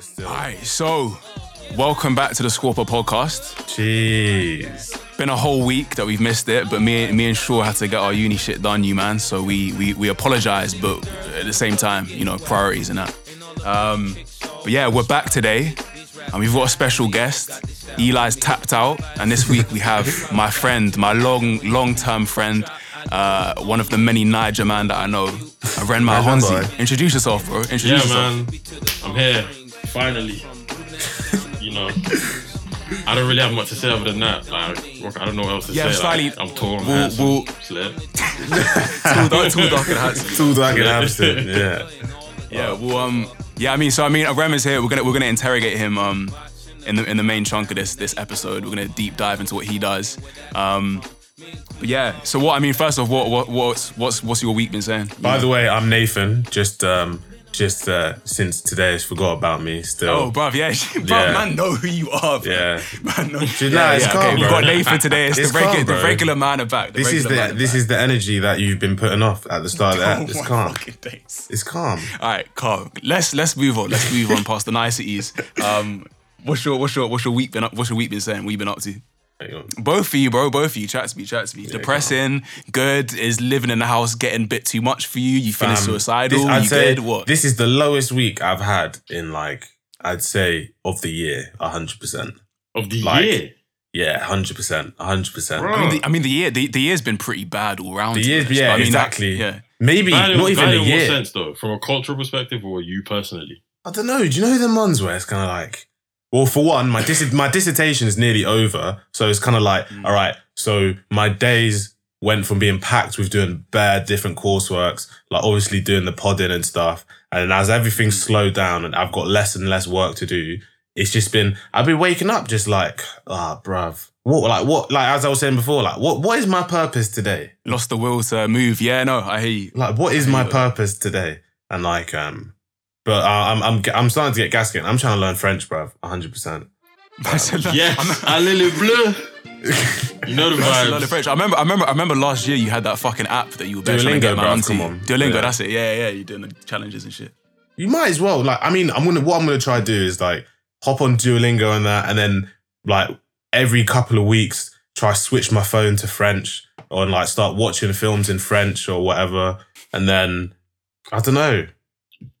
Still. All right, so welcome back to the Squawper podcast. Jeez. Been a whole week that we've missed it, but me, me and Shaw had to get our uni shit done, you man. So we we we apologize, but at the same time, you know, priorities and that. Um, but yeah, we're back today, and we've got a special guest. Eli's tapped out, and this week we have my friend, my long long term friend, uh, one of the many Niger man that I know, Renma Niger Honzi. boy. Introduce yourself, bro. Introduce Yeah, yourself. man. I'm here. Finally. you know. I don't really have much to say other than that. Like, I don't know what else to Yeah, say. slightly- Like, I'm tall, I'm we'll- handsome, we'll- slim. Too dark, too dark and handsome. Too dark in Amsterdam. Yeah. Yeah, well, um, yeah, I mean, so I mean, Rem is here. We're gonna we're gonna interrogate him um in the in the main chunk of this this episode. We're gonna deep dive into what he does. Um, but yeah, so what I mean, first off, what what what's what's what's your week been saying? By the way, I'm Nathan. Just um, just uh, since today has forgot about me. Still. Oh, bruv, yeah, bruv, Yeah. man, know who you are. Bro. Yeah. man, know. nah, it's calm, okay, we bro. got Nathan today. It's, It's the, regular, calm, the regular man. The This is the this back. is the energy that you've been putting off at the start of the app. It's Oh calm. It's calm. All right, calm. Let's let's move on. Let's move on past the niceties. Um, what's your what's your what's your week been up? What's your week been saying? What you been up to? Hang on. Both of you, bro. Both of you. Chat to me. Chat to me. Depressing. Good. Is living in the house getting a bit too much for you? You feeling Um, suicidal? this- I'd you say good? What? This is the lowest week I've had in like I'd say of the year. hundred percent. Of the Like, year. Yeah, hundred percent. hundred percent. I mean, the, I mean, the year the, the year's been pretty bad all round. The to be years, yeah, I mean, that- exactly. yeah. Maybe Bad in- not even bad a in what year. sense, though? From a cultural perspective or you personally? I don't know. Do you know the ones where it's kind of like, well, for one, my dis- my dissertation is nearly over, so it's kind of like, Mm. all right. So my days went from being packed with doing bare different courseworks, like obviously doing the podding and stuff, and as everything Mm. slowed down and I've got less and less work to do, it's just been I've been waking up just like, ah, bruv. What like what like as I was saying before, like what what is my purpose today? Lost the will to move. Yeah, no, I hear you. Like what is my purpose today? And like um, but uh, I'm I'm I'm starting to get gas again. I'm trying to learn French, bruv. hundred percent. Yes, Allez les bleus. You know the That's a lot of vibes. French. I remember, I remember, I rember last year you had that fucking app that you were bare trying to Duolingo, get man bruv, onto. come on. Duolingo, Yeah. that's it. Yeah, yeah, you're doing the challenges and shit. You might as well. Like, I mean, I'm gonna what I'm gonna try to do is like hop on Duolingo and that, and then like every couple of weeks try switch my phone to French or and, like start watching films in French or whatever, and then I don't know.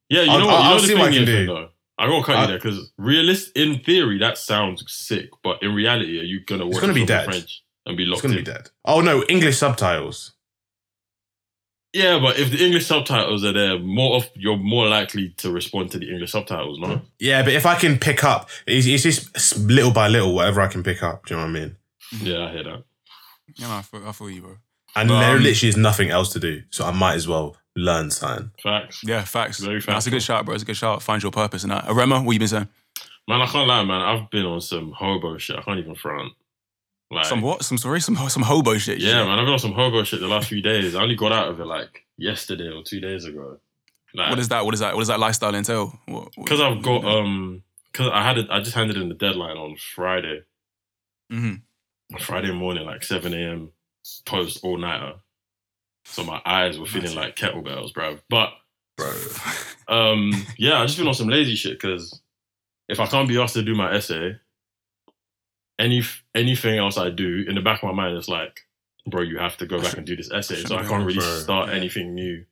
Yeah, you I'll- know what? I'll- You know I'll the see what I can do. though. I gotta cut I- you there because realist in theory that sounds sick, but in reality, are you gonna watch it's gonna be it in dead. French and be locked? It's gonna in? be dead. Oh no, English subtitles. Yeah, but if the English subtitles are there, more of you're more likely to respond to the English subtitles, no? Yeah, but if I can pick up, it's, it's just little by little, whatever I can pick up. Do you know what I mean? Yeah, I hear that. Yeah, no, I feel, I feel you, bro. And Um, there literally is nothing else to do, so I might as well learn something. Facts. Yeah, facts. Very That's a good shout, bro. It's a good shout. Find your purpose in that. Arema, what you been saying? Man, I can't lie, man. I've been on some hobo shit. I can't even front. Like, Some what? Some sorry, some some hobo shit. Yeah, said. man. I've been on some hobo shit the last few days. I only got out of it like yesterday or two days ago. Like, What is that? What is that? What does that lifestyle entail? What- what- Because I've got what- um, because I had it. I just handed in the deadline on Friday. Mhm. Friday morning, like seven a.m. post all nighter. So my eyes were feeling like kettlebells, bro. But Bro. um, yeah, I just been on some lazy shit because if I can't be asked to do my essay, any anything else I do in the back of my mind is like, bro, you have to go back and do this essay. So I can't really start anything new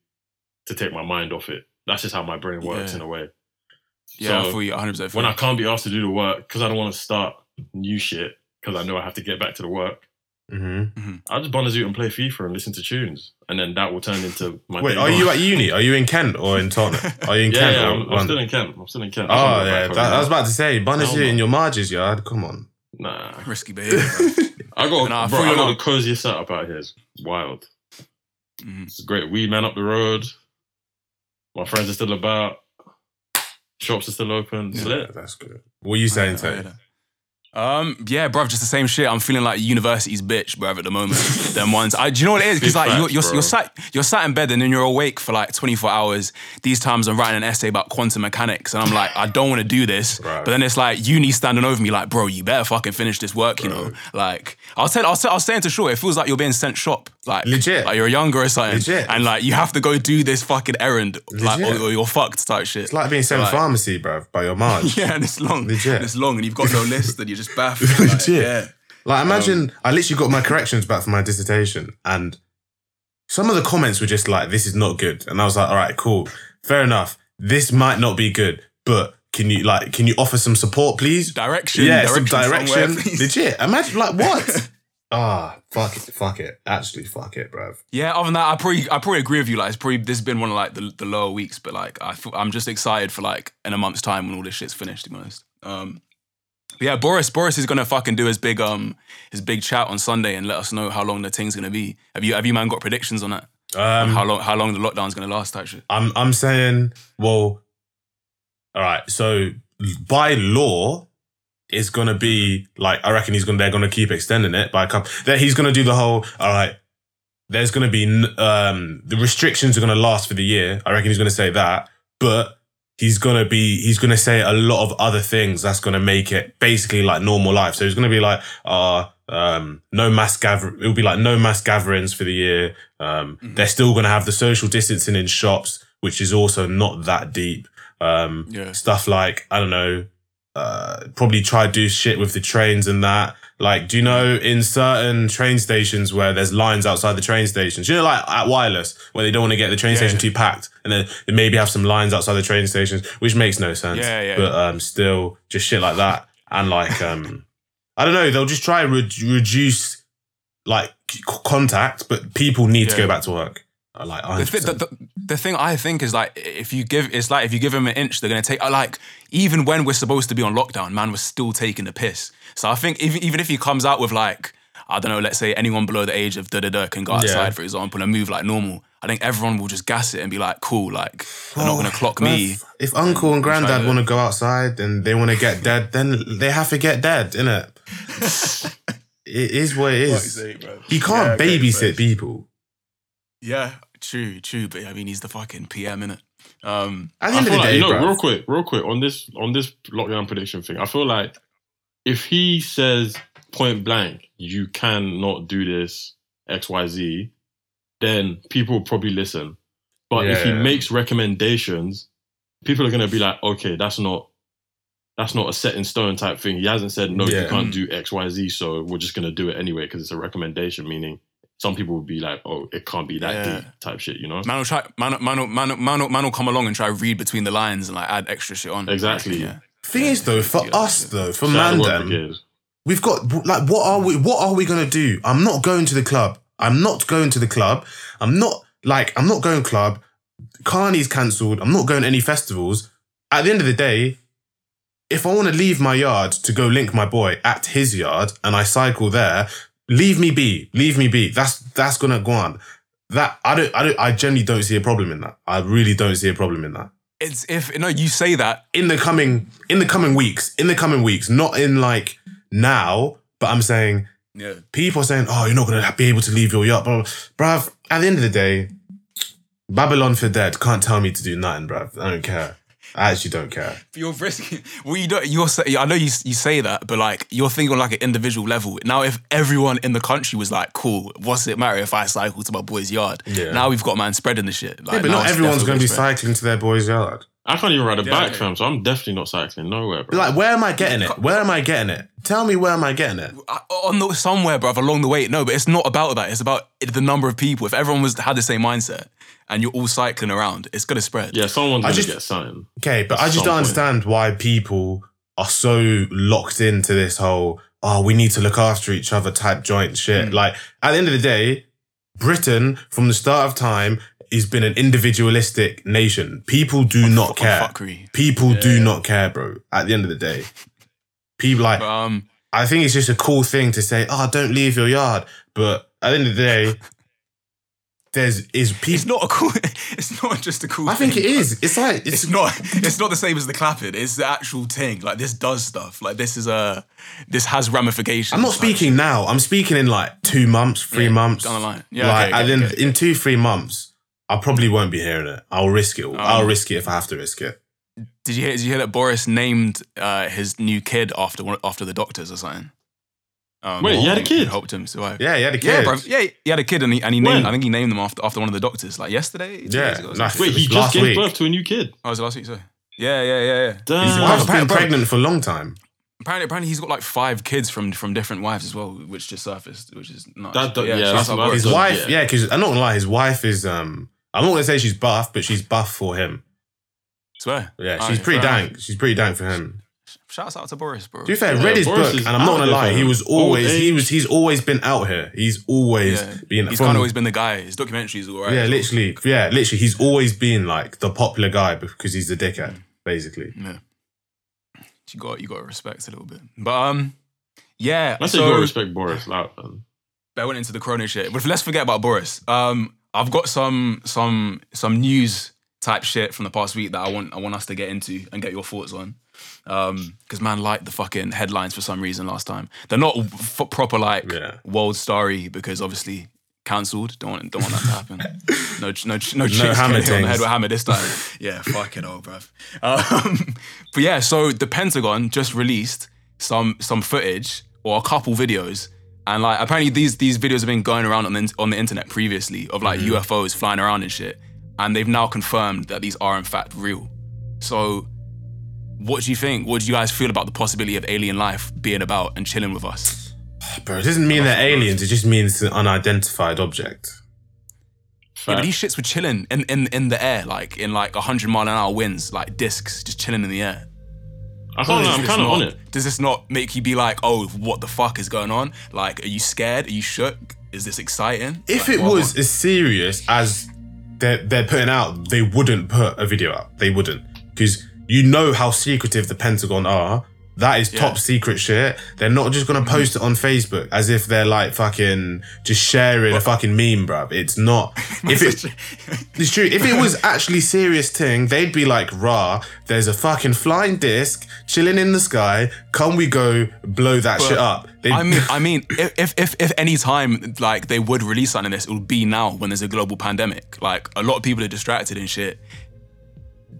to take my mind off it. That's just how my brain works Yeah. in a way. Yeah, I So, feel you 100. percent When I can't be asked to do the work because I don't want to start new shit because I know I have to get back to the work. Hmm I just bond and play FIFA and listen to tunes, and then that will turn into my. Wait, day are off. you at uni? Are you in Kent or in Tottenham? Are you in Yeah, Kent? yeah, or I'm, I'm London? still in Kent. I'm still in Kent. Oh can't yeah, that, I was about to say, Bunny Hell you no. in your marges, yard. Come on. Nah, risky behavior. I got, Nah, I bro, I you got the coziest setup out here. It's wild. Mhm. It's great weed man up the road. My friends are still about. Shops are still open. It's Yeah, lit. that's good. What are you saying, I hear Tay? that. Um, yeah, bruv, just the same shit. I'm feeling like university's bitch, bruv, at the moment. Them ones. I, do you know what it is? Because like you're, you're, you're sat you're sat in bed and then you're awake for like 24 hours. These times I'm writing an essay about quantum mechanics, and I'm like, I don't want to do this. Right. But then it's like uni standing over me, like, bro, you better fucking finish this work. You know, like I was telling, I was, I was saying to Shaw, it feels like you're being sent shop Like Legit. Like you're a younger or something. Legit. And like you have to go do this fucking errand. Like or, or you're fucked type shit. It's like being sent Like- pharmacy, bruv, by your Marge. Yeah, and it's long. Legit. And it's long and you've got no list and you're just baffled. Like, Legit. yeah. Like imagine Um, I literally got my corrections back for my dissertation and some of the comments were just like, this is not good. And I was like, all right, cool. Fair enough. This might not be good, but can you like can you offer some support, please? Direction. yeah, direction some direction. Legit. Imagine like what? Ah, fuck it, fuck it. Actually, fuck it, bruv. Yeah, other than that, I probably I probably agree with you. Like, it's probably this has been one of like the, the lower weeks, but like I, I'm just excited for like in a month's time when all this shit's finished. To be honest, um, but yeah, Boris Boris is gonna fucking do his big um his big chat on Sunday and let us know how long the thing's gonna be. Have you have you man got predictions on that? Um, how long how long the lockdown's gonna last? Actually. I'm I'm saying, well, all right. So by law, it's gonna be like I reckon he's gonna they're gonna keep extending it by a couple. That he's gonna do the whole. All right, there's gonna be um the restrictions are gonna last for the year. I reckon he's gonna say that, but he's gonna be he's gonna say a lot of other things that's gonna make it basically like normal life. So he's gonna be like, uh, um, no mass gather. It'll be like no mass gatherings for the year. Um, Mhm. they're still gonna have the social distancing in shops, which is also not that deep. Um, Yeah. stuff like I don't know, uh, probably try to do shit with the trains and that. Like, do you know in certain train stations where there's lines outside the train stations? You know, like at Wireless, where they don't want to get the train Yeah, station yeah. too packed, and then they maybe have some lines outside the train stations, which makes no sense. Yeah, yeah. But um, still, just shit like that, and like um, I don't know, they'll just try to re- reduce like c- contact, but people need to go back to work. Uh, Like, The, thi- 100%. the, the, the thing I think is like if you give it's like if you give him an inch, they're gonna take like even when we're supposed to be on lockdown, man, we're still taking the piss. So I think even even if he comes out with like I don't know, let's say anyone below the age of da da da can go outside, Yeah. for example, and move like normal. I think everyone will just gas it and be like, cool, like they're not gonna clock bruv, me. If uncle and try granddad to- want to go outside and they want to get dead, then they have to get dead, innit? it is what it is. You can't babysit people. Yeah, true, true. But I mean, he's the fucking PM, innit? Um, At the I end feel of the like day, you know, bruv, real quick, real quick on this on this lockdown prediction thing. I feel like if he says point blank, you cannot do this X Y Z, then people will probably listen. But if he Yeah. makes recommendations, people are gonna be like, okay, that's not that's not a set in stone type thing. He hasn't said no, Yeah. you can't do X Y Z, so we're just gonna do it anyway because it's a recommendation. Meaning, some people will be like, oh, it can't be that Yeah. deep type shit, you know? man will try, man, will- man, will- man, will- man, will- man will come along and try to read between the lines and like add extra shit on. Exactly. Yeah. thing is though, for Yeah. us though, for Shout out to Work Mandem, we've got like, what are we? What are we gonna do? I'm not going to the club. I'm not going to the club. I'm not like I'm not going club. Carney's cancelled. I'm not going to any festivals. At the end of the day, if I want to leave my yard to go link my boy at his yard and I cycle there, leave me be. Leave me be. That's that's gonna go on. That I don't I don't I generally don't see a problem in that. I really don't see a problem in that. It's if no, you say that. In the coming in the coming weeks, in the coming weeks, not in like now, but I'm saying Yeah. people are saying, "Oh, you're not gonna be able to leave your yacht, bro." Bruv, at the end of the day, Babylon for dead can't tell me to do nothing, bruv. I don't care. I actually don't care. But you're risking. Well, you don't. You're. say- I know you. You say that, but like you're thinking on like an individual level. Now, if everyone in the country was like, "Cool, what's it matter if I cycle to my boy's yard?" Yeah. Now we've got man spreading the shit. Like, yeah, but not everyone's going to be spread. cycling to their boy's yard. I can't even ride a Yeah, bike, okay. fam. So I'm definitely not cycling nowhere, bro. Like, where am I getting it? Where am I getting it? Tell me where am I getting it? I- on the, somewhere, bruv, along the way. No, but it's not about that. It's about the number of people. If everyone was had the same mindset and you're all cycling around, it's gonna spread. yeah, someone's I gonna just- get something. Okay, but I just don't point. understand why people are so locked into this whole "oh, we need to look after each other" type joint shit. Mm. Like at the end of the day, Britain from the start of time has been an individualistic nation. People do not On care. fuckery. People do not care, bro. At the end of the day, people like But, um, I think it's just a cool thing to say. Oh, don't leave your yard. But at the end of the day, there's is it's not a cool. It's not just a cool. I think thing, it bruv. It's like It's it's not. It's not the same as the clapping. It's the actual thing. Like this does stuff. Like this is a. This has ramifications. I'm not speaking now. I'm speaking in like two months, three Yeah, months. down the line. Yeah, like okay, and okay, then okay. in two, three months, I probably won't be hearing it. I'll risk it. I'll Um, risk it if I have to risk it. Did you hear? Did you hear that Boris named uh, his new kid after one, after the doctors or something? Um, Wait, he had a who kid? Helped him survive. Yeah, he had a kid. Yeah, bro. Yeah, he had a kid, and he, and he When? named. I think he named them after after one of the doctors, like yesterday. two Yeah, days ago or nice. something. Wait, he It just gave week. birth to a new kid. Oh, was it last week? So yeah, yeah, yeah, yeah. Damn. His His wife's apparently- been pregnant for a long time. Apparently, apparently he's got like five kids from from different wives as well, which just surfaced, which is nuts. That- But yeah, shouts that's out mad. Boris. His So, wife, yeah. yeah, because I'm not gonna lie, his wife is. um I'm not gonna say she's buff, but she's buff for him. Swear. Yeah, Alright, she's pretty fair dank. She's pretty dank for him. Shouts out to Boris, bro. To be fair, Yeah, read his Boris book, and I'm not gonna lie, for he was always he was he's always been out here. He's always Yeah. been. He's from- kind of always been the guy. His documentaries are alright. yeah, literally, yeah, literally, he's always been like the popular guy because he's the dickhead, Mm. basically. Yeah. You got you got to respect a little bit, but um, yeah. I say so you gotta respect Boris loud, man. I went into the Corona shit, but let's forget about Boris. Um, I've got some some some news type shit from the past week that I want I want us to get into and get your thoughts on. Um, because man liked the fucking headlines for some reason last time. They're not f- proper like Yeah. world starry because obviously cancelled. Don't want don't want that to happen. No no no, chicks hammer on the head with hammer this time. yeah, fuck it all, bruv. Um, but yeah, so the Pentagon just released some some footage or a couple videos. And like apparently these these videos have been going around on the, on the internet previously of like Mm-hmm. UFOs flying around and shit, and they've now confirmed that these are in fact real. So, what do you think? What do you guys feel about the possibility of alien life being about and chilling with us? Bro, it doesn't mean they're aliens. It just means it's an unidentified object. Yeah, but these shits were chilling in, in in the air, like in like hundred mile an hour winds, like discs, just chilling in the air. I can't lie, I'm kind of not- on it. Does this not make you be like, oh, what the fuck is going on? Like, are you scared? Are you shook? Is this exciting? If Like, it what- was as serious as they're, they're putting out, they wouldn't put a video up. They wouldn't. Because you know how secretive the Pentagon are. That is top Yeah. secret shit. They're not just gonna mm-hmm. post it on Facebook as if they're like fucking just sharing a fucking meme, bruv. It's not. If it, it's true. If it was actually serious thing, they'd be like, "Rah, there's a fucking flying disc chilling in the sky. Can we go blow that shit up?" They'd- I mean, I mean, if, if if if any time like they would release something like this, it would be now when there's a global pandemic. Like a lot of people are distracted and shit.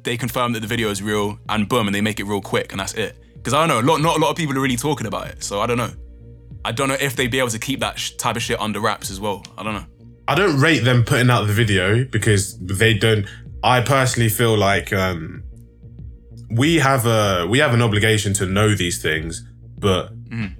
They confirm that the video is real, and boom, and they make it real quick, and that's it. Because I don't know, a lot, not a lot of people are really talking about it. So I don't know. I don't know if they'd be able to keep that sh- type of shit under wraps as well. I don't know. I don't rate them putting out the video because they don't. I personally feel like um, we have a we have an obligation to know these things, but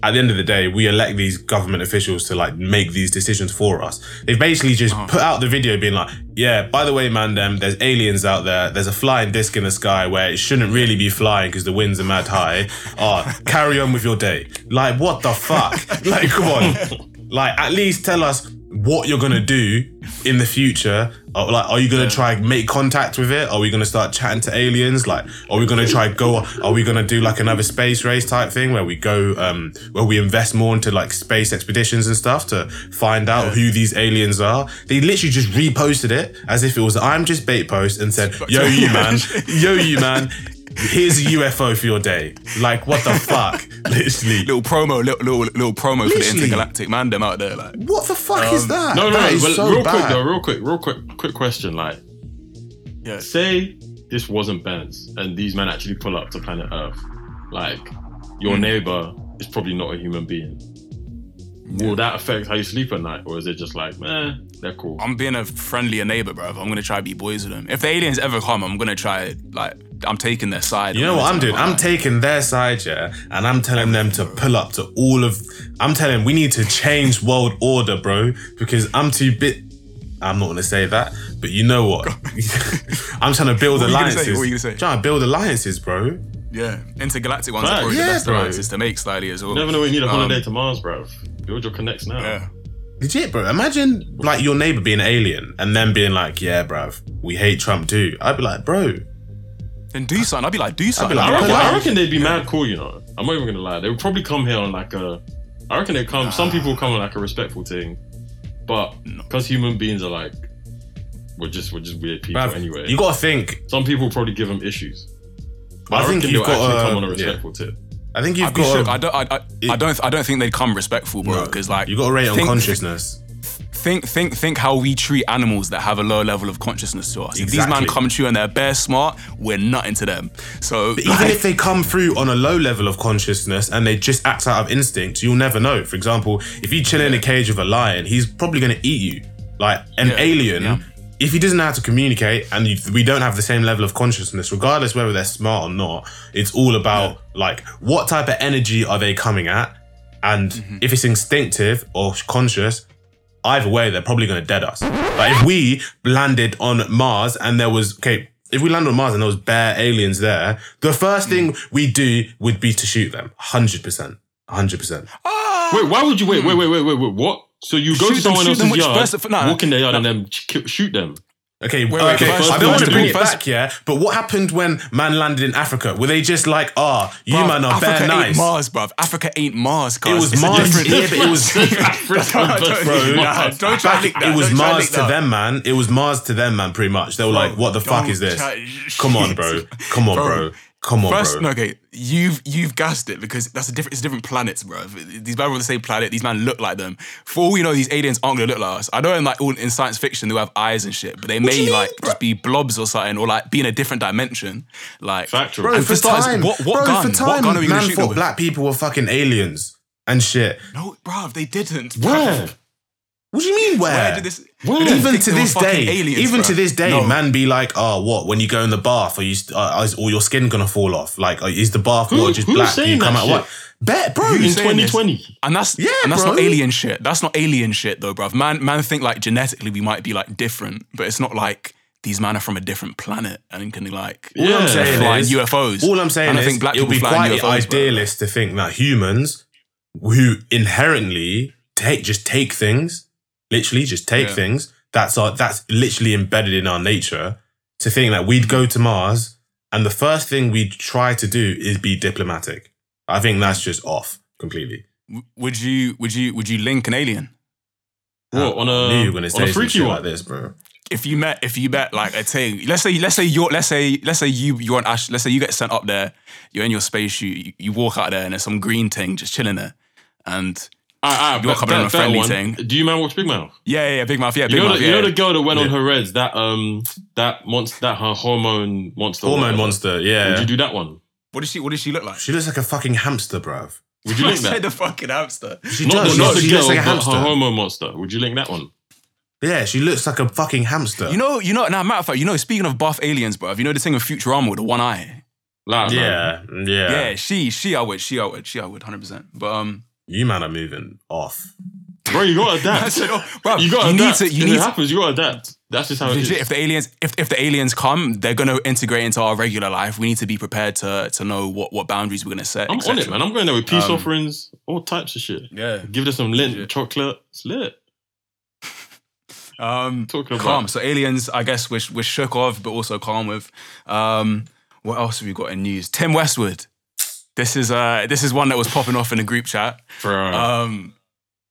at the end of the day, we elect these government officials to like make these decisions for us. They've basically just put out the video being like, "Yeah, by the way, man, them there's aliens out there. There's a flying disc in the sky where it shouldn't really be flying because the winds are mad high. Ah, carry on with your day. Like, what the fuck? like, come on." Like, at least tell us what you're gonna do in the future. Like, are you gonna try and make contact with it? Are we gonna start chatting to aliens? Like, are we gonna try go? Are we gonna do like another space race type thing where we go, um, where we invest more into like space expeditions and stuff to find out who these aliens are? They literally just reposted it as if it was I'm just bait post and said, "Yo, you man, yo, you man." Here's a UFO for your day. Like, what the fuck? Literally. Little promo, little little, little promo for the intergalactic man them out there. Like, What the fuck is that? No, no, That no. is But so real bad. quick though, real quick, real quick, quick question. Like, yeah, say this wasn't Benz and these men actually pull up to planet Earth. Like, your neighbor is probably not a human being. Will that affect how you sleep at night, or is it just like, eh, they're cool? I'm being a friendlier neighbor, bro. I'm gonna try to be boys with them. If the aliens ever come, I'm gonna try like I'm taking their side. You know what I'm doing? I'm taking. taking their side, yeah, and I'm telling them to pull up to all of. I'm telling we need to change world order, bro, because I'm too bit. I'm not gonna say that, but you know what? I'm trying to build What were you say? alliances. What were you gonna say? Trying to build alliances, bro. Yeah, intergalactic ones are probably Yeah, the best bro. alliances to make slightly as well. You never know we need a Um, holiday to Mars, bro. Build your connects now. Yeah. Legit, bro. Imagine like your neighbor being an alien and then being like, "Yeah, bruv, we hate Trump too." I'd be like, "Bro, Then do something. I'd be like, do something. like, I reckon, I reckon they'd be mad cool, you know. I'm not even gonna lie. They would probably come here on like a. I reckon they come. Some people come on like a respectful thing, but because human beings are like, we're just we're just weird people bruv, anyway. you gotta think." Some people probably give them issues. But I I, think think you've they'll got, actually uh, come on a yeah. respectful tip. I think you've I'd shook. I don't. I, I, I don't. I don't think they'd come respectful, bro. Because like you got to rate on consciousness. think think think how we treat animals that have a low level of consciousness to us. If these Exactly. man come true and they're bare smart, we're nothing to them. So But even if they come through on a low level of consciousness and they just act out of instinct, you'll never know. For example, if you chill in a cage with a lion, he's probably going to eat you. Like an Yeah, alien, yeah. If he doesn't know how to communicate and you, we don't have the same level of consciousness, regardless whether they're smart or not, it's all about like what type of energy are they coming at, and Mm-hmm. if it's instinctive or conscious. Either way, they're probably going to dead us. Like if we landed on Mars and there was okay, if we landed on Mars and there was bare aliens there, the first thing mm. we do would be to shoot them. Hundred percent, hundred percent. Ah! Wait, why would you wait? Wait, wait, wait, wait, wait. What? So you go Shoot to someone shoot them, else's yard, first of- no, no. walk in their yard, and then ch- shoot them. Okay, wait, okay. first- I don't want to bring it first- back, yeah. But what happened when man landed in Africa? Were they just like, ah, you bruv, man are Africa bare nice? Mars, bruv. Africa ain't Mars, cuz. It was It's Mars, different- yeah, but it was Africa, Bro, nah, don't try Back- that. it was don't Mars to that. them, man. It was Mars to them, man. Pretty much. They were like, "What the fuck is this? try- Come on, bro. Come on, Bro, bro. Come on, First, bro." no, okay, you've you've gassed it because that's a different. It's different planets, bro. These men are on the same planet. These men look like them. For all we know, these aliens aren't gonna look like us. I know in like all in science fiction they have eyes and shit, but they may you mean, like just be blobs or something, or like be in a different dimension. Like, Factual. Bro, And for for starters, time, what- what bro, gun? for What time, gun are we gonna man shoot thought with? black people were fucking aliens and shit. no, bruv, they didn't. Where? Bruv. What do you mean? Where? Where did this? Where? even to this day, aliens, even bruv. to this day, No. man be like, oh, what? When you go in the bath, or you, uh, is all your skin gonna fall off? Like, uh, is the bath Who- water just who's black? Do you saying come out shit? what? Bet, bro. in Who's saying this? 2020. And that's Yeah, and that's bro. not alien shit. That's not alien shit though, bruv. Man, man think like genetically we might be like different, but it's not like these men are from a different planet and can like All Yeah. I'm saying fly is, UFOs. All I'm saying And I is, think black it'll be people fly in quite UFOs, bro. idealist to think that humans, who inherently take just take things, literally just take Yeah. things. That's our that's literally embedded in our nature. To think that we'd go to Mars and the first thing we'd try to do is be diplomatic. I think that's just off completely. Would you would you would you link an alien? What, on a- I knew you were gonna on say a some freaky one? like this, bro. If you met if you met like a thing, let's say let's say you're let's say let's say you you're on Ash, let's say you get sent up there, you're in your spacesuit, you, you walk out there and there's some green thing just chilling there, and Alright, alright, You got but coming on that- a friendly one, thing. Do you man watch Big Mouth? yeah yeah, yeah big mouth yeah big You know, mouth the, yeah. you know the girl that went on her reds, that um, that monster, that her hormone monster. or Hormone whatever. monster, yeah. Would you do that one? what does she what does she look like? she looks like a fucking hamster, bruv. Would you link Say that? the fucking hamster. She Not, does. the, not she, the she girl, looks like a hamster. her hormone monster. Would you link that one? Yeah, she looks like a fucking hamster. You know, you know. Now, matter of fact, you know. Speaking of buff aliens, bro, you know the thing with Futurama with the one eye. Like, man. yeah, yeah, Yeah, she, she, I would, she, I would, she, I would, hundred percent. But um, You man are moving off. bro, you gotta I adapt. said, oh, bro, you gotta you need to, you if need it to. happens, you gotta adapt. That's just how it is. If the aliens, if, if the aliens come, they're gonna integrate into our regular life. We need to be prepared to to know what what boundaries we're gonna set. I'm et on it, man. I'm going there with peace Um, offerings, all types of shit. Yeah. Give them some lint, Legit. chocolate. It's lit. Um, Talking about calm. So aliens, I guess we're we're shook of, but also calm with. Um, what else have we got in news? Tim Westwood. This is uh this is one that was popping off in a group chat. Bro. Um,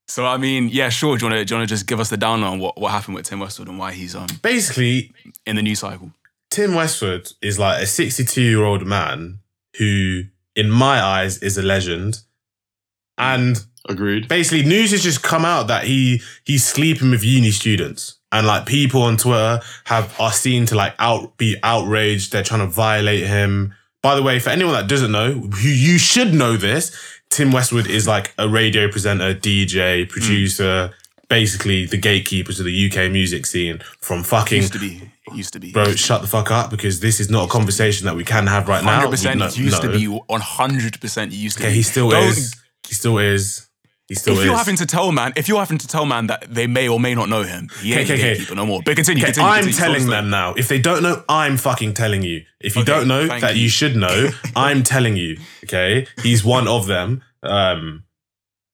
so I mean, yeah, sure. Do you want to do you want to just give us the down on what, what happened with Tim Westwood and why he's um Basically, in the news cycle? Tim Westwood is like a 62 year old man who, in my eyes, is a legend. And Agreed. basically, news has just come out that he he's sleeping with uni students, and like people on Twitter have are seen to like out be outraged. They're trying to violate him. By the way, for anyone that doesn't know, who you should know this, Tim Westwood is like a radio presenter, DJ, producer, basically the gatekeeper to the UK music scene from fucking Used to be. Used to be. bro, shut the fuck up because this is not a conversation that we can have right now. Hundred percent used no. to be. One hundred percent used to Okay, be. he still Don't- is. He still is. He still If is. you're having to tell man, if you're having to tell man that they may or may not know him, he ain't Okay, a okay. gatekeeper no more. But continue, Okay, continue. I'm continue. telling Sorry, them now. If they don't know, I'm fucking telling you. If you Okay, don't know that you. you should know, I'm telling you. Okay, he's one of them. Um,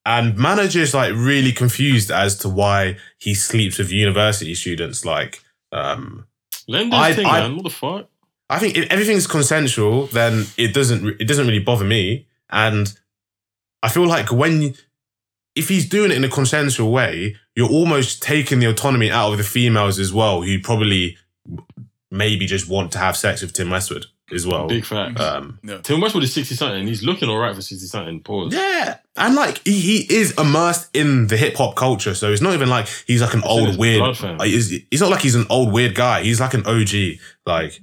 and manager's like really confused as to why he sleeps with university students. Like, um, Let him do I- thing, I- man. What the fuck? I think if everything's consensual, then it doesn't it doesn't really bother me. And I feel like when if he's doing it in a consensual way, you're almost taking the autonomy out of the females as well, who probably maybe just want to have sex with Tim Westwood. as well. Big facts. Um, Tim Westwood is 60 something and he's looking all right for 60 something. Pause. yeah, and like he, he is immersed in the hip hop culture, so it's not even like he's like an in old weird. blood, like, he's, he's not like he's an old weird guy. He's like an OG. Like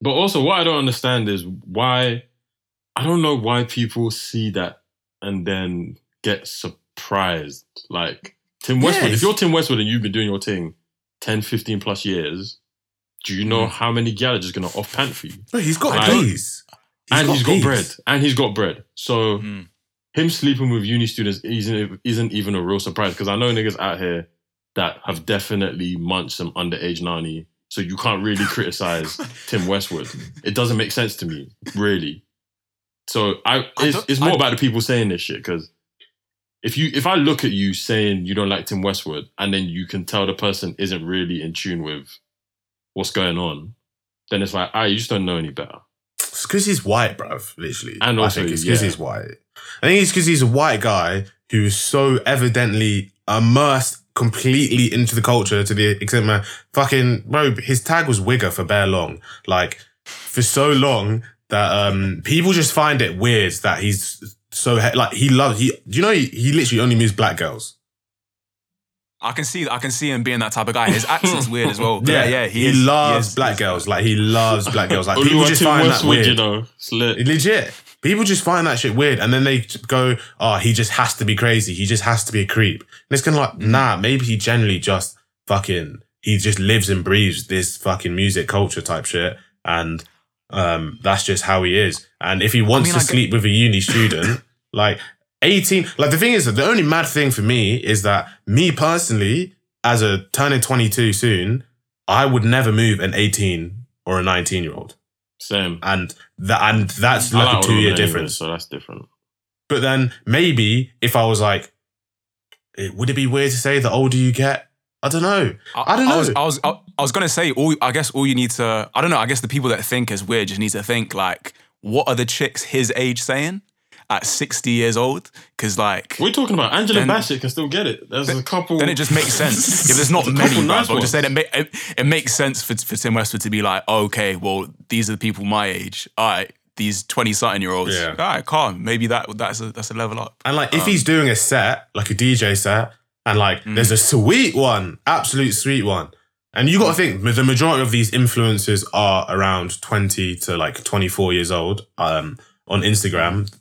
But also, what I don't understand is why I don't know why people see that and then get surprised. Like Tim Westwood, Yes. if you're Tim Westwood and you've been doing your thing 10, 15 plus years, do you know how many gal are just gonna off pant for you? bro, he's got Like- peas. and he's got bread. And he's got bread. So Mm. him sleeping with uni students isn't isn't even a real surprise because I know niggas out here that have definitely munched some underage nani. So you can't really criticize Tim Westwood. It doesn't make sense to me, really. So I, I it's, don't- it's more I- about the people saying this shit because if you if I look at you saying you don't like Tim Westwood and then you can tell the person isn't really in tune with what's going on, then it's like, ah, you just don't know any better. It's because he's white, bruv. Literally, And I also, think it's because yeah. he's white. I think it's because he's a white guy who is so evidently immersed completely into the culture to the extent where fucking bro, his tag was wigger for bare long, like for so long that um people just find it weird that he's so he- like he loves he. Do you know he, he literally only moves black girls? I can see I can see him being that type of guy. His accent's weird as well. But yeah, yeah, he, he, is, loves he is- black girls. Like he loves black girls. Like people just Tim find that weird. you know, slit. Legit. People just find that shit weird and then they go, oh, he just has to be crazy. He just has to be a creep. And it's kind of like, nah, maybe he generally just fucking, he just lives and breathes this fucking music culture type shit. And um, that's just how he is. And if he wants mean, to like- sleep with a uni student, like 18, like the thing is that the only mad thing for me is that me personally, as a turning 22 soon, I would never move an 18 or a 19 year old Same. and that and that's I like a two year men anyway, difference. so that's different. But then maybe if I was like, eh, would it be weird to say the older you get? I don't know. I don't was, know. I was, I, I was gonna say, all I guess all you need to, I don't know. I guess the people that think is weird just need to think like, what are the chicks his age saying at sixty years old? Because like, We're talking about Angela Then- Bassett can still get it. There's a couple. then it just makes sense. if there's not There's many, couple bruv, nice I'm just saying ones. it, ma- it, it makes sense for, for Tim Westwood to be like, okay, well, these are the people my age. All right, these twenty something year olds. Yeah. All right, calm. Maybe that that's a that's a level up. and like if um, he's doing a set, like a DJ set, and like Mm. there's a sweet one, absolute sweet one. And you got to think the majority of these influencers are around 20 to like 24 years old um, on Instagram.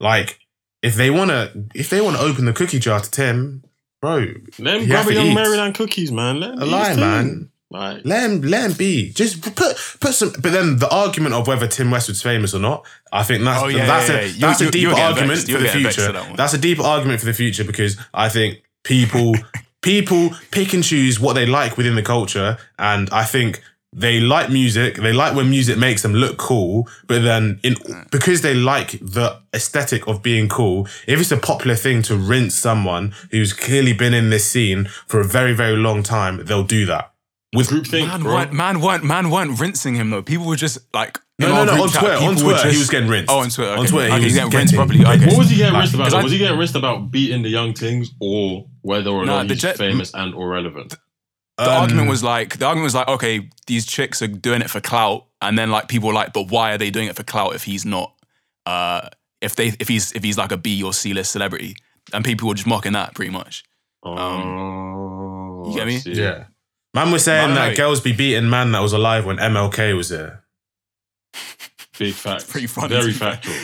Like if they want to if they want to open the cookie jar to Tim, bro, Let him grab has a young eat. Maryland cookies, man. Let him a eat lie, his thing. man. Like, Let him, let him be. Just put put some. But then the argument of whether Tim Westwood's famous or not, I think that's Oh, yeah, that's yeah, a yeah. You- that's you- a deeper argument for the future. that. That's a deeper argument for the future because I think people people pick and choose what they like within the culture, and I think they like music. They like when music makes them look cool, but then in because they like the aesthetic of being cool. If it's a popular thing to rinse someone who's clearly been in this scene for a very very long time, they'll do that. With group think, Man bro. weren't, man weren't, man weren't rinsing him though. People were just like, in No, no, no, on chat, Twitter, on people were Twitter, he was getting rinsed. Oh, on Twitter, On okay. Twitter, he was getting getting rinsed properly. Okay. What was he getting Like, rinsed about? 'cause though? I- was he getting rinsed about beating the young things or whether or Nah, not he's jet- famous and or relevant? The Um, argument was like, the argument was like, okay, these chicks are doing it for clout, and then like people were like, but why are they doing it for clout if he's not? Uh, if they, if he's, if he's like a B or C list celebrity, and people were just mocking that pretty much. Oh, you get I me? see. Yeah. Man was saying I don't that know. girls be beating man that was alive when MLK was there. Big fact. Pretty funny. Very factual.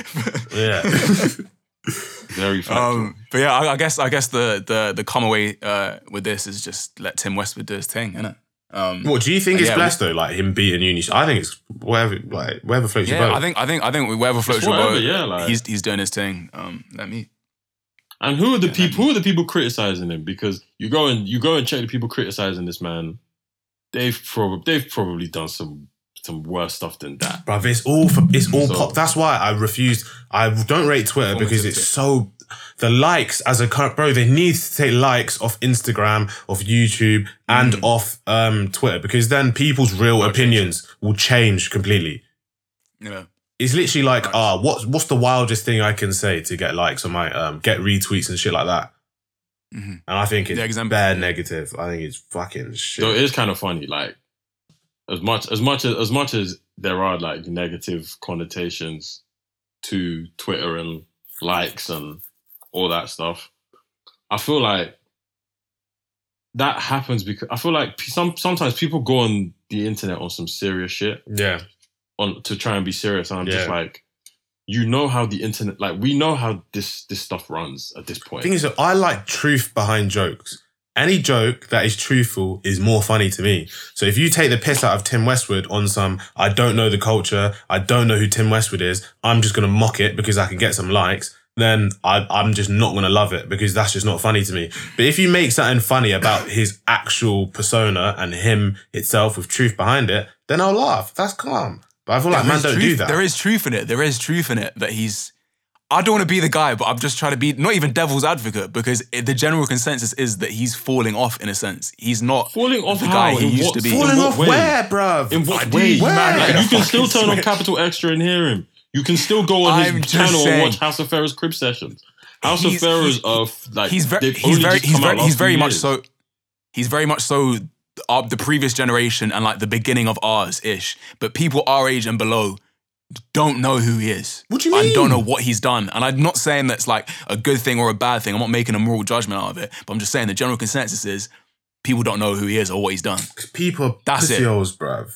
Yeah. Very factual. um, but yeah, I, I guess I guess the the the come away uh, with this is just let Tim Westwood do his thing, innit? Um, what do you think Uh, is yeah, blessed though? Like him beating uni? I think it's whatever, like whatever floats your yeah, boat. I think I think I think wherever floats your whatever, boat, yeah, like- he's he's doing his thing. Um, let me. And who are the Yeah, people? Who are the people criticizing him? Because you go and you go and check the people criticizing this man. They've probably they've probably done some some worse stuff than that. Bruv, it's all for, it's all So- pop. That's why I refuse. I don't rate Twitter because it's so the likes as a current bro. They need to take likes off Instagram, off YouTube, and Mm. off um, Twitter because then people's real opinions will change completely. Yeah. It's literally like, ah, what's what's the wildest thing I can say to get likes on my um, get retweets and shit like that. Mhm. And I think it's bare negative. I think it's fucking shit. So it is kind of funny. Like as much as much as as much as there are like negative connotations to Twitter and likes and all that stuff, I feel like that happens because I feel like some sometimes people go on the internet on some serious shit Yeah. on to try and be serious, and I'm just like, you know how the internet, like we know how this this stuff runs at this point. The thing is, that I like truth behind jokes. Any joke that is truthful is more funny to me. So if you take the piss out of Tim Westwood on some, I don't know the culture, I don't know who Tim Westwood is, I'm just gonna mock it because I can get some likes. Then I, I'm just not gonna love it because that's just not funny to me. But if you make something funny about his actual persona and him itself with truth behind it, then I'll laugh. That's calm. But I feel like There man don't truth, do that. There is truth in it. There is truth in it that he's. I don't want to be the guy, but I'm just trying to be not even devil's advocate because it, the general consensus is that he's falling off in a sense. He's not Falling off the how? guy he In used what- to be. Falling in what off way? where, bruv? In what I way? do- where? Like, you can still Fucking turn on. Capital XTRA and hear him. You can still go on his just channel and watch House of Pharaohs crib sessions. House of He's- Pharaohs he's- of like he's very he's very he's very he's very much years. so he's very much so of the previous generation and like the beginning of ours ish. But people our age and below don't know who he is. What do you mean? And don't know what he's done. And I'm not saying that's like a good thing or a bad thing. I'm not making a moral judgment out of it. But I'm just saying the general consensus is people don't know who he is or what he's done. People are That's it. pussy holes, bruv.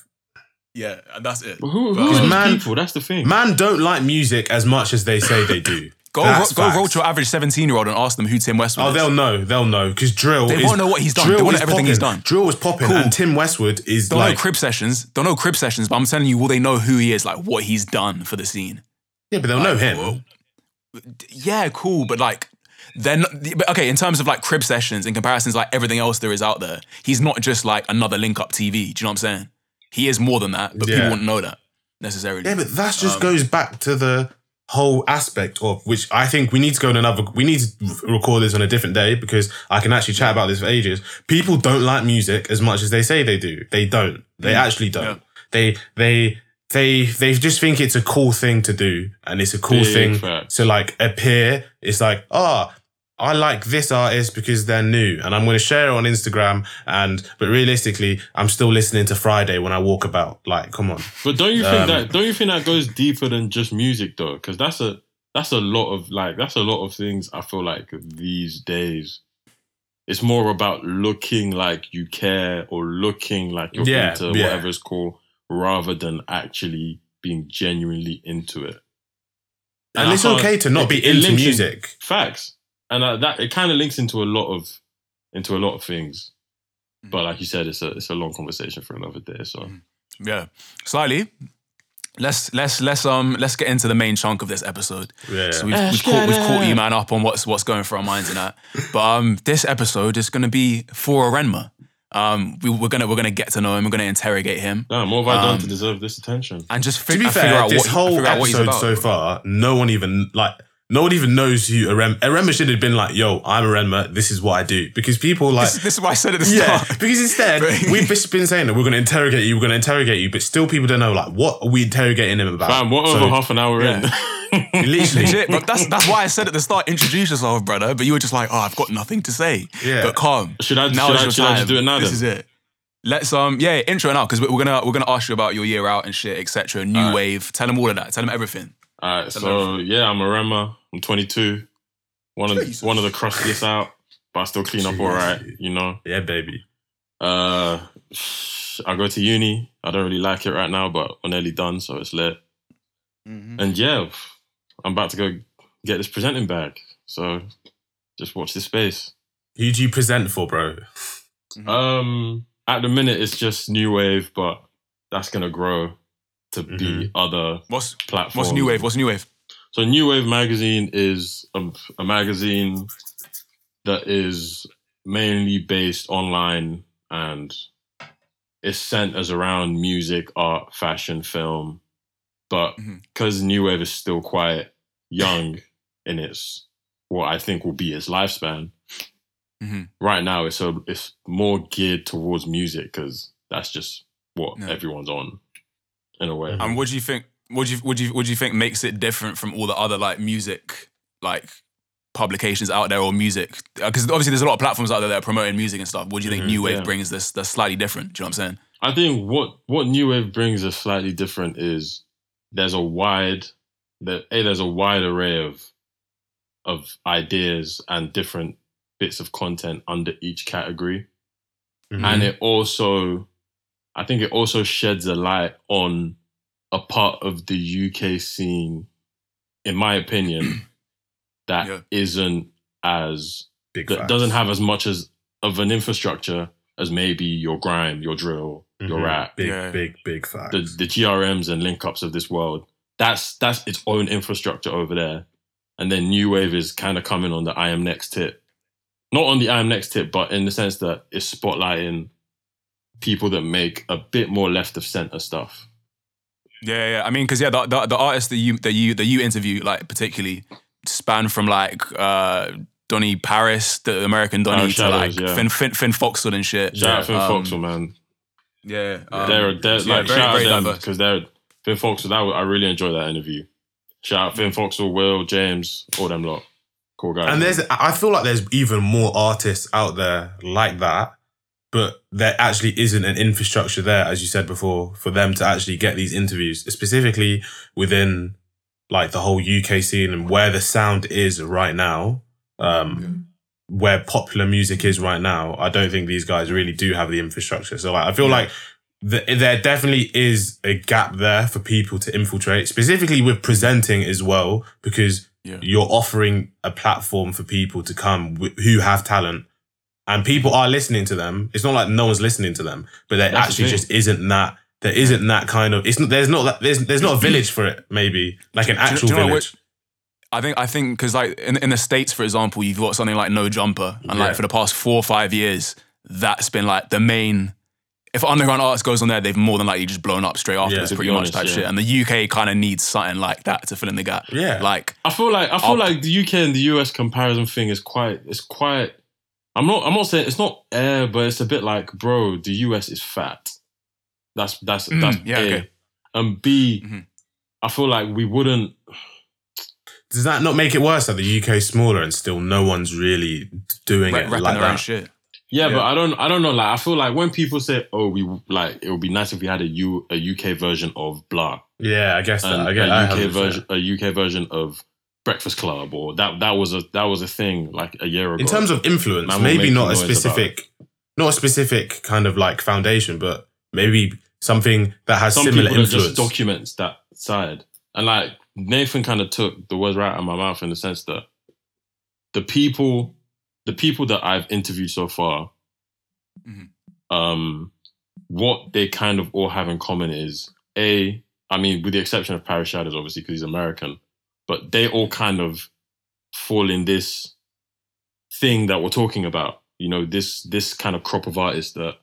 Yeah, that's it. But who, who are um, man- people? That's the thing. Man don't like music as much as they say they do. Go, That's go facts. roll to your average 17 year old and ask them who Tim Westwood Oh, is. they'll know. They'll know because drill. They is, won't know what he's done. Drill They won't know everything he's done. Drill was popping, Cool. and Tim Westwood is Don't like. know crib sessions. Don't know crib sessions, but I'm telling you, will they know who he is, like what he's done for the scene? yeah, but they'll know him. whoa. Yeah, cool, but like, then but okay. In terms of like crib sessions, in comparisons like everything else there is out there, he's not just like another link up TV. Do you know what I'm saying? He is more than that, but Yeah. people wouldn't know that necessarily. Yeah, but that just Um, goes back to the whole aspect of which I think we need to go in another. We need to record this on a different day because I can actually chat about this for ages. People don't like music as much as they say they do. They don't. They actually don't. Yeah. They they they they just think it's a cool thing to do, and it's a cool Big thing facts. to like appear. It's like ah. I like this artist because they're new and I'm going to share it on Instagram and but realistically I'm still listening to Friday when I walk about like come on But don't you Um, think that don't you think that goes deeper than just music though? Because that's a that's a lot of like that's a lot of things. I feel like these days, it's more about looking like you care or looking like you're Yeah, into yeah. whatever's cool, rather than actually being genuinely into it. And I it's okay to not it- be into music. facts, and uh, that it kind of links into a lot of into a lot of things. But like you said, it's a it's a long conversation for another day. So Yeah, slightly. Let's let's let's um let's get into the main chunk of this episode. Yeah. So we've, we've, caught, we've caught you man up on what's what's going through our minds and that. But um this episode is gonna be for Renma. Um we, we're gonna we're gonna get to know him. We're gonna interrogate him damn, what have I done Um, to deserve this attention? and just to be figure fair, out this what, whole figure out what he's episode about. so far, no one even like no one even knows who Arem. Arema should have been like, "Yo, I'm Arema. This is what I do." Because people like, This, this is what I said at the yeah, start. because instead we've just been saying that we're going to interrogate you, we're going to interrogate you, but still people don't know like what are we interrogating him about. Fam, what So, over half an hour in? Literally, Legit, but that's that's why I said at the start, introduce yourself, brother. But you were just like, oh, I've got nothing to say. Yeah. But calm. Should I- Now should is I- your should I just do it now This then? is it. Let's um yeah intro now because we're gonna we're gonna ask you about your year out and shit etc. New Alright. wave. Tell them all of that. Tell them everything. All right, so yeah, I'm a Rema. I'm 22. One of Jesus. one of the crustiest out, but I still clean up all right. You know. yeah, baby. Uh, I go to uni. I don't really like it right now, but I'm nearly done, so it's lit. And yeah, I'm about to go get this presenting bag. So just watch this space. Who do you present for, bro? Mm-hmm. Um, at the minute, it's just new wave, but that's gonna grow to be other What's platforms. what's new wave? What's new wave? So New Wave magazine is a, a magazine that is mainly based online and it's centers around music, art, fashion, film. But because New Wave is still quite young in its what I think will be its lifespan, Mhm. right now it's a, it's more geared towards music because that's just what Yeah. everyone's on in a way. And what do you think? What do you what do you what do you think makes it different from all the other like music like publications out there or music? Because obviously there's a lot of platforms out there that are promoting music and stuff. What do you think Mhm, New Wave yeah. brings this that's slightly different? Do you know what I'm saying? I think what what new wave brings is slightly different. Is there's a wide a there's a wide array of of ideas and different bits of content under each category, Mhm. and it also, I think it also sheds a light on a part of the UK scene, in my opinion, that Yeah. not as Big that facts. doesn't have as much as of an infrastructure as maybe your grime, your drill, your Mhm. rap, Big, Yeah. big, big facts. the the GRMs and link ups of this world. That's that's its own infrastructure over there. And then new wave is kind of coming on the I am next tip. Not on the I am next tip, but in the sense that it's spotlighting people that make a bit more left of center stuff. Yeah, yeah. I mean, because yeah, the, the the artists that you that you that you interview, like particularly, span from like uh Donny Paris, the American Donny, Oh, to Shadows, like yeah. Finn, Finn Finn Foxell and shit. Shout out Finn Um, Foxell, man. Yeah, um, they're they're yeah, like very, shout very out them because they're Finn Foxell. That I really enjoyed that interview. Shout out Finn Foxell, Will James, all them lot, cool guys. and there's, I feel like there's even more artists out there like that, but there actually isn't an infrastructure there, as you said before, for them to actually get these interviews, specifically within like the whole UK scene and where the sound is right now. Um, where popular music is right now, I don't think these guys really do have the infrastructure. So like, I feel Yeah. like th- there definitely is a gap there for people to infiltrate, specifically with presenting as well, because Yeah. you're offering a platform for people to come w- who have talent, and people are listening to them. It's not like no one's listening to them, but there That's actually thing. just isn't that. There isn't that kind of. It's not. There's not. that- There's. There's not a village for it. Maybe like an Do you- actual do you know village. I think I think because like in in the states, for example, you've got something like No Jumper, and Yeah. like for the past four or five years, that's been like the main. If underground artist goes on there, they've more than likely just blown up straight after. Yeah, it's to be pretty much honest, type yeah. shit. And the UK kind of needs something like that to fill in the gap. Yeah. Like I feel like I feel I'll- like the UK and the US comparison thing is quite it's quite I'm not I'm not saying it's not air, but it's a bit like, bro, the US is fat. That's that's Mm, that's yeah, A. okay. And B, I Mhm. feel like we wouldn't Does that not make it worse that the UK is smaller and still no one's really doing ra- it like that? shit. yeah, Yeah. but I don't I don't know. Like I feel like when people say, Oh, we like it would be nice if we had a U a UK version of blah Yeah, I guess that. I get a. UK version a UK version of Breakfast Club or that that was a that was a thing like a year ago. In terms of influence, Man maybe not a specific, not a specific kind of like foundation, but maybe something that has some similar people that influence. just documents that side. And like Nathan kind of took the words right out of my mouth in the sense that the people, the people that I've interviewed so far, Mhm. um, what they kind of all have in common is a, I mean, with the exception of Paris Shadows, obviously because he's American, but they all kind of fall in this thing that we're talking about. You know, this this kind of crop of artists that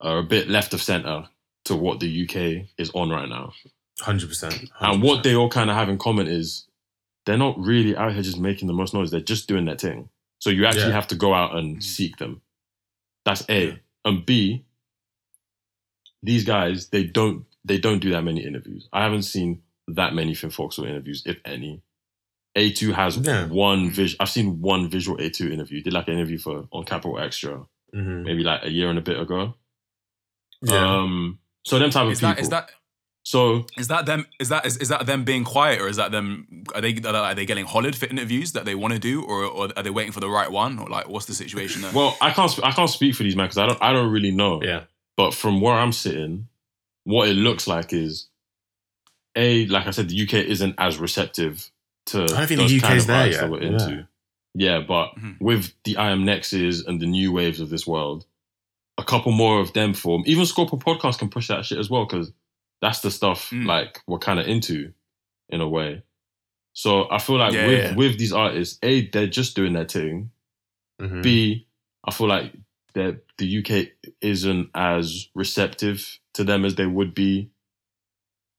are a bit left of center to what the UK is on right now. Hundred percent. And what they all kind of have in common is they're not really out here just making the most noise. They're just doing their thing. So you actually Yeah. have to go out and mm. seek them. That's A. Yeah. And B, these guys, they don't they don't do that many interviews. I haven't seen that many Finn Foxell interviews, if any. A2 has Yeah. one visual I've seen one visual A2 interview. Did like an interview for on Capital XTRA, Mhm. maybe like a year and a bit ago. Yeah. Um so them type of Is people. that is that so is that them is that is, is that them being quiet or is that them are they are they getting hollered for interviews that they want to do or, or are they waiting for the right one or like what's the situation there? Well, I can't. I can't speak for these men because I don't. I don't really know. yeah. But from where I'm sitting, what it looks like is, a like I said, the UK isn't as receptive to. I don't think those the kind UK's of there artists yet. That we're Yeah. into. Yeah, but Mhm. with the I Am Nexes and the new waves of this world, a couple more of them form. Even Scorpio Podcast can push that shit as well because that's the stuff Mm. like we're kind of into, in a way. So I feel like Yeah, with yeah. with these artists, a they're just doing their thing. Mhm. B, I feel like that the UK isn't as receptive to them as they would be.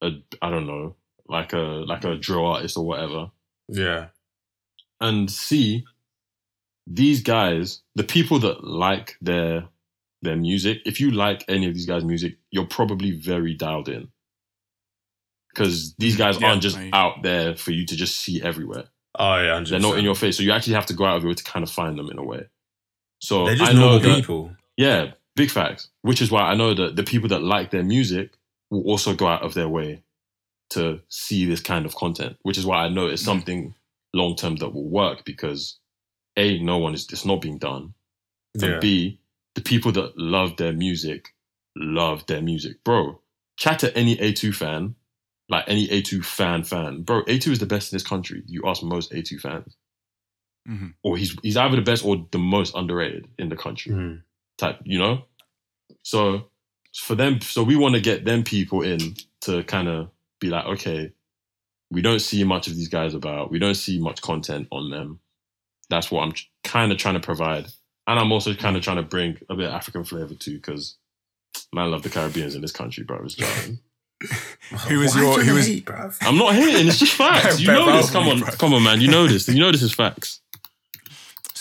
A I don't know, like a like a drill artist or whatever. Yeah. And C, these guys, the people that like their their music, if you like any of these guys' music, you're probably very dialed in. Because these guys Yeah, aren't just I- out there for you to just see everywhere. Oh yeah. 100%. They're not in your face. So you actually have to go out of your way to kind of find them in a way. So They're just I know normal that- people. yeah, Big facts. Which is why I know that the people that like their music will also go out of their way to see this kind of content. Which is why I know it's Mm. something long term that will work because a no one is it's not being done. And Yeah. B, the people that love their music love their music. Bro, chat to any A2 fan, like any A2 fan fan. Bro, A2 is the best in this country. You ask most A2 fans. Mhm. Or he's he's either the best or the most underrated in the country. Mm. Type, you know? So for them, so we want to get them people in to kind of be like, okay, we don't see much of these guys about. We don't see much content on them. That's what I'm kind of trying to provide. And I'm also kind of trying to bring a bit of African flavor too, because man, I love the Caribbeans in this country, bro. It's jarring. Who is Why your- do you who is- hate. I'm not hating. It's just facts. You know this. Come on, come on, man. You know this. You know this is facts.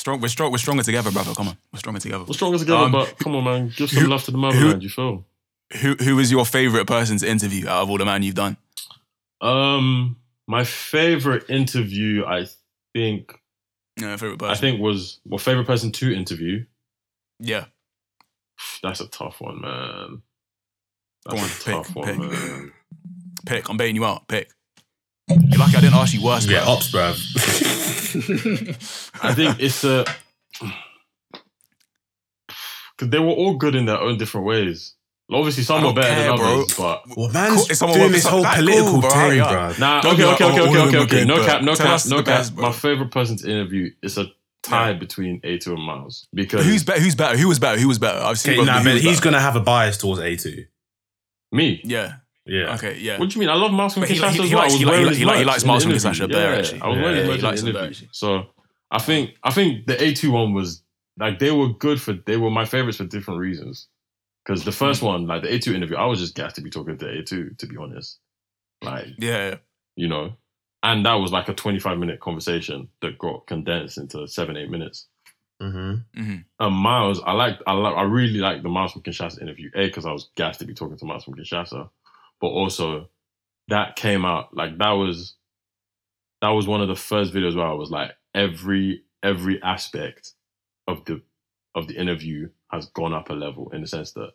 Strong, we're strong. We're stronger together, brother. Come on, we're stronger together. We're stronger together, Um, but come on, man. Give some who- love to the motherland. You feel? Who Who is your favorite person to interview out of all the man you've done? Um, my favorite interview, I think, Yeah, favorite person. I think was well, favorite person to interview. Yeah. That's a tough one, man. Go That's on, a pick, tough one, pick. man. Pick. I'm baiting you out. Pick. You're lucky I didn't ask you worse. Yeah, bro. ops, bruv. I think it's uh, a because they were all good in their own different ways. Obviously, some were better care, than bro. others, but well, man's Cool, someone doing this whole that political cool, bro, thing, hurry up. bruv. nah. Don't Okay, okay, okay, okay, okay, okay. No cap, no cap, no cap. best. My favorite person to interview is a tie between A2 and Miles because Who's better? Who's better? Who was better? Who was better? I've seen. Okay, both, nah, who was he's better? gonna have a bias towards A2. me. Yeah. Yeah. Okay. Yeah. What do you mean? I love Miles from But he- Kinshasa he- as he well. I likes- was he wearing he his like- he merch likes in Miles the from interview. Kinshasa better, Yeah, actually. I was Yeah, wearing his he merch likes in him the better, interview. So I think I think the A2 one was like they were good for they were my favorites for different reasons. Because the first Hmm. one, like the A2 interview, I was just gassed to be talking to A2, to be honest. Like, Yeah. you know. And that was like a 25 minute conversation that got condensed into seven, eight minutes. Mm-hmm. hmm And Miles, I liked, I like, I really liked the Miles from Kinshasa interview. A, because I was gassed to be talking to Miles from Kinshasa, but also that came out like that was that was one of the first videos where I was like, every every aspect of the of the interview has gone up a level in the sense that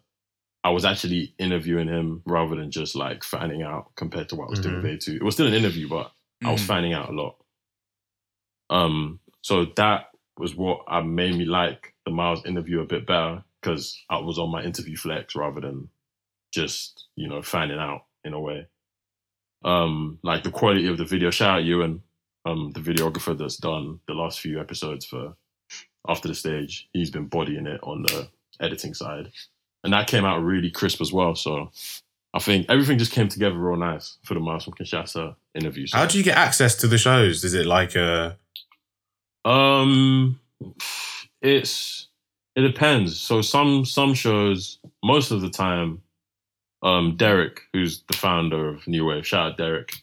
I was actually interviewing him rather than just like fanning out compared to what I was doing with A2. It was still an interview, but I was Mhm. fanning out a lot. Um, so that was what I made me like the Miles interview a bit better because I was on my interview flex rather than just you know fanning out in a way. Um, like the quality of the video. Shout out Ewan, um, the videographer that's done the last few episodes for After the Stage. He's been bodying it on the editing side, and that came out really crisp as well. So. I think everything just came together real nice for the Miles from Kinshasa interview. So. How do you get access to the shows? Is it like uh Um, it's it depends. So some some shows, most of the time, um, Derek, who's the founder of New Wave, shout out Derek.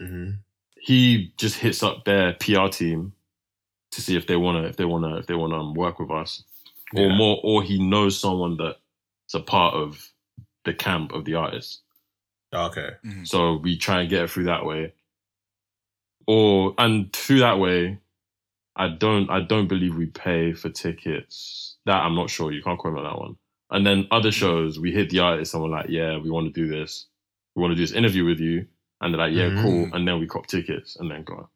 mhm. He just hits up their PR team to see if they wanna if they wanna if they wanna um, work with us, or more, or he knows someone that's a part of the camp of the artist. Okay. So we try and get it through that way. Or and through that way, I don't I don't believe we pay for tickets. That I'm not sure. You can't quote me on that one. And then other shows, we hit the artist and we're like, yeah, we want to do this. We want to do this interview with you. And they're like, yeah, Mhm. cool. And then we cop tickets and then go.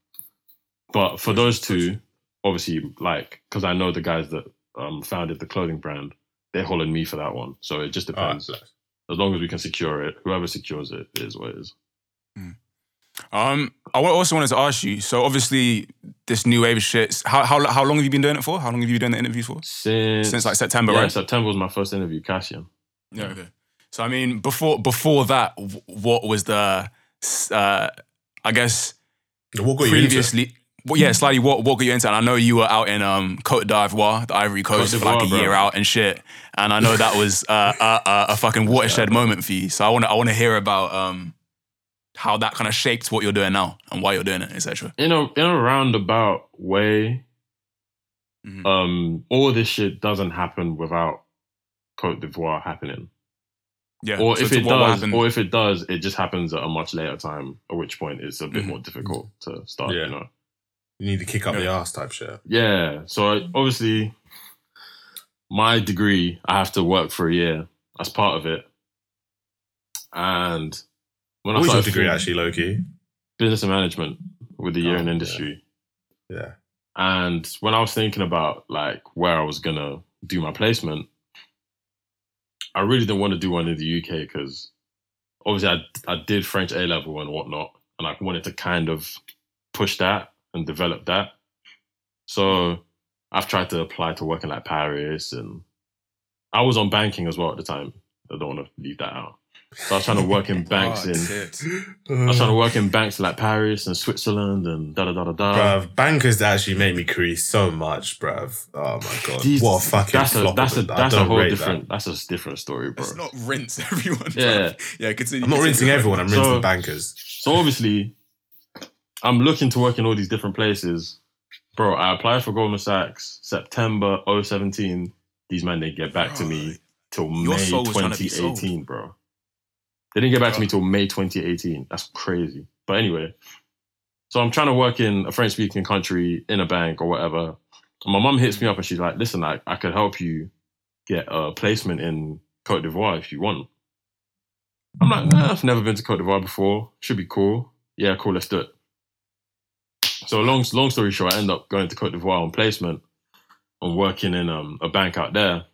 But for those two, obviously, like, because I know the guys that um, founded the clothing brand, they hollered me for that one. So it just right. depends. As long as we can secure it, whoever secures it is what it is. Um, I also wanted to ask you. So obviously, this new wave shit. How how how long have you been doing it for? How long have you been doing the interviews for? Since Since like September, yeah, right? September was my first interview, Cassian. Yeah. Okay. So I mean, before before that, what was the, uh, I guess What got you into previously? Well, yeah, slightly. What what got you into? And I know you were out in um Cote d'Ivoire, the Ivory Coast, Cote for like a d'Ivoire, year out and shit. And I know that was uh, a, a, a fucking watershed moment for you. So I want to I want to hear about um how that kind of shaped what you're doing now and why you're doing it, etc. In a in a roundabout way, Mhm. um, all this shit doesn't happen without Cote d'Ivoire happening. Yeah. Or so if it what- what does, or if it does, it just happens at a much later time. At which point, it's a bit Mhm. more difficult to start. Yeah. You know. You need to kick up the ass type shit. Yeah. So I, obviously, my degree, I have to work for a year as part of it. And when What was I your started degree actually, Loki? business and management with a year Oh, in yeah. industry. Yeah. And when I was thinking about like where I was gonna do my placement, I really didn't want to do one in the UK because obviously I I did French A level and whatnot, and I wanted to kind of push that and develop that. So I've tried to apply to work in like Paris, and I was on banking as well at the time. I don't want to leave that out. So I was trying to work in oh, banks Oh, in. I was trying to work in banks like Paris and Switzerland and da da da da da. Bruv, bankers actually made me crease so much, bruv. Oh my god, These- what a fucking that's a that's a of it. I that's a whole different that's a different story, bro. Let's not rinse everyone. bro. Yeah. Yeah, continue. I'm not rinsing everyone. I'm rinsing So- bankers. So obviously, I'm looking to work in all these different places, bro. I applied for Goldman Sachs September 017. These men didn't get back to me till May soul was trying to be sold. 2018, bro. They didn't get back to me till May 2018. That's crazy. But anyway, so I'm trying to work in a French speaking country in a bank or whatever. And my mum hits me up and she's like, listen, I, I could help you get a placement in Cote d'Ivoire if you want. I'm like, nah, I've never been to Cote d'Ivoire before. Should be cool. Yeah, cool, let's do it. So long long story short, I end up going to Cote d'Ivoire on placement and working in um, a bank out there.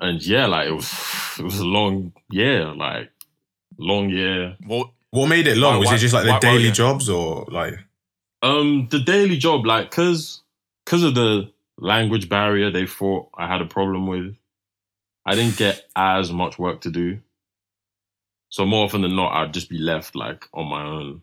And yeah, like it was it was a long year, like long year. What? What made it long? Why- was why- it just like the why- why daily you- jobs or like? Um, the daily job, like, cause, cause of the language barrier, they thought I had a problem with. I didn't get as much work to do. So more often than not, I'd just be left like on my own.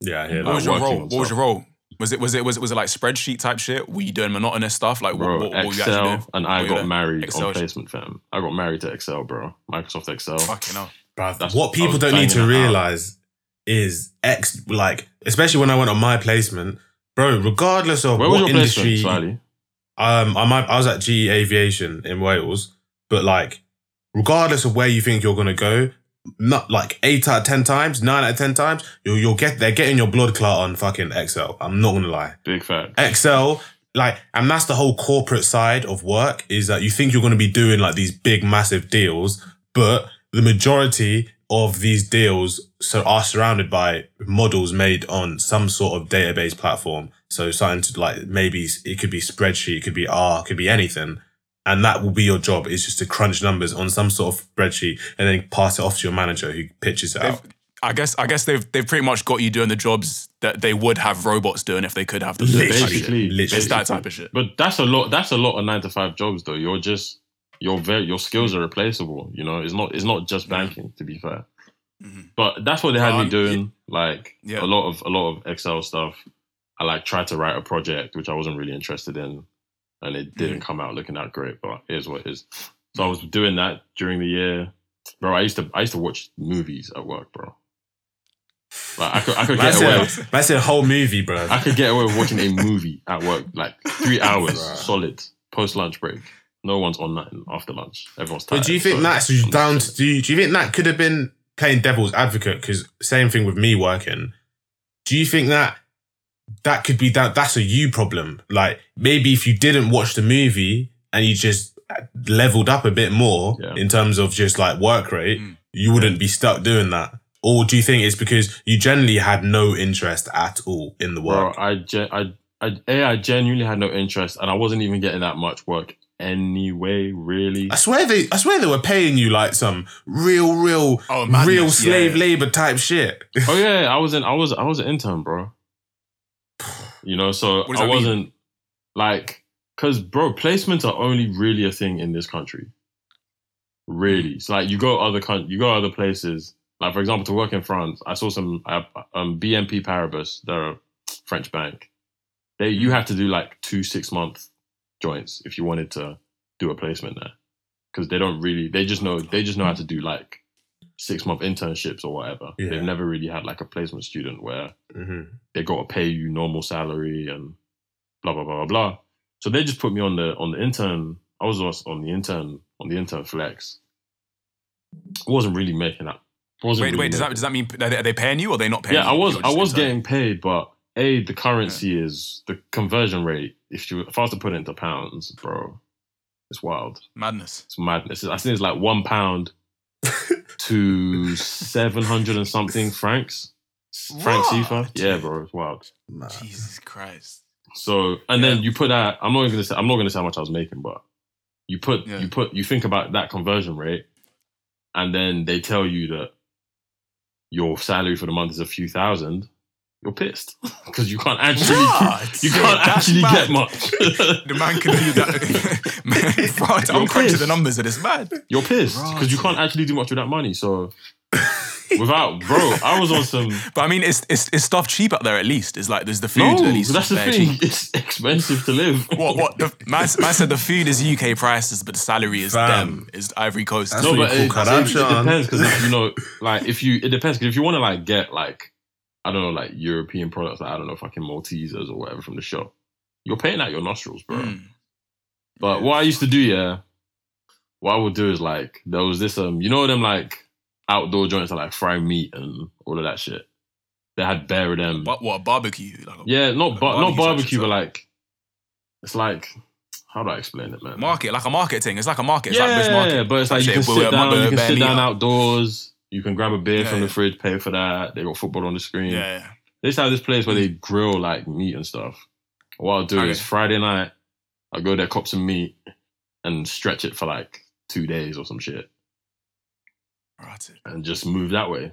Yeah, I hear What that. was your role? What was your role? Was it was it was it was it like spreadsheet type shit? Were you doing monotonous stuff? Like Bro, what, what, what were you actually Excel, doing? and I What got married Excel on shit. placement, fam. I got married to Excel, bro. Microsoft Excel. Fucking hell. Bruv, That's- what people don't need to banging out. realize is X, like, especially when I went on my placement, bro, regardless of Where was what your industry, placement, um, I might, I was at GE Aviation in Wales, but like, regardless of where you think you're gonna go, not like eight out of ten times, nine out of ten times, you'll you'll get they're getting your blood clot on fucking Excel. I'm not gonna lie. Big fact. Excel, like, and that's the whole corporate side of work is that you think you're going to be doing like these big, massive deals, but the majority of these deals so are surrounded by models made on some sort of database platform. So something to like maybe it could be spreadsheet, it could be R, it could be anything. And that will be your job is just to crunch numbers on some sort of spreadsheet and then pass it off to your manager who pitches it They've, out. I guess I guess they've they've pretty much got you doing the jobs that they would have robots doing if they could have them. doing Literally. Basically, literally. It's that type of shit. But that's a lot. That's a lot of nine to five jobs, though. You're just your very your skills are replaceable. You know, it's not it's not just banking. To be fair, Mhm. but that's what they had Um, me doing. Like Yeah. a lot of a lot of Excel stuff. I like tried to write a project which I wasn't really interested in, and it didn't come out looking that great. But is what it is. So I was doing that during the year, bro. I used to I used to watch movies at work, bro. Like I could I could get That's away. a, that's a whole movie, bro. I could get away with watching a movie at work, like three hours solid post lunch break. No one's on nothing after lunch. Everyone's tired. But do you think so that's I'm down to do you, do you think that could have been playing devil's advocate? Because same thing with me working. Do you think that that could be that that's a you problem? Like maybe if you didn't watch the movie and you just leveled up a bit more Yeah. in terms of just like work rate, Mm. you wouldn't be stuck doing that. Or do you think it's because you generally had no interest at all in the work? bro? work? I, gen- I, I, a, I genuinely had no interest, and I wasn't even getting that much work anyway. Really, I swear they, I swear they were paying you like some real, real, Oh, madness. real slave yeah. labor type shit. oh yeah, I was in, I was, I was an intern, bro. You know, so I wasn't like, cause bro, placements are only really a thing in this country. Really, it's like you go other coun- you go other places. Like for example, to work in France, I saw some uh, um, BNP Paribas, they're a French bank. They you have to do like two six month joints if you wanted to do a placement there, because they don't really they just know they just know how to do like six month internships or whatever. Yeah. They've never really had like a placement student where hmm they got to pay you normal salary and blah blah blah blah blah. So they just put me on the on the intern. I was on the intern on the intern flex. I wasn't really making that. Wasn't Wait, really wait. Does that does that mean are they, are they paying you or are they not paying? yeah, I you? was I was intern? getting paid, but a the currency is the conversion rate. If you if I was to put it into pounds, bro, It's wild. Madness. It's madness. I think it's like one pound to seven hundred and something francs. Franc What? CFA. Yeah, bro, it's wild. Man. Jesus Christ. So and then you put that. I'm not even gonna say. I'm not gonna say how much I was making, but you put Yeah. you put you think about that conversion rate, and then they tell you that your salary for the month is a few thousand. You're pissed because you can't actually What? you can't That's actually mad. get much. The man can do that. man, bro, I'm You're crunching the numbers and it's mad. You're pissed because you can't actually do much with that money. So without, bro, I was on some. But I mean, it's it's, it's stuff cheap out there at least. It's like there's the food No, at least. that's the thing. cheap. It's expensive to live. What what the man, man said the food is UK prices, but the salary is Fam. them is Ivory Coast. That's no, what but you it, call it, it depends because you know, like if you, it depends because if you want to like get like, I don't know, like European products, like I don't know, fucking Maltesers or whatever from the shop, you're paying out your nostrils, bro. Mm. But what I used to do, yeah, what I would do is like there was this um, you know them like outdoor joints that like fry meat and all of that shit. They had bare of them. But what barbecue? Like a yeah, not like but not barbecue but like it's like how do I explain it, man? market, like a market thing. It's like a market. It's yeah, like market. but it's like you can but sit we're- down, you can sit down outdoors. You can grab a beer Yeah, from the fridge, pay for that. They got football on the screen. Yeah, yeah. They just have this place where they grill like meat and stuff. What I'll do is Friday night, I'll go there, cop some meat, and stretch it for like two days or some shit, Right. and just move that way.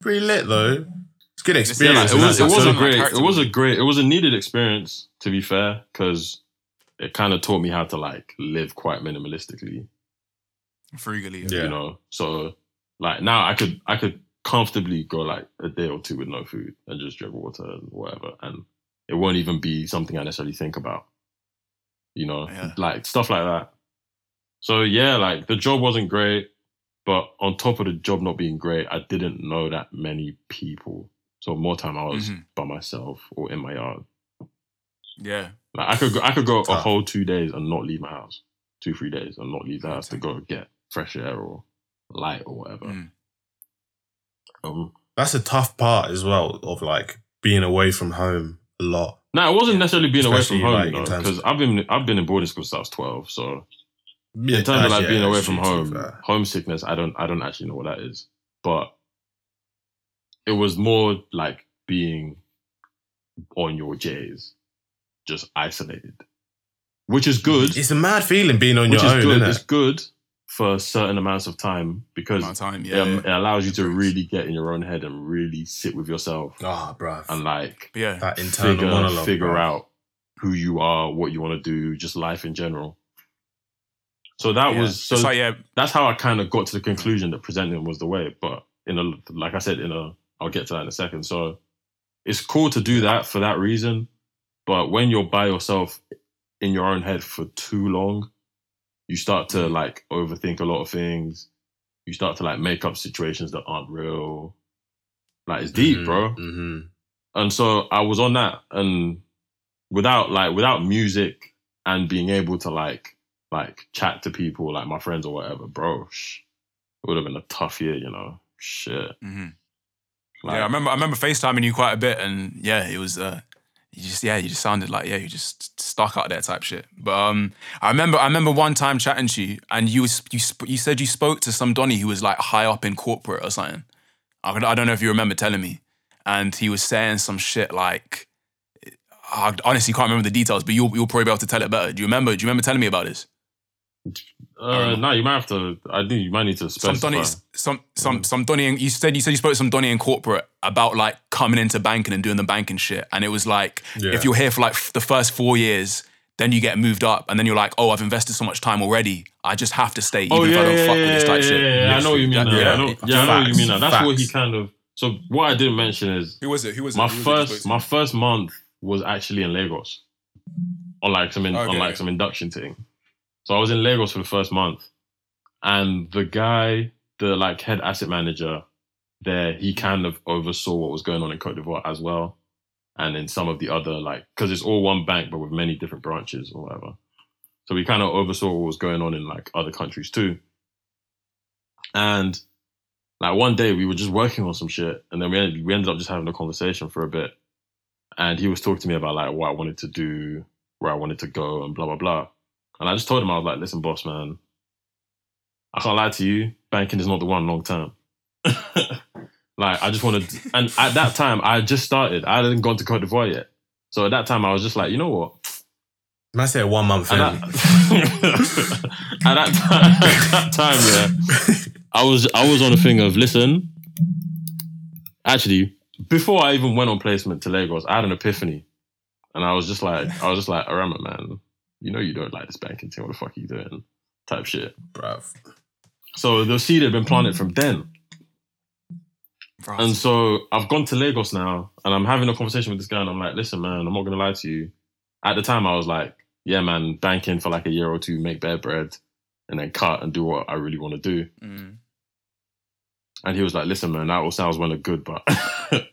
Pretty lit though. It's good Yeah, experience. it was it was a great it was a great it was a needed experience to be fair because it kind of taught me how to like live quite minimalistically. Frugally. Yeah. You know, so like now I could I could comfortably go like a day or two with no food and just drink water and whatever, and it won't even be something I necessarily think about. You know, Yeah. like stuff like that. So yeah, like the job wasn't great, but on top of the job not being great, I didn't know that many people. So more time I was Mhm. by myself or in my yard. Yeah. Like I could go, I could go a whole two days and not leave my house, two three days and not leave the house to go get fresh air or light or whatever. Mm. Um, That's a tough part as well of like being away from home a lot. no, it wasn't necessarily being away from home, like, you in know, terms because of- I've been I've been in boarding school since I was twelve. So Yeah, in terms of like actually, being away from true, to be home, homesickness, I don't I don't actually know what that is, but it was more like being on your J's, just isolated, which is good. It's a mad feeling being on which your is own, good. isn't It's good for certain amounts of time because of time. it, Yeah. um, yeah. it allows you to really get in your own head and really sit with yourself Ah, bruv. and like yeah. that internal figure monologue. figure bruv. out who you are, what you want to do, just life in general. So that yeah. was so like yeah. that's how I kind of got to the conclusion that presenting was the way. But in a like I said in a I'll get to that in a second. So it's cool to do that for that reason. But when you're by yourself in your own head for too long, you start to Mm. like overthink a lot of things. You start to like make up situations that aren't real. Like it's deep, Mhm, bro. mhm. And so I was on that and without like without music and being able to like like chat to people like my friends or whatever, bro, sh- it would have been a tough year, you know. Shit. hmm Like, yeah, I remember. I remember FaceTiming you quite a bit, and yeah, it was. Uh, you just yeah, you just sounded like yeah, you just stuck out there type shit. But um, I remember. I remember one time chatting to you, and you was you sp- you said you spoke to some Donny who was like high up in corporate or something. I, don't- know if you remember telling me, and he was saying some shit like. I honestly can't remember the details, but you'll you'll probably be able to tell it better. Do you remember? Do you remember telling me about this? Uh, no, you might have to. I think you might need to some specify. Donny, some some some Donny, and you said you said you spoke to some Donny in corporate about like coming into banking and doing the banking shit, and it was like Yeah. if you're here for like f- the first four years, then you get moved up, and then you're like, oh, I've invested so much time already, I just have to stay, even Oh if yeah, I don't yeah, fuck yeah, with this type shit. yeah, yeah. I know what you mean. Yeah, yeah. I know, yeah, I know what you mean. Now. That's what he kind of. So what I didn't mention is Who was it? Who was my it? Who was first spoke my first month was actually in Lagos on like some in, on like some induction thing. So I was in Lagos for the first month, and the guy, the like head asset manager there, he kind of oversaw what was going on in Cote d'Ivoire as well, and in some of the other like because it's all one bank but with many different branches or whatever. So we kind of oversaw what was going on in like other countries too. And like one day we were just working on some shit, and then we ended, we ended up just having a conversation for a bit. And he was talking to me about like what I wanted to do, where I wanted to go, and blah blah blah. And I just told him, I was like, listen, boss, man, I can't lie to you. Banking is not the one long term. like, I just wanted, and at that time, I had just started. I hadn't gone to Cote d'Ivoire yet. So at that time, I was just like, you know what? Man said one month. At that, at that time, at that time, yeah, I was I was on a thing of listen. Actually, before I even went on placement to Lagos, I had an epiphany, and I was just like, I was just like, Arama, man, you know you don't like this banking thing. What the fuck are you doing? Type shit. Bruv. So the seed had been planted from then, Right. and so I've gone to Lagos now, and I'm having a conversation with this guy, and I'm like, listen, man, I'm not gonna lie to you. At the time, I was like, yeah, man, banking for like a year or two, make bare bread, and then cut and do what I really want to do. Mm. And he was like, listen, man, that all sounds well and good, but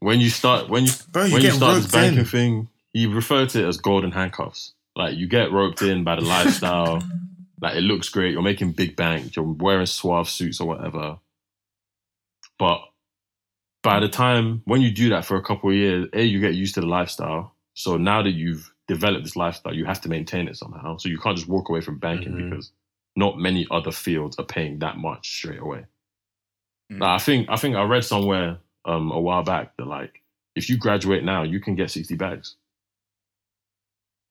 when you start, when you Bro, you when you start this banking in. thing, he referred to it as golden handcuffs. Like you get roped in by the lifestyle. like it looks great. You're making big bank. You're wearing suave suits or whatever. But by the time when you do that for a couple of years, a you get used to the lifestyle. So now that you've developed this lifestyle, you have to maintain it somehow. So you can't just walk away from banking Mhm. because not many other fields are paying that much straight away. Mm. Like, I think I think I read somewhere um, a while back that like if you graduate now, you can get sixty bags.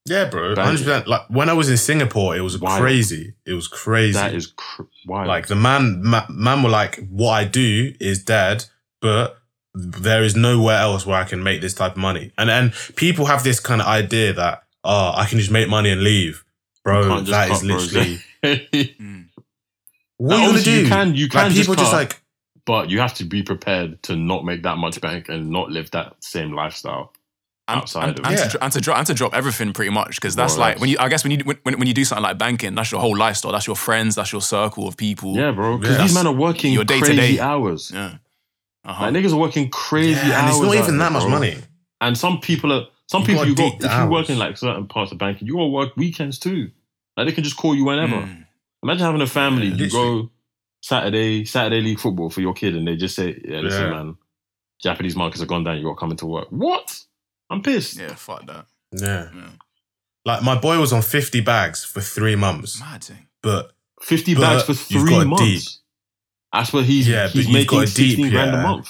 Yeah, bro. Banking. 100%. Like when I was in Singapore, it was Wild. crazy. It was crazy. That is cr- wild. like the man, ma- man were like, what I do is dead, but there is nowhere else where I can make this type of money. And and people have this kind of idea that, oh, I can just make money and leave. Bro, just that is literally what you do? you can you can like just people just cut, like but you have to be prepared to not make that much bank and not live that same lifestyle. And, outside and, of and, it. to, and to drop and to drop everything pretty much because that's like when you I guess when you when, when you do something like banking that's your whole lifestyle that's your friends that's your circle of people Yeah, bro. Because Yeah. these men are working Your day to crazy day. hours. yeah uh-huh. Like niggas are working crazy yeah, and hours. it's not even here, that much bro. money. And some people are some You people you got if you work in like certain parts of banking, you gotta work weekends too. Like they can just call you whenever. Mm. Imagine having a family. Yeah, you go Saturday, Saturday league football for your kid, and they just say, "Yeah, listen, Yeah. man, Japanese markets have gone down. You got coming to work." What? I'm pissed. yeah fuck that Yeah. yeah. Like my boy was on 50 bags for three months, mad thing but Fifty But bags for you've three got months. deep. That's what he's Yeah, but he's making got a deep, sixteen grand a month.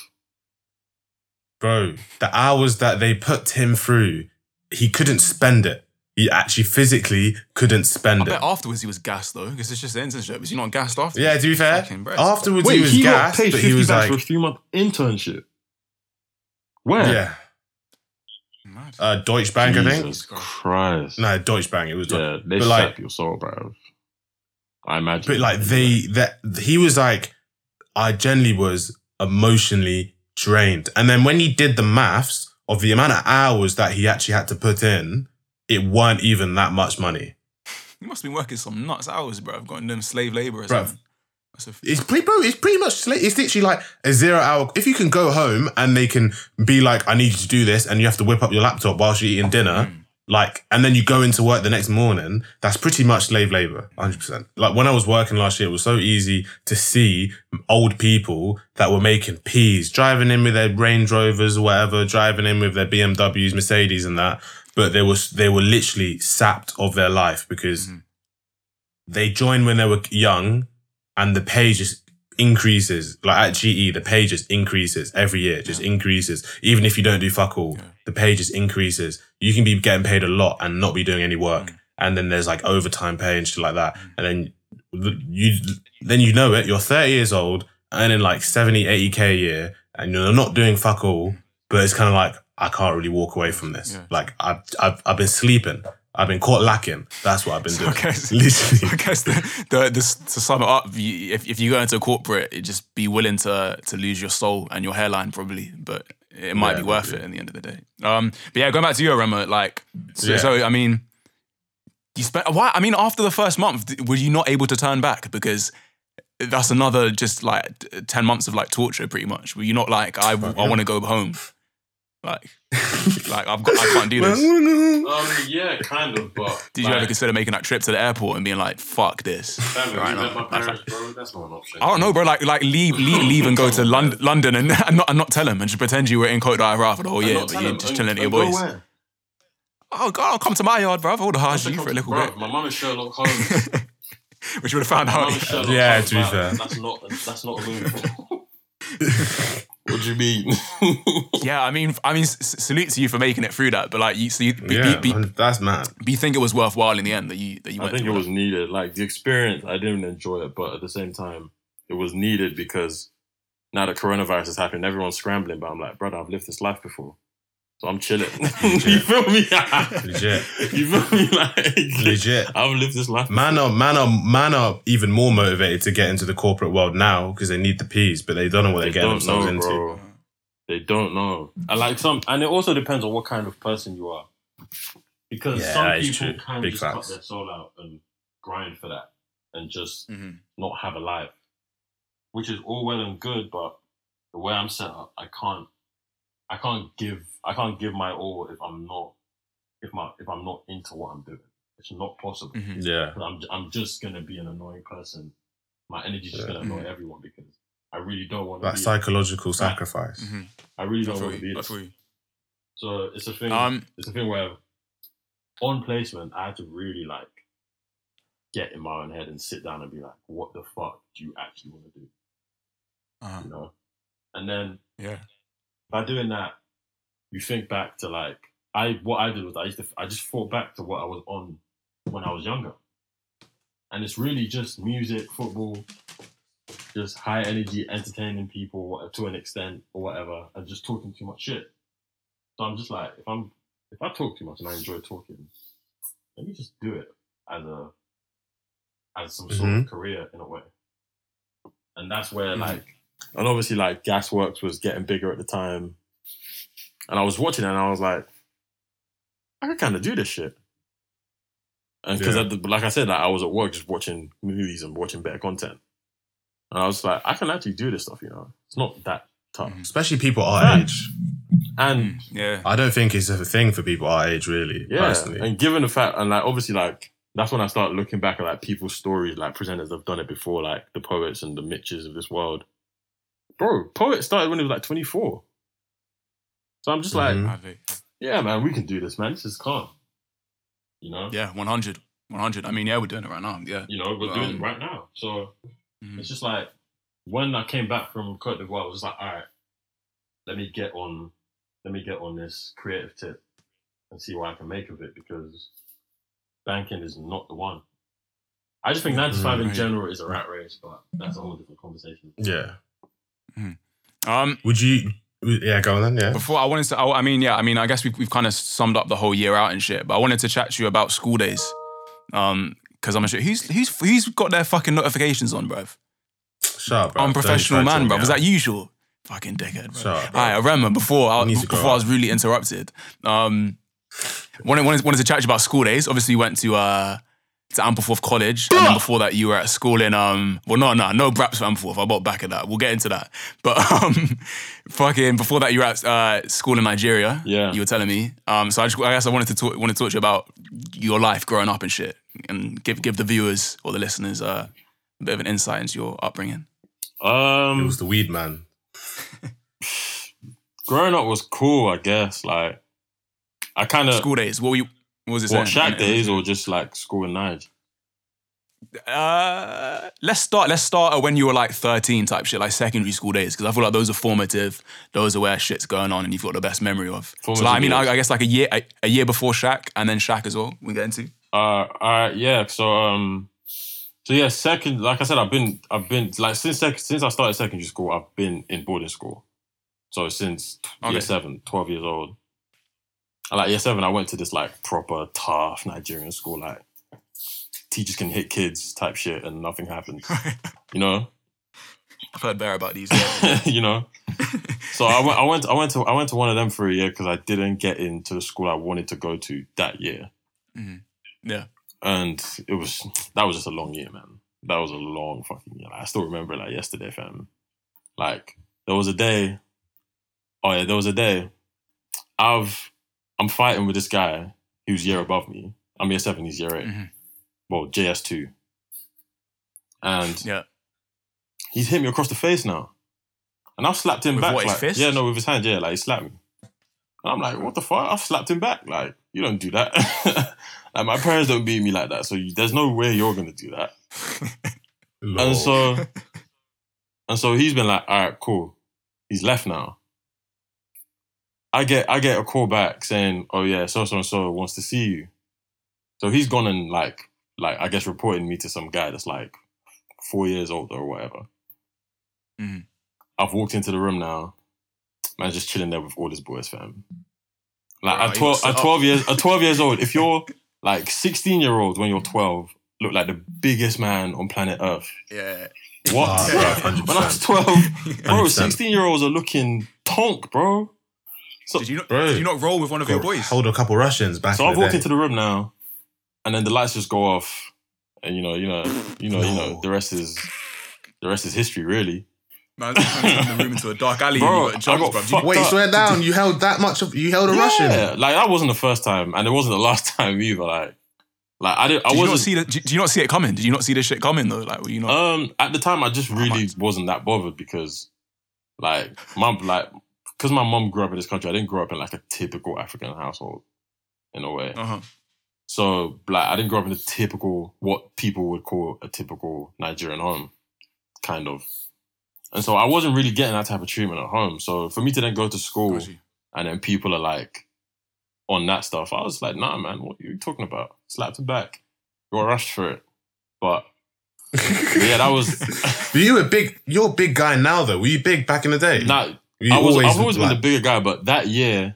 bro, the hours that they put him through, he couldn't spend it. He actually physically couldn't I spend it. bet afterwards he was gassed though because it's just the internship is he not gassed after Yeah, to be fair, Fucking bread. afterwards Wait, he was he got gassed, paid but fifty he was bags like, for a three month internship. Where? yeah, mad uh, Deutsche Bank, I think. Jesus Christ. No, Deutsche Bank. It was, Deutsche. Yeah, they But, like- your soul, bro. I imagine. but like they that he was like, I generally was emotionally drained, and then when he did the maths of the amount of hours that he actually had to put in, it weren't even that much money. you must be working some nuts hours bro I've gotten them slave labor or Bruv. something that's a It's pretty, bro. It's pretty much. It's literally like a zero hour. If you can go home and they can be like, "I need you to do this," and you have to whip up your laptop whilst you're eating dinner, Mm. like, and then you go into work the next morning. That's pretty much slave labor, hundred percent. Like when I was working last year, it was so easy to see old people that were making peas, driving in with their Range Rovers or whatever, driving in with their BMWs, Mercedes, and that. But they was they were literally sapped of their life because Mhm. they joined when they were young and the pay just increases. Like at GE, the pay just increases every year, just increases. Even if you don't do fuck all, Yeah. the pay just increases. You can be getting paid a lot and not be doing any work. Mm. And then there's like overtime pay and shit like that. And then you, then you know it, you're 30 years old, earning like 70, 80k a year, and you're not doing fuck all, but it's kind of like, I can't really walk away from this. Yeah. Like I've, I've, I've been sleeping. I've been caught lacking. That's what I've been doing. Okay. Literally. I guess the, the, this, to sum it up, you, if, if you go into a corporate, just be willing to to lose your soul and your hairline probably, but it might Yeah, be worth it in the end of the day. Um, but yeah, going back to you, Rema, like, so, Yeah. so I mean, you spent why? I mean, after the first month, were you not able to turn back because that's another just like ten months of like torture, pretty much. Were you not like I, I want to go home, like, like I've got I can't do this. Um, yeah, kind of, but Did you ever consider making that trip to the airport and being like, "Fuck this"? Right now. bro. That's not an option. I don't know, bro. Like, like leave, leave, leave, and go to London, London, and, and not and not tell them, and just pretend you were in Cote d'Ivoire for the whole year, but you're just chilling at your boys. Where? oh God, I'll come to my yard, bro. I would have I hired said, you for a little "Bro, bit. My mum is Sherlock Holmes. Which you would have found My out. mum is Sherlock Yeah, Holmes. to be Like, fair. That's not. That's not a move. What do you mean? Yeah, I mean, I mean, s- s- salute to you for making it through that. But like, you, so you, be, Yeah, be, be, man, that's mad. but you think it was worthwhile in the end that you that you went through I went. think it through was needed. Like the experience, I didn't enjoy it, but at the same time, it was needed because now that coronavirus has happened, everyone's scrambling. But I'm like, brother, I've lived this life before, so I'm chilling. you feel me? Legit. you feel me? Like Legit. I've lived this life. Man are man are man are even more motivated to get into the corporate world now because they need the peas, but they don't know what they're getting themselves know, into. bro. They don't know. And like some, and it also depends on what kind of person you are. Because Yeah, some people true. can Big just facts. cut their soul out and grind for that, and just Mhm. not have a life, which is all well and good. But the way I'm set up, I can't, I can't give, I can't give my all if I'm not, if my, if I'm not into what I'm doing. It's not possible. Mhm. Yeah. 'Cause I'm, I'm just gonna be an annoying person. My energy's just Yeah. gonna annoy everyone because I really don't want to That be. psychological sacrifice. Mhm. I really don't want to be you. I this. So it's a thing. Um, it's a thing where on placement, I had to really like get in my own head and sit down and be like, what the fuck do you actually want to do? uh-huh. You know? And then Yeah. By doing that, you think back to like I what I did was I used to I just thought back to what I was on when I was younger. And it's really just music, football, just high energy, entertaining people to an extent or whatever, and just talking too much shit. So I'm just like, if I'm if I talk too much and I enjoy talking, let me just do it as a as some sort of career in a way. And that's where Mhm. like and obviously like Gasworks was getting bigger at the time. And I was watching it and I was like, I could kind of do this shit. And because, Yeah. like I said, like, I was at work just watching movies and watching better content. And I was like, I can actually do this stuff, you know? It's not that tough. Mhm. Especially people our Yeah. age. And Yeah. I don't think it's a thing for people our age, really. yeah, Personally. and given the fact, and like obviously, like that's when I started looking back at like people's stories, like presenters have done it before, like the poets and the Mitches of this world. Bro, poet started when he was like 24. So I'm just like, Mhm. I yeah, man, we can do this, man. This is calm. You know? Yeah. 100. 100. I mean, yeah, we're doing it right now. Yeah. You know, we're doing Um, it right now. So Mhm. it's just like when I came back from Cote d'Ivoire, I was just like, all right, let me get on let me get on this creative tip and see what I can make of it because banking is not the one. I just think nine to five in general is a rat race, but that's a whole different conversation. Yeah. Um, Would you? Yeah, go on then. Yeah. Before I wanted to, I, I mean, yeah, I mean, I guess we've, we've kind of summed up the whole year out and shit. But I wanted to chat to you about school days, um, because I'm sure who's who's who's got their fucking notifications on, bruv? Shut up, bro. Unprofessional man, bruv. Is that usual? Fucking dickhead, bro. Shut up, bro. Alright, I remember before I, You need to grow before I was really interrupted. Um, wanted, wanted wanted to chat to you about school days. Obviously, you went to uh to Ampleforth College, and then before that, you were at school in um. Well, no, no, no braps for Ampleforth. I bought back at that. We'll get into that. But um, fucking before that, you were at uh school in Nigeria. Yeah. you were telling me. Um, so I just I guess I wanted to talk wanted to talk to you about your life growing up and shit, and give give the viewers or the listeners uh, a bit of an insight into your upbringing. Um, it was the weed man. growing up was cool, I guess. Like, I kind of School days. What were you? What was it what saying? shack days or just like school and Nige. Uh, let's start. Let's start at when you were like thirteen, type shit, like secondary school days, because I feel like those are formative. Those are where shit's going on, and you've got the best memory of. So, like, I mean, I. I guess like a year, a, a year before Shaq, and then Shaq as well. We get into. Uh, uh, yeah. So, um, so yeah, second, like I said, I've been, I've been like since sec- since I started secondary school, I've been in boarding school. So since Okay. year seven, 12 years old. Like year seven, I went to this like proper tough Nigerian school, like teachers can hit kids type shit and nothing happens. You know, I've heard better about these. You know. So I went, I went, I went to, I went to one of them for a year because I didn't get into the school I wanted to go to that year. Mhm. Yeah. and it was that was just a long year, man. That was a long fucking year. Like, I still remember it like yesterday, fam. Like there was a day. Oh yeah, there was a day. I've I'm fighting with this guy who's year above me. I'm year seven, he's year 8 Mhm. Well, JS two. And Yeah. he's hit me across the face now, and I've slapped him With back. what, his like, fist? Yeah, no, with his hand. Yeah, like he slapped me. And I'm like, what the fuck? I've slapped him back. Like, you don't do that. like, my parents don't beat me like that. So you, there's no way you're going to do that. And so, and so he's been like, all right, cool. He's left now. I get, I get a call back saying, oh yeah, so so and so wants to see you. So he's gone and like, like I guess reporting me to some guy that's like four years older or whatever. Mhm. I've walked into the room now. Man's just chilling there with all his boys, fam. Like Right, at twelve, got set at up. twelve years, at twelve years old, if you're like sixteen year old when you're twelve, look like the biggest man on planet Earth. Yeah. What? Ah, yeah, When I was 12, bro, 16 year olds are looking tonk, bro. So, Did you not? Bro. Did you not roll with one of your boys? Hold a couple Russians back. so I've walked into the room now, and then the lights just go off, and you know, you know, you know, you know, the rest is the rest is history, really. Man, turned the room into a dark alley. Bro, and you got I jumps, got bro. You, Wait, up. swear down. You held that much of. You held a Russian. Yeah, like that wasn't the first time, and it wasn't the last time either. Like, like I didn't, I didn't wasn't. see the, Did you not see it coming? Did you not see this shit coming though? Like, were you know. Um, at the time, I just really wasn't that bothered because, like, mom, like, because my mom grew up in this country, I didn't grow up in like a typical African household, in a way. Uh huh. So, like, I didn't grow up in a typical, what people would call a typical Nigerian home, kind of. And so I wasn't really getting that type of treatment at home. So for me to then go to school and then people are like on that stuff, I was like, nah, man, what are you talking about? Slapped it back. Got rushed for it. But yeah, that was. But you were big. You're a big guy now, though. Were you big back in the day? Nah, Were you I was, I've always been like- the bigger guy, but that year,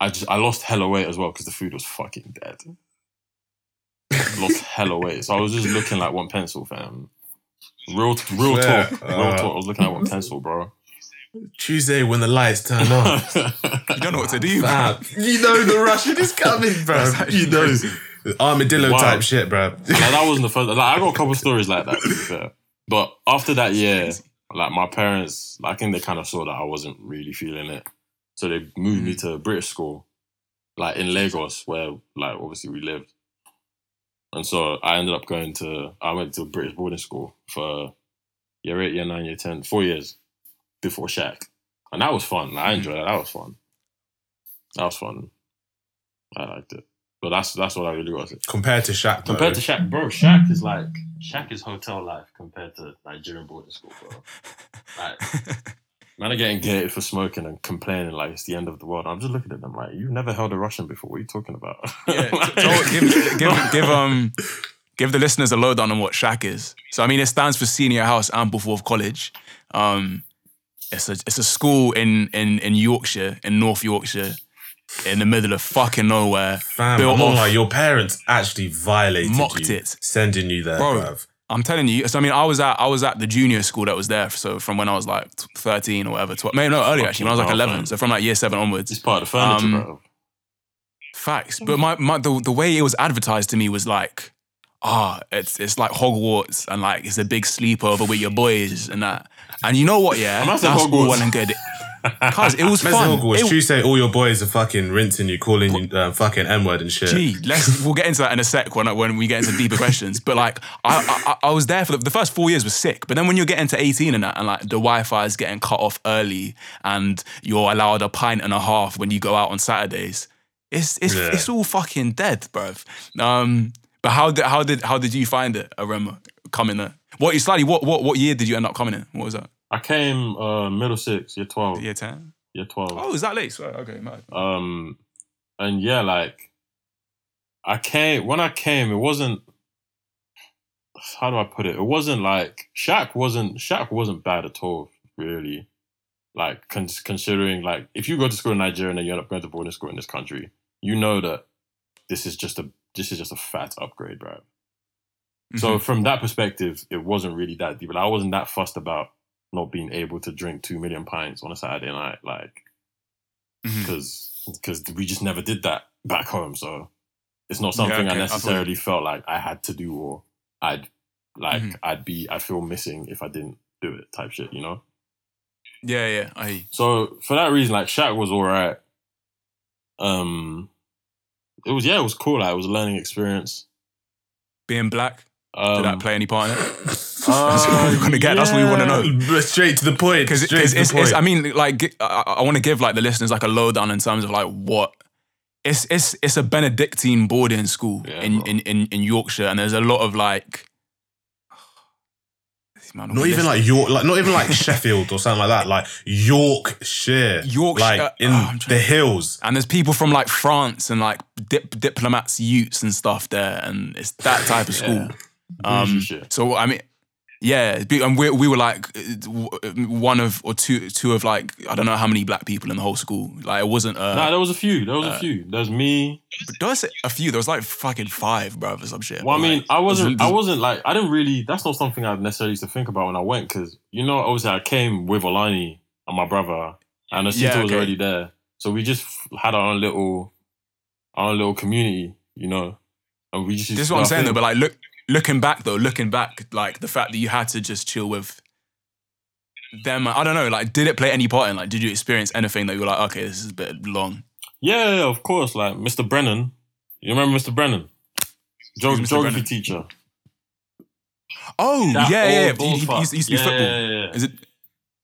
I just I lost hella weight as well because the food was fucking dead. lost hella weight, so I was just looking like one pencil, fam. Real, real Swear. talk, real Uh, talk. I was looking at one pencil, bro. Tuesday when the lights turn off. You don't know what to do. bro. Fam, you know the Russian is coming, bro. You know crazy. armadillo Wow. type shit, bro. like that wasn't the first. Like I got a couple stories like that. To be fair, but after that year, like my parents, I think they kind of saw that I wasn't really feeling it, so they moved me mm-hmm. to a British school, like in Lagos, where like obviously we lived, and so I ended up going to. I went to a British boarding school for year eight, year nine, year ten, four years before Shaq, and that was fun. I mm-hmm. enjoyed that. That was fun. That was fun. I liked it. But that's that's what I really got. to say. Compared to Shaq, though. Compared to Shaq, bro, Shaq is like Shaq is hotel life compared to Nigerian boarding school, bro. Like, man are getting gated for smoking and complaining like it's the end of the world. I'm just looking at them like, you've never held a Russian before. What are you talking about? Yeah, so give, give, give um give the listeners a lowdown on what Shack is. So I mean, it stands for Senior House Ampleforth College. Um, it's a it's a school in in in Yorkshire, in North Yorkshire, in the middle of fucking nowhere. Fam, built I'm off- like your parents actually violated Mocked you, it. sending you there, Bro. bruv. I'm telling you. So I mean, I was at I was at the junior school that was there. So from when I was like 13 or whatever, 12, maybe no earlier actually, when I was like 11. So from like year seven onwards. it's part of the furniture, Um, bro. Facts. But my, my the, the way it was advertised to me was like, ah, it's it's like Hogwarts and like it's a big sleepover with your boys and that. And you know what, yeah? I'm That's saying all well and good. Cause it was fun. Hogwarts, It- Tuesday, all your boys are fucking rinsing you, calling you uh, fucking N word and shit. Gee, let's we'll get into that in a sec when when we get into deeper questions. But like, I, I I was there for the, the first four years was sick. But then when you're getting to 18 and that, and like the Wi-Fi is getting cut off early, and you're allowed a pint and a half when you go out on Saturdays, it's it's Yeah. it's all fucking dead, bruv. Um, but how did how did how did you find it, Arema, coming there? What slightly what what what year did you end up coming in? What was that? I came uh, middle six, year twelve, Year 10? year twelve. Oh, is that late? Sorry, okay, mad. Um, and yeah, like I came when I came, it wasn't. How do I put it? It wasn't like Shaq wasn't Shaq wasn't bad at all, really. Like con- considering like if you go to school in Nigeria and then you end up going to boarding school in this country, you know that this is just a this is just a fat upgrade, right? So Mhm. from that perspective, it wasn't really that deep. Like, I wasn't that fussed about not being able to drink two million pints on a Saturday night, like because because we just never did that back home. So it's not Yeah, something okay, I I necessarily felt like I had to do or I'd like Mhm. I'd be I feel missing if I didn't do it type shit, you know. yeah, yeah, I. So for that reason, like Shaq was all right. Um, it was yeah, it was cool. Like it was a learning experience. being black. Um, Did that play any part in it? that's what we're gonna get. That's what we want to know. Straight to the point. Because Straight to the it's, point. it's, I mean, like, I, I want to give like the listeners like a lowdown in terms of like what it's it's it's a Benedictine boarding school Yeah, in, in in in Yorkshire, and there's a lot of like. Man not even listening. like York, like not even like Sheffield or something like that. Like Yorkshire, Yorkshire, like in oh, the hills. and there's people from like France and like dip, diplomats, Utes and stuff there, and it's that type of school. Bougie Um, so I mean, yeah, and we we were like uh, one of or two two of like I don't know how many black people in the whole school. Like it wasn't. Uh, Nah, there was a few. There was uh, a few. There's me. There was a few. There was like fucking five, bro, or some shit. Well, I mean, like, I wasn't. I wasn't like. I didn't really. That's not something I necessarily used to think about when I went because you know, obviously, I came with Olani and my brother, and Asita Yeah, was already there. So we just had our own little, our own little community, you know. And we just. This is what I'm saying though. But like, look, looking back though, looking back, like the fact that you had to just chill with them. I don't know. Like, did it play any part in? Like, did you experience anything that you were like, okay, this is a bit long? Yeah, of course. Like Mr. Brennan. You remember Mr. Brennan? Geog- Mr. geography Brennan? teacher. Oh, That yeah, yeah. yeah. He, he, he used to, he be Yeah, football. Yeah, yeah, yeah. Is it?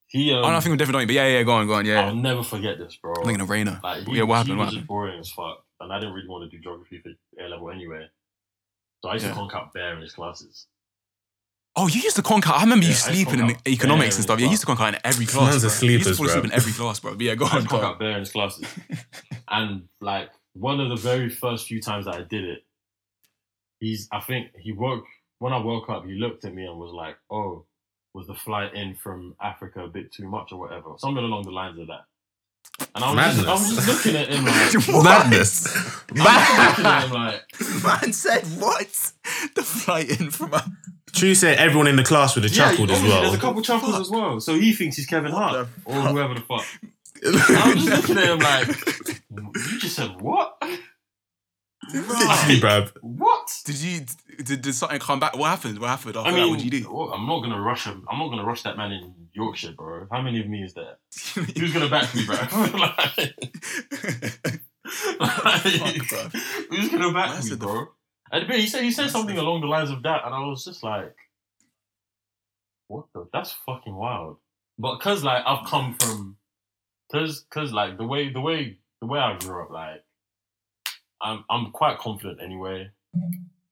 He. Um, oh, no, I think we're different, don't? But yeah, yeah. Go on, go on. Yeah. I'll never forget this, bro. I'm thinking of Rainer. Like, he, yeah, what he happened? was What happened? boring as fuck, and I didn't really want to do geography for A level anyway. So I used Yeah. to conk out bear in his classes. Oh, you used to conk out. I remember Yeah, you sleeping in economics and stuff. Yeah, you used to conk out in every Man's class. a bro. You used to fall asleep in every class, bro. But yeah, go I on. conk out bear in his classes, and like one of the very first few times that I did it, he's. I think he woke when I woke up. He looked at me and was like, "Oh, was the flight in from Africa a bit too much or whatever?" Something along the lines of that. And I was, just, I was just looking at him like, Madness. I was looking at him like. Man said what? The flight in from. A- True said everyone in the class would have chuckled as obviously, well. There's a couple chuckles as well. So he thinks he's Kevin Hart or whoever the fuck. And I'm just looking at him like, you just said what? Literally, bruv. What? did you? Did, did something come back? What happened? What happened? After I that? mean, what did you do? well, I'm not gonna rush him. I'm not gonna rush that man in Yorkshire, bro. How many of me is there? Who's gonna back me, bro? like, Fuck, bro. who's gonna back That's me, a- bro? And but he said he said That's something a- along the lines of that, and I was just like, "What the? That's fucking wild." But cause like I've come from, cause cause like the way the way the way I grew up, like I'm I'm quite confident anyway.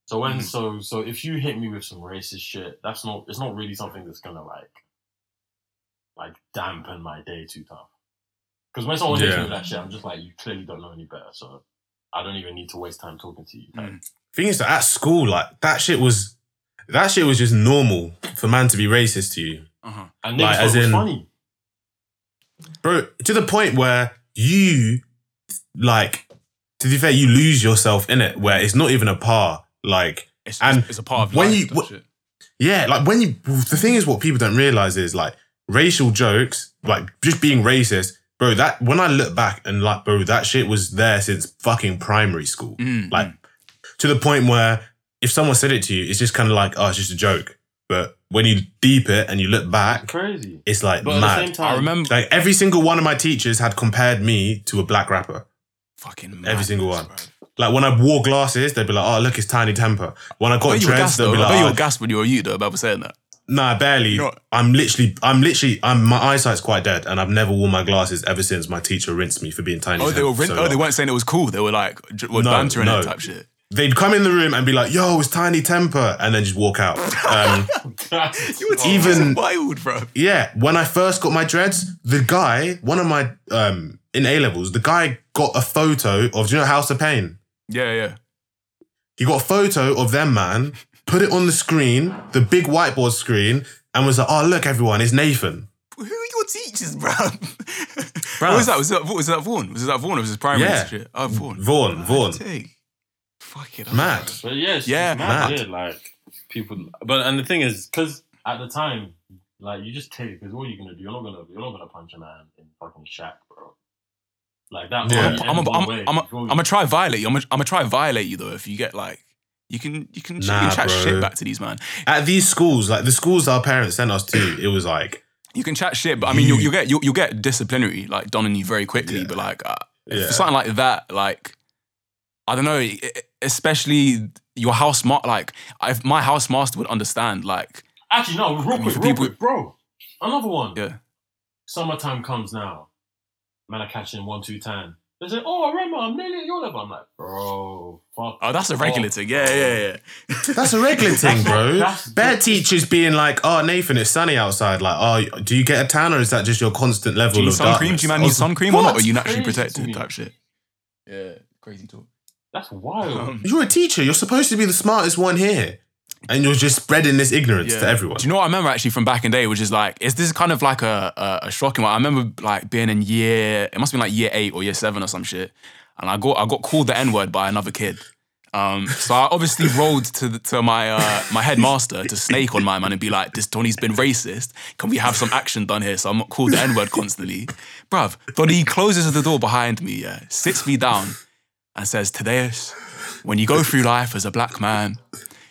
So when Mhm. so so if you hit me with some racist shit, that's not it's not really something that's gonna like like dampen my day too tough. Because when someone hits Yeah. me with that shit, I'm just like, you clearly don't know any better, so I don't even need to waste time talking to you. Mm. Thing is that at school, like that shit was that shit was just normal for man to be racist to you. Uh-huh. And niggas Like, as it was in- funny. Bro, to the point where you like to be fair, you lose yourself in it where it's not even a par. Like It's, And it's, it's a part of when life. you- that wh- shit. Yeah, like when you the thing is what people don't realize is like racial jokes, like just being racist, bro, that when I look back and like, bro, that shit was there since fucking primary school. Mm, Like mm. to the point where if someone said it to you, it's just kind of like, oh, it's just a joke. But when you deep it and you look back, Crazy. it's like But at the mad. same time, I remember like every single one of my teachers had compared me to a black rapper. fucking man. every single one. bro. Like when I wore glasses, they'd be like, oh, look, it's Tinie Tempah. When I I got bet you were dreads, they'd though. be I like, bet you oh, were gassed when you were you though about saying that. Nah, barely. Not- I'm literally, I'm literally, I'm my eyesight's quite dead, and I've never worn my glasses ever since my teacher rinsed me for being tiny. Oh, they were rin- so oh, they weren't saying it was cool. They were like were No, bantering no. and type shit. They'd come in the room and be like, "Yo, it's Tinie Tempah," and then just walk out. Um, You were Even- wild, bro. yeah, when I first got my dreads, the guy, one of my um in A levels, the guy got a photo of, do you know House of Pain? Yeah, yeah. He got a photo of them, man, put it on the screen, the big whiteboard screen, and was like, "Oh, look, everyone, it's Nathan." Who are your teachers, bro? Bruv. What was that? Was that was that Vaughan? Was that Vaughan or was it primary Yeah. shit? Oh, Vaughan. Vaughan, Vaughan, Take. Fuck it. mad. But yeah, it's Yeah, yeah, mad, mad. weird, Like people, but and the thing is, because at the time, like you just take because what are you gonna do? You're not gonna you're not gonna punch a man in fucking shack, bro. Like that. Yeah. I'm end a, one I'm, I'm, you feel I'm me? gonna try violate you. I'm gonna try violate you though. If you get like, you can you can, you can chat bro. shit back to these man. At these schools, like the schools our parents sent us to, it was like, You can chat shit, but I mean, you You- you get you you get disciplinary like done on you very quickly. Yeah. But like uh, yeah, for something like that, like I don't know, especially your house ma- like if my house master would understand like Actually, no, real mean, quick, for real people- quick, bro. Another one. Yeah. Summertime comes now. Man are catching one, two, ten. They say, oh, remember, I'm nearly at your level. I'm like, bro, fuck. Oh, that's a regular off, thing. Yeah, bro. yeah, yeah. That's a regular thing, bro. that's- Bare teachers being like, "Oh, Nathan, it's sunny outside." Like, "Oh, do you get a tan, or is that just your constant level Do you of sun cream? Do you man I need sun cream or not? Or What? are you naturally protected me. type shit? Yeah, crazy talk. That's wild. Um, You're a teacher. You're supposed to be the smartest one here, and you're just spreading this ignorance Yeah. to everyone. Do you know what I remember actually from back in the day, which is like, is this kind of like a, a, a shocking one? I remember like being in year, it must have been like year eight or year seven or some shit, and I got I got called the N word by another kid. Um, so I obviously rolled to the, to my uh, my headmaster to snake on my man and be like, "This Donny's been racist. Can we have some action done here?" So I'm not called the N word constantly, bruv. Donny closes the door behind me, yeah, sits me down, and says, "Thaddeus, when you go through life as a black man,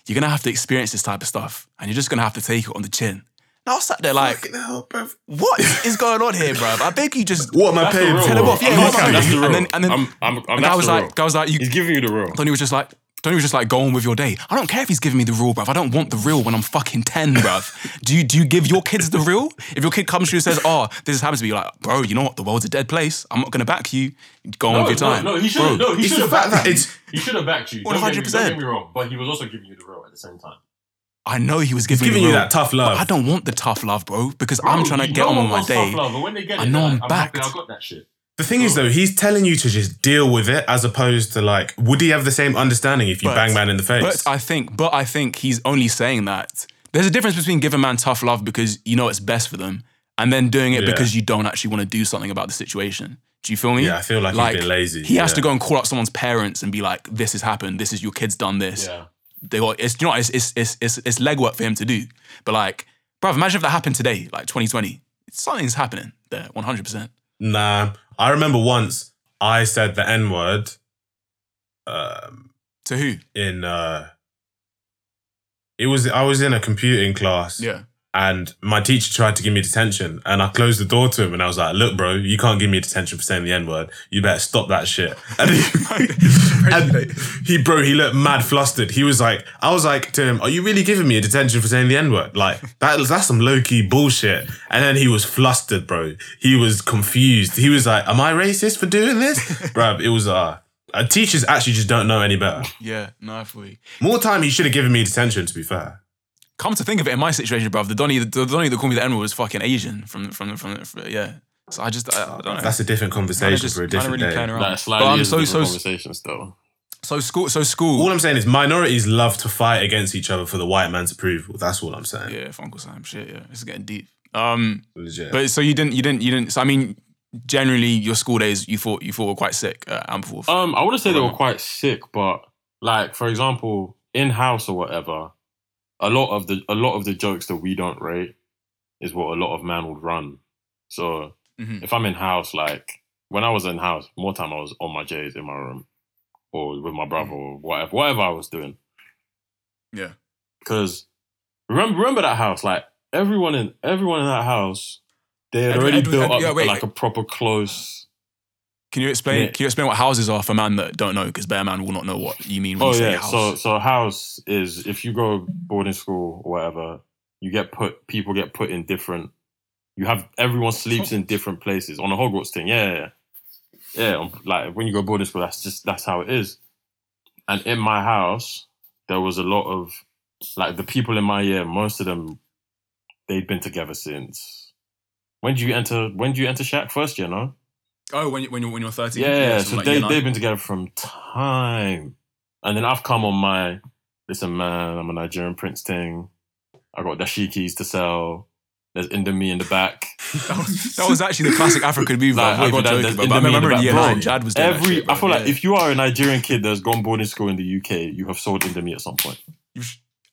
you're gonna have to experience this type of stuff, and you're just gonna have to take it on the chin." And I was sat there like, hell, "What is going on here, bro? I beg you, just." What am I paying real, for? Tell him off, yeah, I'm not- That's the real. And then- and then- I'm, I'm, I'm, And that's I was like, real. I was like, you, He's giving you the real. Donny was just like, Donny was just like, go on with your day. I don't care if he's giving me the real, bruv. I don't want the real when I'm fucking 10, bruv. Do you do you give your kids the real? If your kid comes to you and says, oh, this happens to me, you're like, bro, you know what? The world's a dead place. I'm not gonna back you. Go on No, with your time. no, no, he should have. No, he It's should have backed that it's He should have backed you. Don't get, me, 100%. don't get me wrong, but he was also giving you the real at the same time. I know he was giving, giving the you real, that tough but love. I don't want the tough love, bro, because Bro, I'm trying to get on with my was tough day. Love, but when they get I know they're I'm like, happy backed. I got that shit. The thing is, though, he's telling you to just deal with it, as opposed to like, would he have the same understanding if you But- bang man in the face? But I think, but I think he's only saying that. There's a difference between giving man tough love because you know it's best for them, and then doing it Yeah. because you don't actually want to do something about the situation. Do you feel me? Yeah, I feel like he's been lazy, He has yeah. to go and call up someone's parents and be like, "This has happened. This is your kid's done this." Yeah. They got it's you know what, it's it's it's it's, it's legwork for him to do. But like, bro, imagine if that happened today, like 2020. Something's happening there, 100. percent nah, I remember once I said the N word um, To who? in. Uh, it was I was in a computing class. Yeah. And my teacher tried to give me detention, and I closed the door to him, and I was like, "Look, bro, you can't give me detention for saying the n word. You better stop that shit." And he, and he, bro, he looked mad flustered. He was like, "I was like to him, are you really giving me a detention for saying the n word? Like that, that's some low key bullshit." And then he was flustered, bro. He was confused. He was like, "Am I racist for doing this, bro?" It was uh, uh, teachers actually just don't know any better. Yeah. No. More time, he should have given me detention. To be fair. Come to think of it, in my situation, bruv, the Donny, the, the Donny that called me the N word was fucking Asian from from from, from yeah. So I just I, I don't know. That's a different conversation just- for a different really day. around. That But I'm is so a so different conversation still. so school so school. All I'm saying is minorities love to fight against each other for the white man's approval. That's all I'm saying. yeah, Uncle Sam shit. Yeah, it's getting deep. Um, Legit. but so you didn't you didn't you didn't. So I mean, generally your school days you thought you thought were quite sick at Ampleforth. Um, I wouldn't say they were quite sick, but like for example, in house or whatever, a lot of the a lot of the jokes that we don't rate is what a lot of man would run. So Mhm. if I'm in house, like when I was in house, more time I was on my J's in my room or with my brother or whatever, whatever I was doing. Yeah. Because remember, remember that house, like everyone in everyone in that house, they had Every- already every- built up yeah, wait. like a proper close. Can you explain? Yeah. Can you explain what houses are for man that don't know? Because bear man will not know what you mean when Oh you say yeah, house. so so house is if you go boarding school or whatever, you get put people get put in different. You have everyone sleeps in different places on a Hogwarts thing. Yeah, yeah, yeah. yeah um, like when you go boarding school, that's just that's how it is. And in my house, there was a lot of like the people in my year. Most of them, they'd been together since. When do you enter? When do you enter Shack first year? No. Oh, when you when you when you're 13. Yeah, so so like they they've been together from time, and then I've come on my listen, man. I'm a Nigerian prince thing. I got dashikis to sell. There's Indomie in the back. That was, that was actually the classic African move. Like, I got that. joking, There's but, but I in remember the in back, year nine, Jad was doing Every shit, I feel bro. like if you are a Nigerian kid that's gone boarding school in the UK, you have sold Indomie at some point. You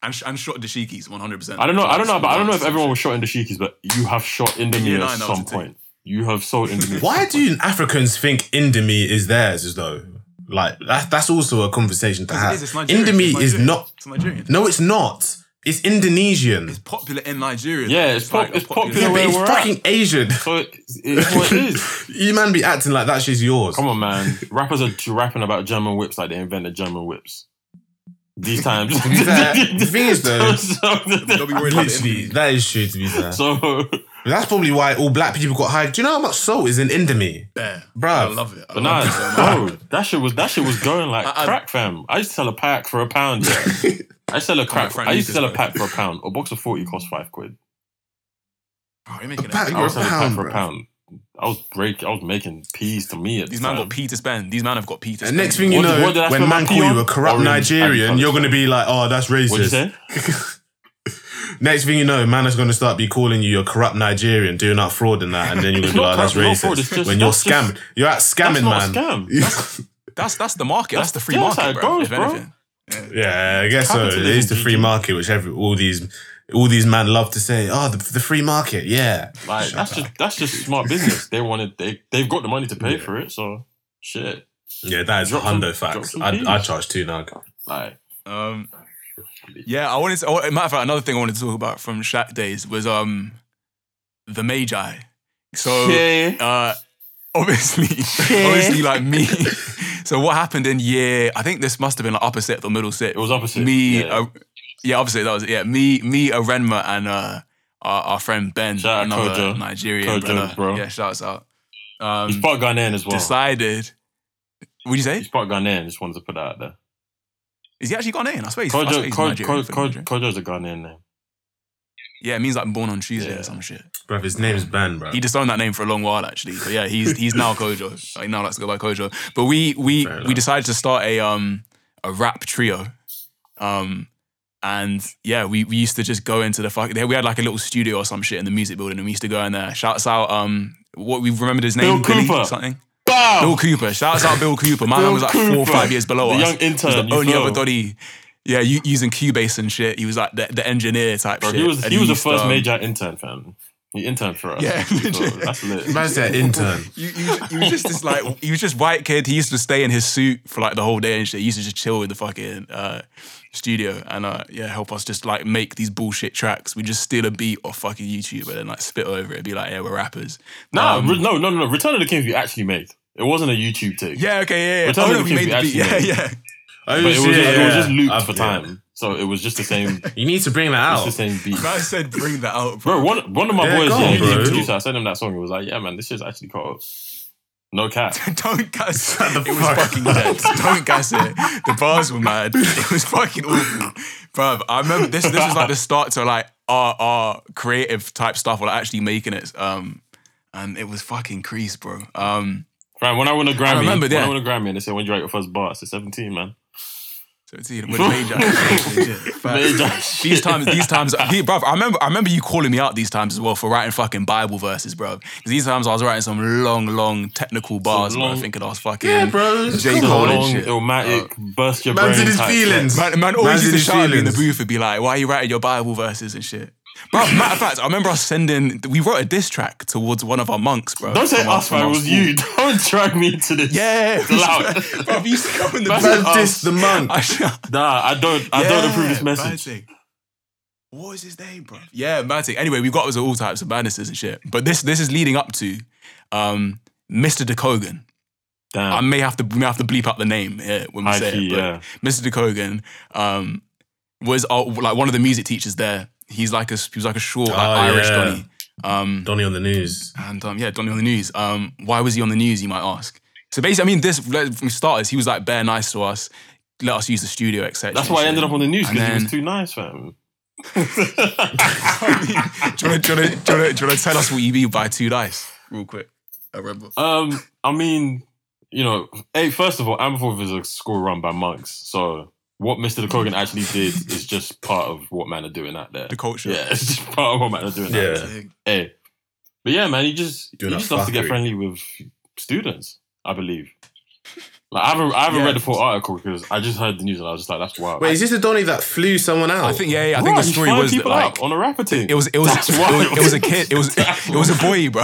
and, sh- and shot the shikis 100. percent I don't know. I don't know. But I don't know if everyone was shot in dashikis, but you have shot Indomie at some point. You have sold Indomie. Why do Africans think Indomie is theirs as though? Like that, that's also a conversation to have. It is, it's Nigerian, Indomie it's is not. It's Nigerian. No, it's not. It's Indonesian. It's popular in Nigeria. Yeah, though. it's pop- a it's popular yeah, but it's we're fucking Asian. So it- it's what it is. you man be acting like that shit's yours. Come on, man. Rappers are rapping about German whips like they invented German whips. these times. To be fair, the thing is though, Don't be worried literally, envy. that is true. To be fair, so, that's probably why all black people got high. Do you know how much salt is in Indomie? Bear. Bruv. I love it. I but love nah, it so bro, that shit was that shit was going like I- I- crack, fam. I used to sell a pack for a pound. Yeah. I sell a crack. I used to sell a pack for a pound. A box of forty cost five quid. Bro, you're making A pack I was a selling a pack for a pound. I was break. I was making peas to me at These the man got P to spend. These man have got P to And spend. next thing you What- know, what did when man call you on? a corrupt Orange Nigerian, you're gonna be like, "Oh, that's What'd you racist." say? Next thing you know, man is gonna start be calling you a corrupt Nigerian, doing that fraud and that, and then you're gonna It's be like, "That's corrupt, it's not fraud, racist." just- when you're that's just- scamming, you're at scamming, That's not man. a scam. That's that's the market. That's, the free that's market, how bro. it goes, if bro. anything. Yeah, I guess so. It Capitalism, is the free market, which every all these all these men love to say. Oh, the, the free market, yeah. Like Shut that's up. just that's just smart business. They wanted they they've got the money to pay Yeah. for it, so shit. yeah. That is Drop some- hundo drop facts. I. I charge two nug. Like Um, yeah, I wanted to. oh, Matter of fact, another thing I wanted to talk about from Shaq days was um the Magi. So yeah. uh, obviously, obviously, like me. so what happened in year? I think this must have been like upper sixth or middle set. It was opposite. me, Yeah. uh, yeah, opposite. That was it. Yeah, me, me, Arenma, and uh, our, our friend Ben, Shout another Kojo. Nigerian Kojo, brother. bro. Yeah, shouts out. He's Um, part Ghanaian as well. decided. What'd you say? He's part Ghanaian. Just wanted to put that out there. Is he actually Ghanaian? I swear he's, I swear Kojo, he's Kojo, Nigerian. Kojo, Kojo's a Ghanaian name. Yeah, it means like born on Tuesday Yeah. or some shit. Bro, his name's Ben, bro. He disowned that name for a long while actually. But yeah, he's he's now Kojo. Like now likes to go by Kojo. But we we Fair we enough. decided to start a um a rap trio. Um and yeah, we, we used to just go into the fuck. We had like a little studio or some shit in the music building, and we used to go in there. Shouts out, um, what we remembered his name, Bill Billy Cooper. or something. Bow. Bill Cooper. Shouts out, Bill Cooper. My man was like four or five years below The us. young He was the you only feel? other doddy. Yeah, u- using Cubase and shit. He was like the, the engineer type Bro, shit. he was And he was the first um, major intern, fam. He interned for us. Yeah, legit. that's lit. Man's that intern. You, you, he was just this like he was just white kid. He used to stay in his suit for like the whole day and shit. He used to just chill in the fucking uh, studio and uh, yeah, help us just like make these bullshit tracks. We just steal a beat off fucking YouTube and then like spit over it. Be like, yeah, we're rappers. Nah, Um, re- no, no, no, no. Return of the Kings we actually made. It wasn't a YouTube take. Yeah, okay, yeah, yeah. Return Oh, no, we made the beat. Yeah, actually yeah. Oh, But it was, just, it was just looped I've- for yeah. time. So it was just the same. You need to bring that out. It's the same beat. I said, bring that out, bro. Bro, one one of my Yeah, boys, go yeah, on, he was the bro. producer. I sent him that song. He was like, "Yeah, man, this is actually called No Cap." Don't gas it. the It was fucking dead. Don't gas it. The bars were mad. It was fucking awful. Bruv, I remember this this was like the start to like our our creative type stuff or like actually making it. Um and it was fucking crease, bro. Um Right, when I won a Grammy, remember when I that. won a Grammy, and they said, "When did you write your first bar?" I said, 17, man. so it's with major. Legit. Major These times, these times, he, bruv, I remember, I remember you calling me out these times as well for writing fucking Bible verses, bro. Because these times I was writing some long, long technical bars, bro. long- thinking I was fucking Yeah, bro. J. Come Cole on. and long, shit. illmatic, burst your Man's brain. in his feelings. Man, man always Man's used in to shout at me in the booth and be like, "Why are you writing your Bible verses and shit?" Bro, matter of fact, I remember us sending. We wrote a diss track towards one of our monks, bro. Don't say our- us, man. It was you. Don't drag me into this. Yeah, Loud. bro. You used to come in the Man. Man, the monk. I Nah, I don't. I don't approve this message. Matic. What was his name, bro? Yeah, Matic. Anyway, we've got all types of madnesses and shit. But this this is leading up to um, Mr. DeKogan. I Damn. I may have to we may have to bleep out the name here when we High say key, it. But yeah. Mr. DeKogan um, was uh, like one of the music teachers there. He's like a he was like a short like, Oh, Irish yeah. Donny. Um, Donny on the news. and um, yeah, Donny on the news. Um, why was he on the news? You might ask. So basically, I mean, this like, from starters, he was like bare nice to us, let us use the studio, etc. That's why I ended up on the news because he was too nice, fam. do you want to do you wanna- do you wanna- do you wanna tell us what you mean by two dice, real quick? I remember. um, I mean, you know, hey, first of all, Ampleforth is a school run by monks, so what Mr. DeKogan actually did is just part of what man are doing out there. The culture. Yeah, it's just part of what man are doing out Yeah. there. Hey, but yeah, man, he just Doing he just loves to get friendly with students. I believe. Like I haven't, I haven't Yeah. read the full article because I just heard the news and I was just like, that's wild. Wait, is this the Donny that flew someone out? I think yeah, yeah I think Bro, the story was that, people like out on a rapper team. it was it was it was, it was a kid. It was it was a boy, bro.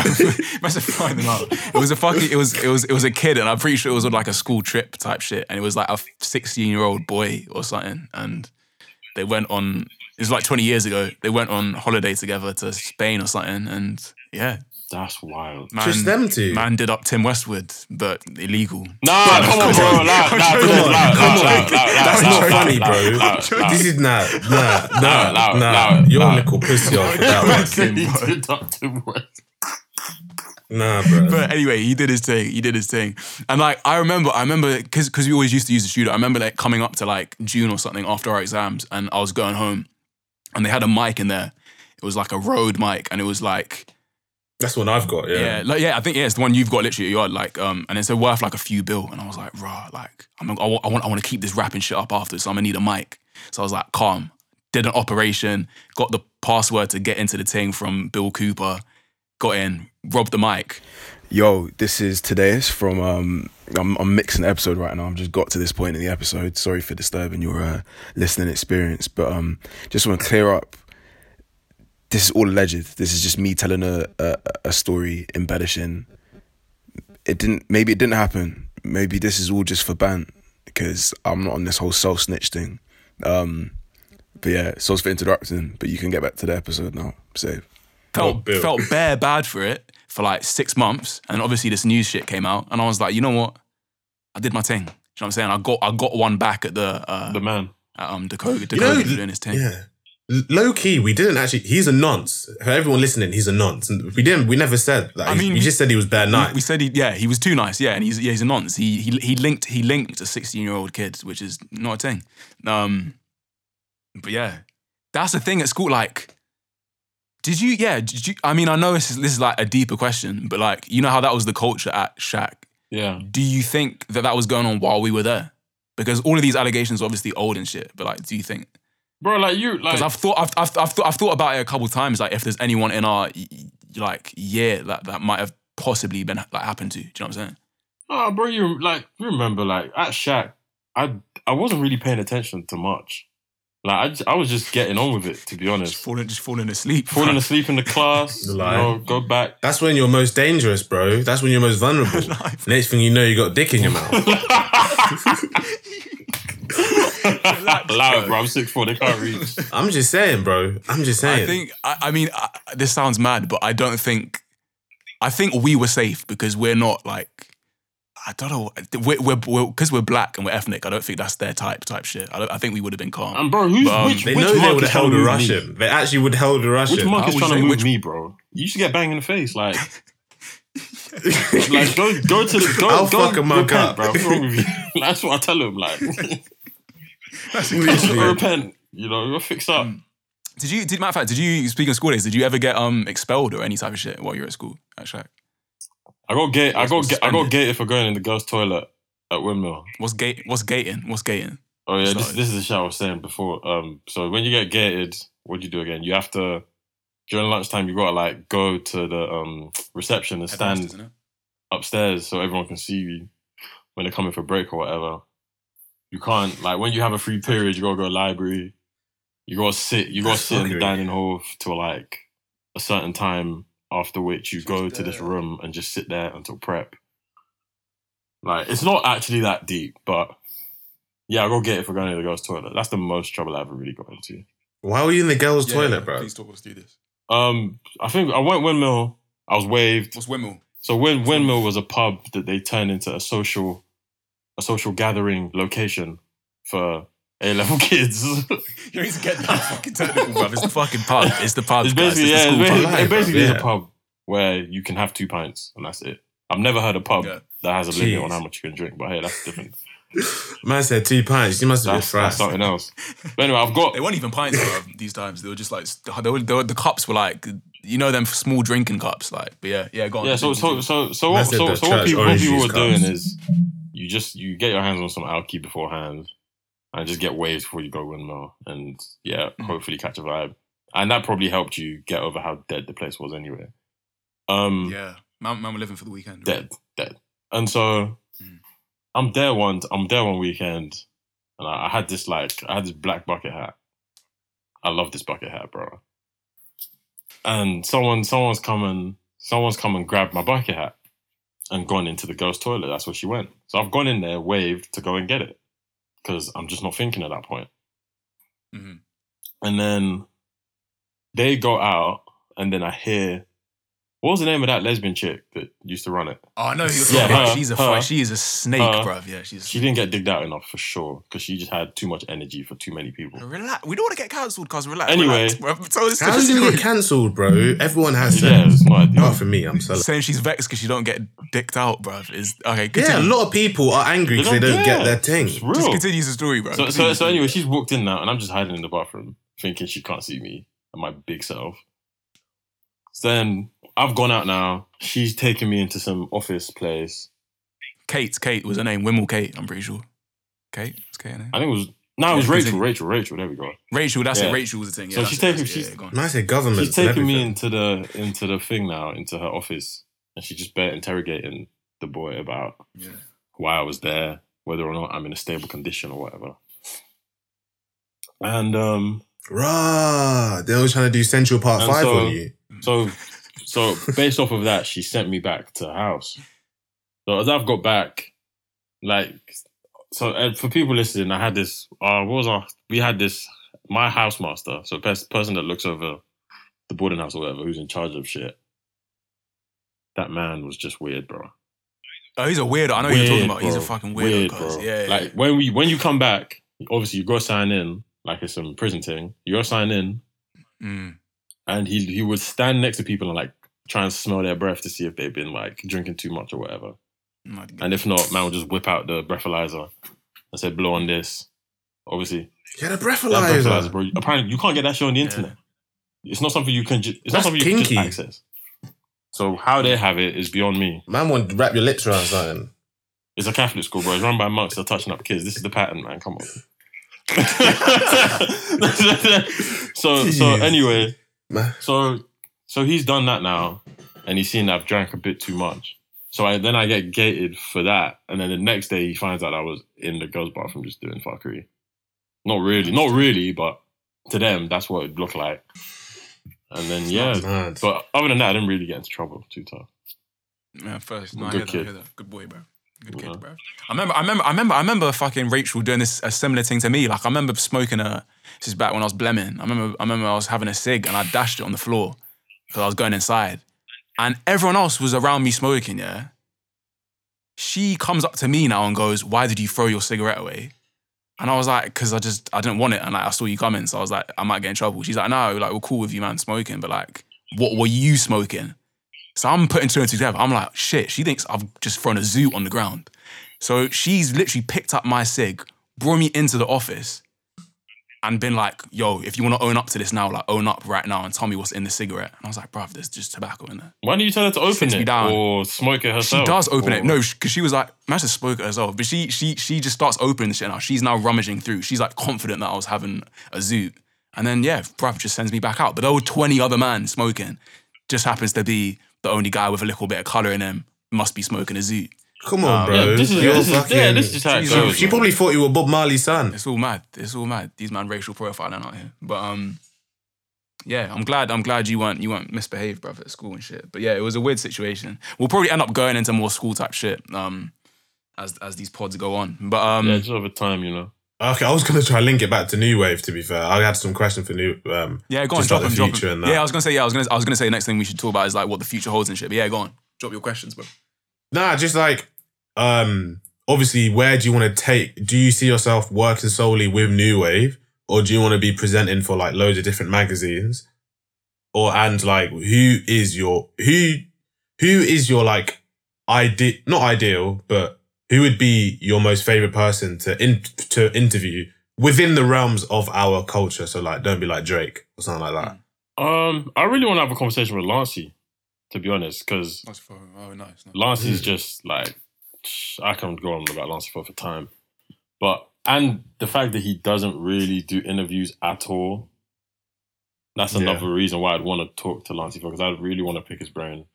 Must have find them out. It was a fucking it was it was it was a kid, and I'm pretty sure it was on like a school trip type shit, and it was like a 16 year old boy or something, and they went on. It was like 20 years ago. They went on holiday together to Spain or something, and yeah, That's wild. man, Just them two. man did up Tim Westwood, but illegal. Nah, come on, bro. Loud, loud, I'm loud, joking. loud, I'm loud, joking. loud, loud, That's That's Allow not it, funny, allow it, bro. allow it, allow it. This is nah, nah, Allow nah, it, allow it, nah. allow it, You're allow a it. little pussy off for that one. Fucking He bro. did Dr. West. Nah, bro. But anyway, he did his thing. He did his thing, and like I remember, I remember because because we always used to use the studio. I remember like coming up to like June or something after our exams, and I was going home, and they had a mic in there. It was like a Rode mic, and it was like That's one I've got. yeah, Yeah. like yeah, I think yeah, it's the one you've got literally. You're like um, and it's worth like a few bill, and I was like, rah, like I'm, I want, I want, I want to keep this rapping shit up after, so I'm gonna need a mic. So I was like, calm. Did an operation, got the password to get into the thing from Bill Cooper, got in, robbed the mic. Yo, this is today's from um I'm I'm mixing the episode right now. I've just got to this point in the episode. Sorry for disturbing your uh, listening experience, but um just want to clear up this is all alleged. This is just me telling a a, a story embellishing. It didn't maybe it didn't happen. Maybe this is all just for ban because I'm not on this whole self snitch thing. Um but yeah, sorry for interrupting, but you can get back to the episode now. Safe. Oh, felt Bill. felt bare bad for it for like six months, and obviously this news shit came out, and I was like, you know what, I did my thing. You know what I'm saying? I got I got one back at the uh, The man. at, um Dakota, You Dakota know, doing his thing. yeah. Low key, we didn't actually. He's a nonce. For everyone listening, he's a nonce. And We didn't. We never said that. I I mean, mean, we we- just said he was bad We, we said he yeah he was too nice yeah and he's yeah he's a nonce he he he linked he linked a 16 year old kid which is not a thing um but yeah that's the thing at school like did you yeah did you I mean I know this is this is like a deeper question but like you know how that was the culture at Shaq Yeah. do you think that that was going on while we were there? Because all of these allegations are obviously old and shit. But like, do you think? Bro, like you, like. Because I've thought, I've, I've, I've thought, I've thought about it a couple times. Like, if there's anyone in our y- y- like year that that might have possibly been like happened to. Do you know what I'm saying? Oh, bro, you like you remember like at Shaq, I I wasn't really paying attention to much. Like I, I was just getting on with it to be Just honest. falling, just falling asleep. Falling asleep in the class, The you know, go back. That's when you're most dangerous, bro. That's when you're most vulnerable. Next thing you know, you got dick in your mouth. Allow it, bro. I'm six four. They can't reach. I'm just saying, bro. I'm just saying. I think. I, I mean, I, this sounds mad, but I don't think. I think we were safe because we're not like. I don't know. We're we're because we're, black and we're ethnic. I don't think that's their type type shit. I, don't, I think we would have been calm. And bro, who's But, um, which? they which know they would have held a to move me? Russian. They actually would have held a Russian. Which monk How is would trying to move which- me, bro? You used to get banged in the face, like, like go go to the go I'll go fuck a monk repent, up. bro. What's wrong with you? That's what I tell him, like, That's go repent. You know, go fix up. Mm. Did you? Did matter of fact? Did you? Speaking of school days, did you ever get um expelled or any type of shit while you were at school at Shaq? I got gate. I Was got ga- I got suspended. gated for going in the girls' toilet at Windmill. What's gate? What's gating? What's gating? Oh yeah, this, this is the shit I was saying before. Um, so when you get gated, what do you do again? You have to during lunchtime. You gotta like go to the um reception and stand upstairs so everyone can see you when they're coming for break or whatever. You can't like when you have a free period, you gotta go to the library. You gotta sit. You gotta That's sit in the dining hall till like a certain time. After which you go to this room and just sit there until prep. Like it's not actually that deep, but yeah, I go get it for going to the girls' toilet. That's the most trouble I ever really got into. Why were you in the girls' Yeah, toilet, yeah, bro? Please talk us through this. Um, I think I went windmill. I was waved. What's Windmill? So Wind, windmill was a pub that they turned into a social, a social gathering location for A level kids. You need to get that fucking technical, bruv. It's the fucking pub. It's the pub. it's guys. basically It's the yeah, school it's basically, it basically is a pub where you can have two pints and that's it. I've never heard a pub Yeah. that has a limit on how much you can drink, but hey, that's different. Man said two pints. You must have been That's, that's something else. But anyway, I've got They weren't even pints bruv, these times. They were just like they were, they were, the cups were like you know them small drinking cups. Like, but yeah, yeah, go on. yeah. So so so so what so, so what people, what people were doing is you just you get your hands on some alky beforehand and just get waves before you go windmill and yeah, Mm. hopefully catch a vibe. And that probably helped you get over how dead the place was anyway. Um, yeah, man, man, we're living for the weekend. dead, dead. And so Mm. I'm there one I'm there one weekend and I, I had this like I had this black bucket hat. I love this bucket hat, bro. And someone someone's come and someone's come and grabbed my bucket hat and gone into the girls' toilet. That's where she went. So I've gone in there, waved to go and get it. Because I'm just not thinking at that point. Mhm. And then they go out, and then I hear What was the name of that lesbian chick that used to run it? Oh no, you're Yeah, about her, she's a her, fi- she is a snake, her. bruv. Yeah, she's. She didn't get digged out enough for sure because she just had too much energy for too many people. Relax. We don't want to get cancelled, cause relax. Anyway. relax, bruv. Tell us How is it get cancelled, bro? Everyone has Yeah, sex. it's not ideal. Apart me, I'm selling. saying she's vexed because she don't get dicked out, bruv. Is okay. Yeah, a lot of people are angry They because they don't don't get their thing. It's real. Just continues the story, bro. So, so, so anyway, she's walked in now, and I'm just hiding in the bathroom, thinking she can't see me and my big self. So then I've gone out now. She's taken me into some office place. Kate, Kate was her name. Wimble Kate, I'm pretty sure. Kate, it's Kate. her name? I think it was no, it was Yeah, Rachel. Rachel. Rachel. There we go. Rachel, that's Yeah. it. Rachel was the thing. Yeah, So she's taking- that's it. she's- Yeah, go I say government, She's taken me into the into the thing now, into her office, and she's just bare interrogating the boy about Yeah. why I was there, whether or not I'm in a stable condition or whatever. And um, Rah, they was trying to do Central Part 5 so- on you. so so based off of that, she sent me back to her house. So as I've got back, like, so uh, for people listening, I had this. Uh, what was our? We had this. My housemaster, so pers- person that looks over the boarding house or whatever, who's in charge of shit. That man was just weird, bro. Oh, he's a weirdo. I know who you're talking Weird, about. He's a fucking weirdo. Weird, bro. Yeah, yeah, like when we when you come back, obviously you go sign in, like it's some prison thing. You go sign in, Mm. and he he would stand next to people and like try and smell their breath to see if they've been like drinking too much or whatever. And if not, man would just whip out the breathalyzer and say, blow on this. Obviously, Yeah, the that breathalyzer, breathalyzer. bro. Apparently, you can't get that shit on the Yeah. internet. It's not something you can. Ju- it's That's not something you can just access. So how they have it is beyond me. Man, want to wrap your lips around something. It's a Catholic school, bro. It's run by monks. They're touching up kids. This is the pattern, man. Come on. so so anyway, Man. so so he's done that now, and he's seen that I've drank a bit too much. So I, then I get gated for that, and then the next day he finds out I was in the girls' bathroom just doing fuckery. Not really, not really, but to them that's what it looked like. And then yeah, but other than that, I didn't really get into trouble too tough. Yeah, first. No, I Good hear that, I kid. hear that. Good boy, bro. Good Yeah. kid, bro. I remember, I remember, I remember, I remember fucking Rachel doing this a similar thing to me. Like I remember smoking a. This is back when I was blemming. I remember, I remember I was having a cig and I dashed it on the floor because I was going inside, and everyone else was around me smoking. Yeah. She comes up to me now and goes, "Why did you throw your cigarette away?" And I was like, "Cause I just I didn't want it, and like I saw you coming, so I was like, I might get in trouble." She's like, "No, like we're cool with you, man, smoking, but like, what were you smoking?" So I'm putting two and two together. I'm like, shit, she thinks I've just thrown a zoo on the ground. So she's literally picked up my cig, brought me into the office, and been like, yo, if you want to own up to this now, like own up right now and tell me what's in the cigarette. And I was like, bruv, there's just tobacco in there. Why don't you tell her to open it down. or smoke it herself? She does open or- it. No, because she was like, man, just spoke it herself. But she she she just starts opening the shit now. She's now rummaging through. She's like confident that I was having a zoot. And then yeah, bruv just sends me back out. But there were 20 other men smoking. Just happens to be the only guy with a little bit of colour in him. Must be smoking a zoot. Come on, Um, bro. Yeah, this is, You're this is, fucking- yeah, this is just how it She's- goes. She man. probably thought you were Bob Marley's son. It's all mad. It's all mad. These man racial profiling out here. But um, yeah, I'm glad. I'm glad you weren't you weren't misbehaved, brother, at school and shit. But yeah, it was a weird situation. We'll probably end up going into more school type shit um, as as these pods go on. But um, yeah, just over time, you know. Okay, I was gonna try and link it back to New Wave. To be fair, I had some question for New. Um, yeah, go on, just drop like them, the drop future them. and that. Yeah, I was gonna say yeah, I was gonna I was gonna say the next thing we should talk about is like what the future holds and shit. But yeah, go on, drop your questions, bro. Nah, just like um obviously where do you want to take do you see yourself working solely with New Wave or do you want to be presenting for like loads of different magazines? Or and like who is your who who is your like ideal not ideal, but who would be your most favorite person to in to interview within the realms of our culture? So like don't be like Drake or something like that. Um, I really want to have a conversation with Lancey, to be honest, because That's for, oh, nice. Lancey's just like I can go on about Lancey for for time, but and the fact that he doesn't really do interviews at all. That's Yeah. another reason why I'd want to talk to Lancey for because I really want to pick his brain.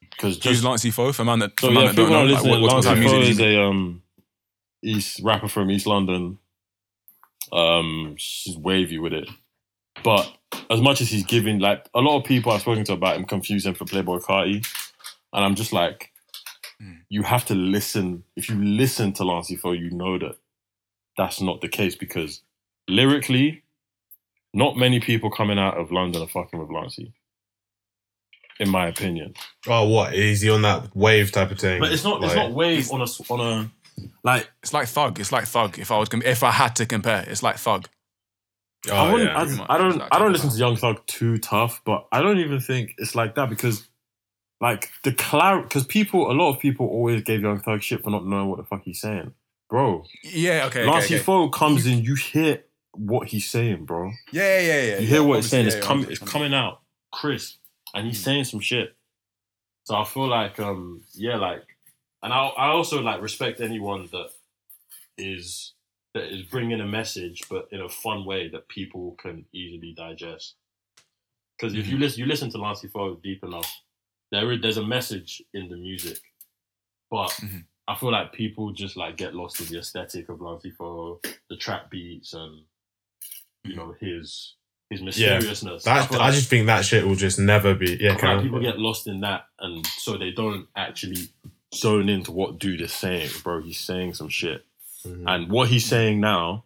Because Who's just Lancey Foe for man that, So for man yeah, that don't people know like, what, what, what type Lancey Foe is is a um, East rapper from East London. Um, she's wavy with it, but as much as he's giving, like a lot of people I've spoken to about him confuse him for Playboi Carti, and I'm just like, Hmm. you have to listen. If you listen to Lancey Foe, you know that that's not the case because lyrically, not many people coming out of London are fucking with Lancey. in my opinion. Oh, what is he on that wave type of thing? But it's not. it's not wave on a s- on a like. It's like Thug. It's like Thug. If I was, com- if I had to compare, it's like Thug. Oh, I yeah. pretty much. I, I don't. I don't listen to Young Thug too tough, but I don't even think it's like that because, like the clar because people, a lot of people always gave Young Thug shit for not knowing what the fuck he's saying, bro. Yeah. Okay. Lancey okay, okay. Comes in, you hear what he's saying, bro. Yeah, yeah, yeah. You hear yeah, what he's saying. It's coming. It's coming out crisp, and he's saying some shit. So I feel like, um, yeah, like, and I, I also like respect anyone that is that is bringing a message, but in a fun way that people can easily digest. Because if you listen, you listen to Lancey Foe deep enough, there is there's a message in the music, but Mhm. I feel like people just like get lost in the aesthetic of Lancey Foe, the trap beats, and you know his his mysteriousness. I That, I like- just think that shit will just never be. Yeah, I like people get lost in that, and so they don't actually zone into what dude is saying, bro. He's saying some shit, Mhm. and what he's saying now,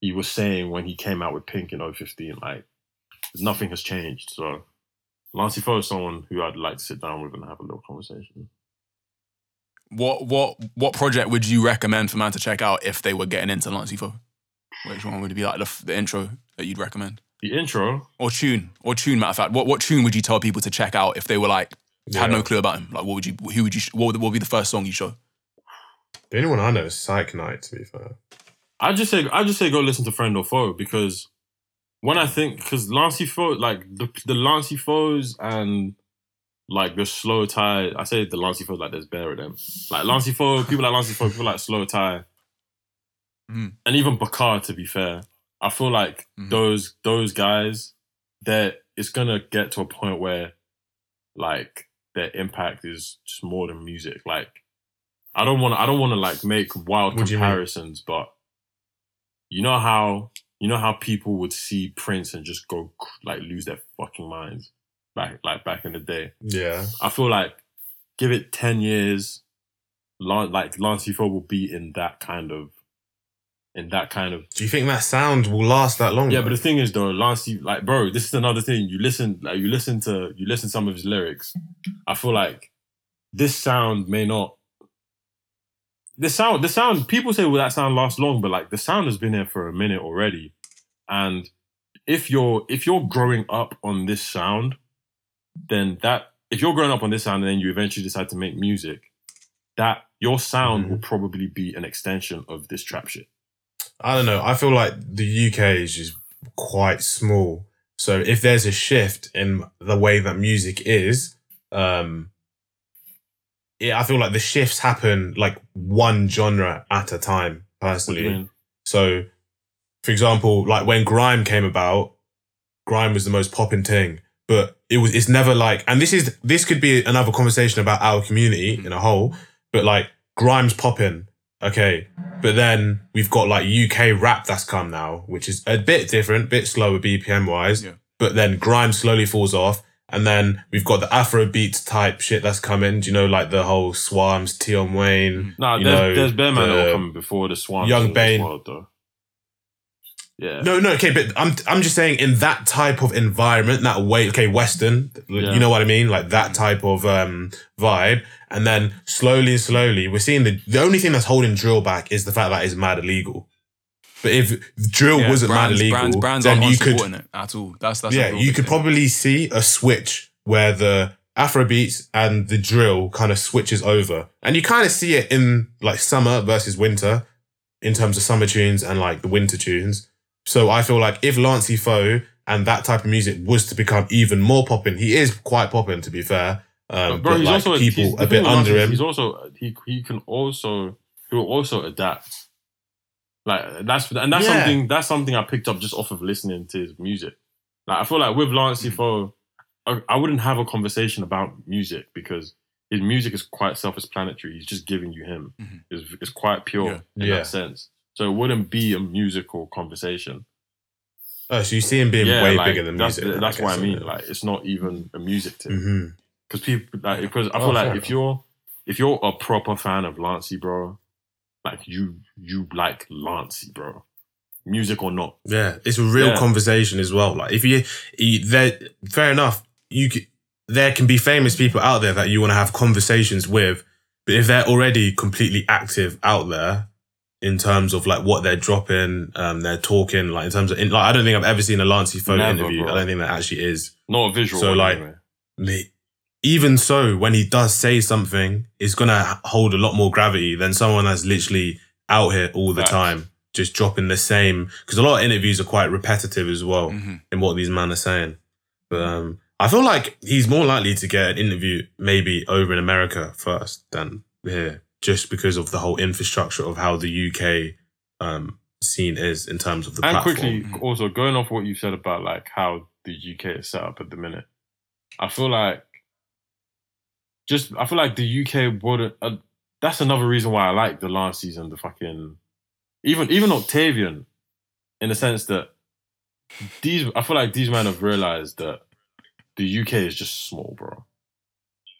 he was saying when he came out with Pink in 015. Like nothing has changed. So Lancey Foe is someone who I'd like to sit down with and have a little conversation. What what what project would you recommend for man to check out if they were getting into Lancey Foe? Which one would it be like the, the intro that you'd recommend? The intro, Or tune? Or tune, matter of fact. What what tune would you tell people to check out if they were like had Yeah. no clue about him? Like what would you who would you what would, what would be the first song you show? The only one I know is Psych Night, to be fair. I just say I just say go listen to Friend or Foe because when I think because Lancey Foe like the the Lancey Foes and like the Slowthai I say the Lancey Foes like there's bear of them. Like Lancey Foe people like Lancey Foe people like Slowthai. Mhm. and even Bakar to be fair. I feel like Mhm. those those guys that it's gonna get to a point where like their impact is just more than music. Like I don't want to. I don't want to like make wild What do you comparisons, but you know how you know how people would see Prince and just go like lose their fucking minds back like back in the day. Yeah. I feel like give it ten years, Lan- like Lancey Foe will be in that kind of in that kind of Do you think that sound will last that long? yeah. though? But the thing is though, Lancey like bro, this is another thing. You listen like you listen to you listen to some of his lyrics. I feel like this sound may not the sound the sound people say will that sound last long but like the sound has been there for a minute already and if you're if you're growing up on this sound then that if you're growing up on this sound and then you eventually decide to make music that your sound Mhm. will probably be an extension of this trap shit I don't know. I feel like the UK is just quite small. So if there's a shift in the way that music is, um, I feel like the shifts happen like one genre at a time. What do you Personally, so for example, like when grime came about, grime was the most popping thing, but it was it's never like, and this is this could be another conversation about our community mm-hmm. in a whole, but like grime's popping, okay, but then we've got like UK rap that's come now, which is a bit different, bit slower BPM wise, Yeah. but then grime slowly falls off. And then we've got the Afro beats type shit that's coming. Do you know, like the whole Swarmz, Tion Wayne? Nah, you there's, know, there's Bear Man that the- will come before the Swamp. Young Bane. Though. Yeah. No, no, okay, but I'm I'm just saying in that type of environment, that way, okay, Western, Yeah. you know what I mean, like that type of um vibe, and then slowly and slowly, we're seeing the the only thing that's holding drill back is the fact that it's mad illegal. But if drill Yeah, wasn't brands, mad illegal, brands, brands then aren't you could, supporting it at all. That's that's a yeah, real you big could thing. probably see a switch where the Afro beats and the drill kind of switches over, and you kind of see it in like summer versus winter, in terms of summer tunes and like the winter tunes. So I feel like if Lancey Foe and that type of music was to become even more popping, he is quite popping to be fair. Um, But bro, but he's like also people he's, the a thing bit with Lance under is him. He's also he he can also he will also adapt. Like that's and that's Yeah. something that's something I picked up just off of listening to his music. Like I feel like with Lancey Mm. Foe, I, I wouldn't have a conversation about music because his music is quite self-explanatory. He's just giving you him. Mhm. It's, it's quite pure Yeah. in Yeah. that sense. So it wouldn't be a musical conversation. Oh, so you see him being yeah, way like, bigger than that's, music. That's what I mean. Like it's not even a music thing hmm because people like because I Oh, feel like fair if you're if you're a proper fan of Lancey, bro, like you you like Lancey, bro, music or not. Yeah, it's a real Yeah. conversation as well. Like if you, you there, fair enough. You could, there can be famous people out there that you want to have conversations with, but if they're already completely active out there in terms of like what they're dropping, um, they're talking, like in terms of, in, like, I don't think I've ever seen a Lancey Foe Never, interview. bro. I don't think that actually is. Not a visual. So, like, anyway. Me- Even so, when he does say something, it's gonna hold a lot more gravity than someone that's literally out here all the Facts. time, just dropping the same. Because a lot of interviews are quite repetitive as well Mhm. in what these men are saying. But um, I feel like he's more likely to get an interview maybe over in America first than here, just because of the whole infrastructure of how the UK um, scene is in terms of the and platform. quickly, Mhm. also going off what you said about like how the UK is set up at the minute, I feel like just I feel like the UK wouldn't. Uh, that's another reason why I like the last season. The fucking even even Octavian, in the sense that these I feel like these men have realized that the UK is just small, bro.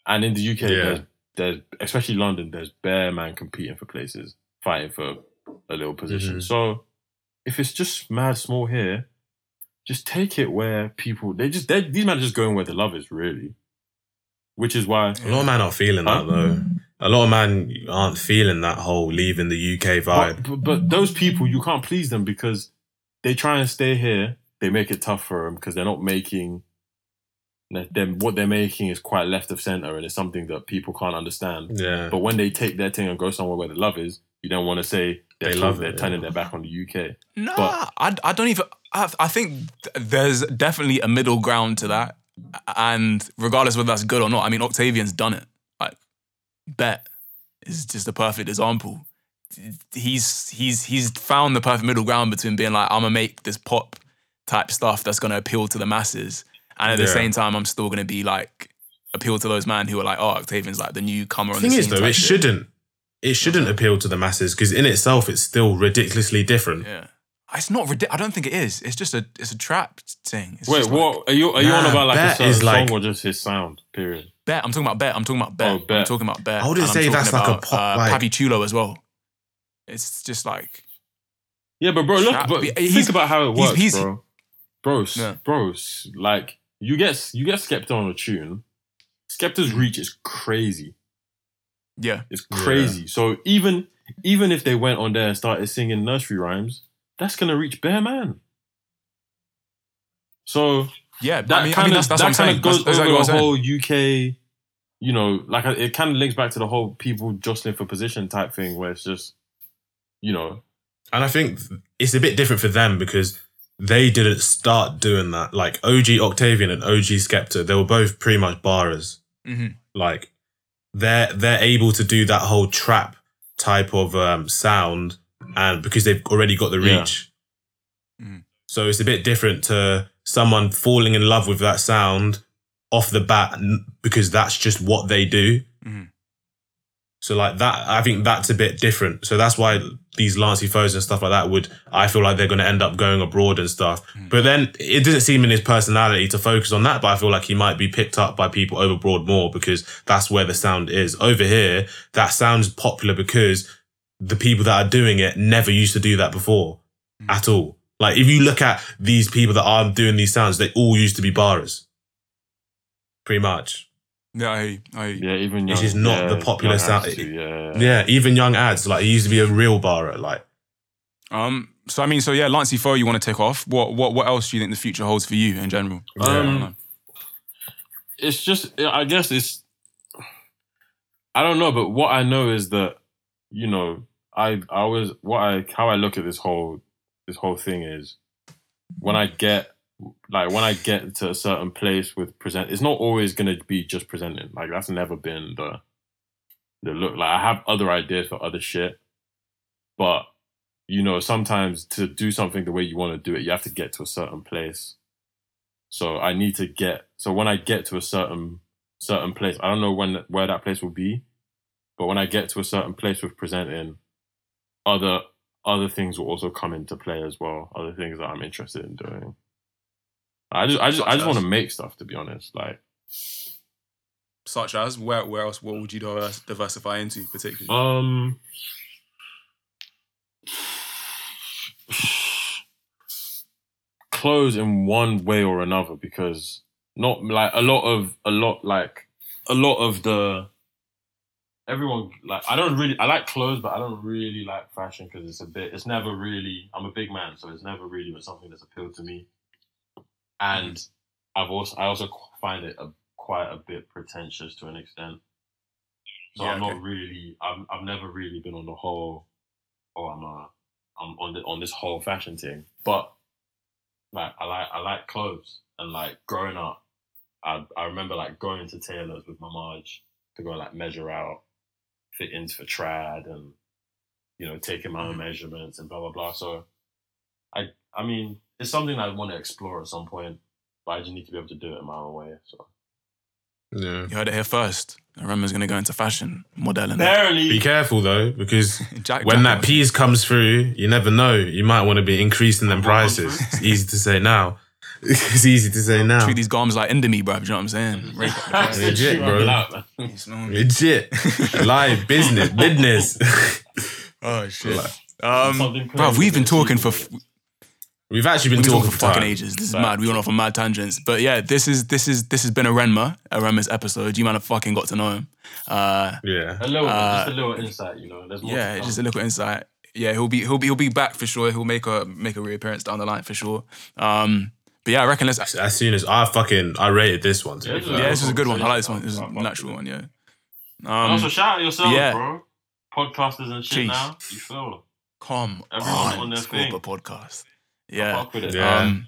And in the UK, Yeah. there's, there's especially London, there's bare man competing for places, fighting for a little position. Mhm. So if it's just mad small here, just take it where people they just these men are just going where the love is really, which is why A lot of men aren't feeling Huh? that though. A lot of men aren't feeling that whole leaving the UK vibe. But, but, but those people, you can't please them because they try and stay here. They make it tough for them because they're not making. Them what they're making is quite left of center, and it's something that people can't understand. Yeah. But when they take their thing and go somewhere where the love is, you don't want to say they're, love love they're it, turning yeah. their back on the UK. No, But- I, I don't even. I, I think th- there's definitely a middle ground to that, and regardless whether that's good or not, I mean Octavian's done it. Like, bet is just a perfect example. He's he's he's found the perfect middle ground between being like I'm gonna make this pop type stuff that's gonna appeal to the masses, and at the same time I'm still gonna be like appeal to those man who are like, oh, Octavian's like the newcomer on The thing the is scene. though, it shit. shouldn't. It shouldn't appeal to the masses because in itself it's still ridiculously different. Yeah. It's not ridiculous. I don't think it is. It's just a it's a trap thing. It's Wait, just like- what are you are you on about like a certain is like- song or just his sound? Period. Bet. I'm talking about Bet. I'm talking about Bet. Oh, Bet. I'm talking about Bet. I wouldn't say talking that's like a about, pop, Uh, like- Papi Chulo as well. It's just like Yeah, but bro, look, but he's- think about how it works, he's- bro. Bros, Yeah. bros, like you get you get Skepta on a tune. Skepta's reach is crazy. yeah, It's Yeah. crazy. So even even if they went on there and started singing nursery rhymes, that's gonna reach bare man. So yeah. that I mean, I kind mean, of that's, that's that kind of goes That's exactly over what the I'm saying. whole UK. You know, like it kind of links back to the whole people jostling for position type thing, where it's just, you know, And I think it's a bit different for them because they didn't start doing that. Like OG Octavian and OG Skepta, they were both pretty much barras. Mhm. Like they're they're able to do that whole trap type of um, sound, and because they've already got the Yeah. reach. Mhm. So it's a bit different to someone falling in love with that sound off the bat because that's just what they do. Mhm. So like that, I think that's a bit different. So that's why these Lancey foes and stuff like that would, I feel like they're going to end up going abroad and stuff. But then it doesn't seem in his personality to focus on that. But I feel like he might be picked up by people over abroad more because that's where the sound is. Over here, that sounds popular because the people that are doing it never used to do that before at all. Like if you look at these people that are doing these sounds, they all used to be barras. Pretty much. Yeah, I, I yeah, even It's young, just not yeah, the popular sound. attitude, Yeah, Yeah, even Young Adz, like he used to be a real barer. Like Um. So I mean, so yeah, Lancey Foe, you want to take off? What what what else do you think the future holds for you in general? Um, it's just I guess it's I don't know, but what I know is that you know I I was what I how I look at this whole this whole thing is when I get like when I get to a certain place with present, it's not always gonna be just presenting. Like that's never been the the look. Like I have other ideas for other shit, but you know sometimes to do something the way you want to do it, you have to get to a certain place. So I need to get so when I get to a certain certain place, I don't know when where that place will be, but when I get to a certain place with presenting, other other things will also come into play as well. Other things that I'm interested in doing. I just I just I just want to make stuff to be honest. Like Such as where where else? What would you divers- diversify into particularly? um clothes in one way or another because not like a lot of a lot like a lot of the everyone like I don't really I like clothes, but I don't really like fashion because it's a bit it's never really I'm a big man, so it's never really been something that's appealed to me. And mm. I've also I also find it a, quite a bit pretentious to an extent. So Yeah, I'm okay. not really I'm I've never really been on the whole oh I'm a I'm on the on this whole fashion thing. But like I like I like clothes and like growing up I I remember like going to tailors with my Marge to go like measure out fittings for trad and you know taking my own mm-hmm. measurements and blah blah blah. So I I mean it's something I want to explore at some point, but I just need to be able to do it in my own way. So Yeah. You heard it here first. Rema's gonna go into fashion, modeling. Barely. Be careful though, because Jack, when Jack that piece comes through, you never know. You might want to be increasing them prices. It's easy to say now. it's easy to say now. treat these garms like Indomie, bruv. Do you know what I'm saying? Rake up the price. Legit, bro. Out, man. You smell me? Legit. Live business. Business. Oh shit. Um, Something bro, we've been talking for crazy. We've actually been we've been talking talking for fucking time. ages. This is Fact. mad. We went off on mad tangents. But yeah, this is this is this has been a Renma, a Renma's episode. You man have fucking got to know him. Uh, Yeah. a little, Uh, just a little insight, you know. There's more yeah, just a little insight. Yeah, he'll be he'll be he'll be back for sure. He'll make a make a reappearance down the line for sure. Um, but yeah, I reckon let's. As soon as I fucking I rated this one. To Yeah, this is Yeah, this is a good one. I like this one. This is a natural one. Yeah. And Um, also shout out yourselves, yeah. bro. Podcasters and shit Jeez. now. You feel? come Everyone on, on their Scorpa thing. podcast. Yeah. fuck with it. Yeah. Um,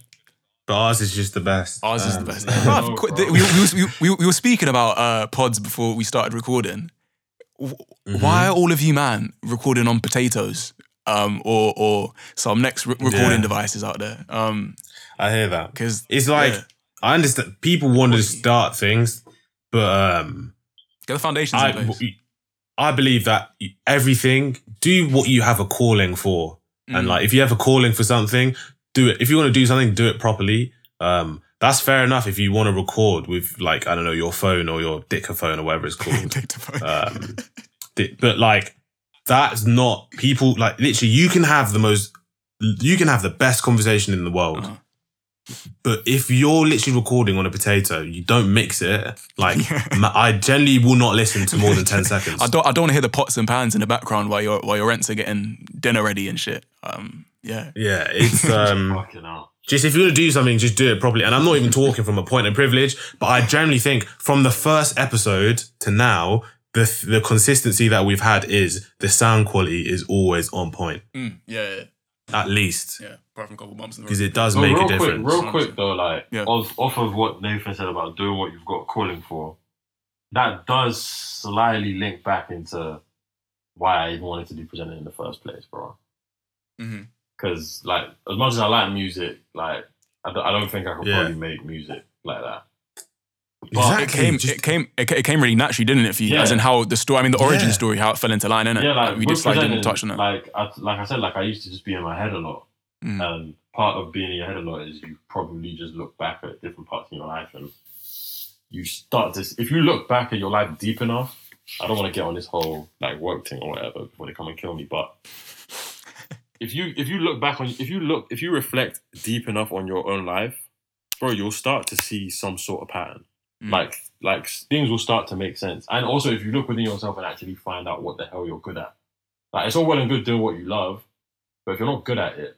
But ours is just the best. Ours is the Um, best. no, Bruv, qu- bro. we, we, we, we, we were speaking about uh, pods before we started recording. W- Mhm. Why are all of you, man, recording on potatoes um, or or some next re- recording Yeah. devices out there? Um, I hear that. Because It's like yeah, I understand people want to start things, but um get the foundations in I place. I believe that everything do what you have a calling for. And Mm. like if you have a calling for something, do it. If you want to do something, do it properly. Um that's fair enough if you want to record with like I don't know your phone or your dictaphone or whatever it's called. Um, di- but like that's not people like literally you can have the most you can have the best conversation in the world Uh-huh. But if you're literally recording on a potato you don't mix it like Yeah. i generally will not listen to more than 10 seconds I don't. I don't want to hear the pots and pans in the background while your while your rents are getting dinner ready and shit. Um, yeah. yeah it's um just if you're gonna do something just do it properly and i'm not even talking from a point of privilege but i generally think from the first episode to now the the consistency that we've had is the sound quality is always on point Mm, yeah, yeah, at least yeah. Apart from a couple bumps in the because it does So make real a difference. quick, real quick though, like Yeah. off, off of what Nathan said about doing what you've got calling for, that does slightly link back into why I even wanted to be presented in the first place, bro. Mhm. Because like, as much as I like music, like I don't, I don't think I could Yeah. probably make music like that. But Exactly. It came. just- it came. It, it came really naturally, didn't it? For you, Yeah. as in how the story. I mean, the origin Yeah. story, how it fell into line, innit? yeah, like we just like didn't touch on it. Like, I, like I said, like I used to just be in my head a lot. Mm. And part of being in your head a lot is you probably just look back at different parts in your life and you start to. If you look back at your life deep enough, I don't want to get on this whole like work thing or whatever before they come and kill me, but if you if you look back on if you look if you reflect deep enough on your own life, bro, you'll start to see some sort of pattern. Mm. Like like things will start to make sense. And also if you look within yourself and actually find out what the hell you're good at. Like it's all well and good doing what you love, but if you're not good at it,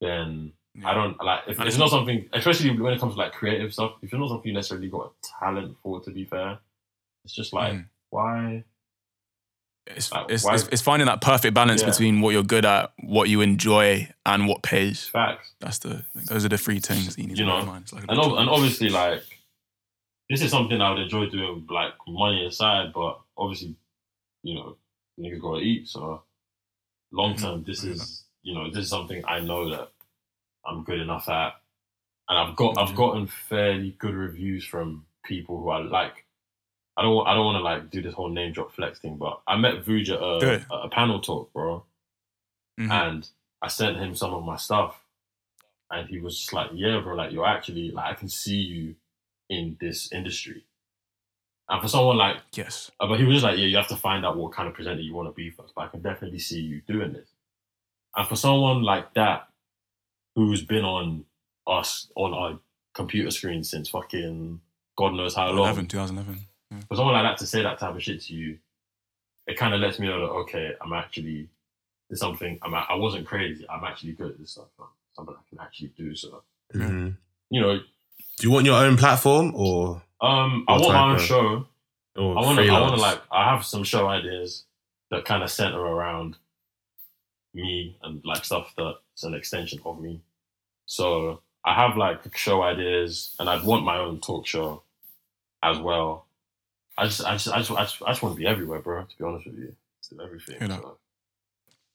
then I don't like if And it's not something especially when it comes to like creative stuff, if you're not something you necessarily got a talent for to be fair, it's just like Mm. why It's, Like, it's, why- it's, it's finding that perfect balance Yeah. between what you're good at, what you enjoy, and what pays. facts. That's the those are the three things that you need You to know, in mind. Like And, ob- and obviously, like, this is something I would enjoy doing, like, money aside, but obviously, you know, niggas gotta eat. So, long term, this is, you know, this is something I know that I'm good enough at. And I've got, I've Mhm. gotten fairly good reviews from people who I like. I don't, I don't want to like do this whole name drop flex thing, but I met Vuj at a, at a panel talk, bro Mhm. and I sent him some of my stuff, and he was just like, "Yeah, bro, like you're actually like I can see you in this industry." And for someone like, yes. uh, but he was just like, "Yeah, you have to find out what kind of presenter you want to be first. But I can definitely see you doing this." And for someone like that, who's been on us on our computer screen since fucking God knows how long. 11, 2011. For someone like that to say that type of shit to you, it kind of lets me know that okay, I'm actually there's something. I'm I wasn't crazy. I'm actually good at this stuff. Something I can actually do. So Mhm. you know, Do you want your own platform or um, I want my own of- show. or I want to. I want to like. I have some show ideas that kind of center around me and like stuff that's an extension of me. So I have like show ideas, and I'd want my own talk show as well. I just, I just, I just, I just, I just want to be everywhere, bro. To be honest with you, do everything. Hear that. so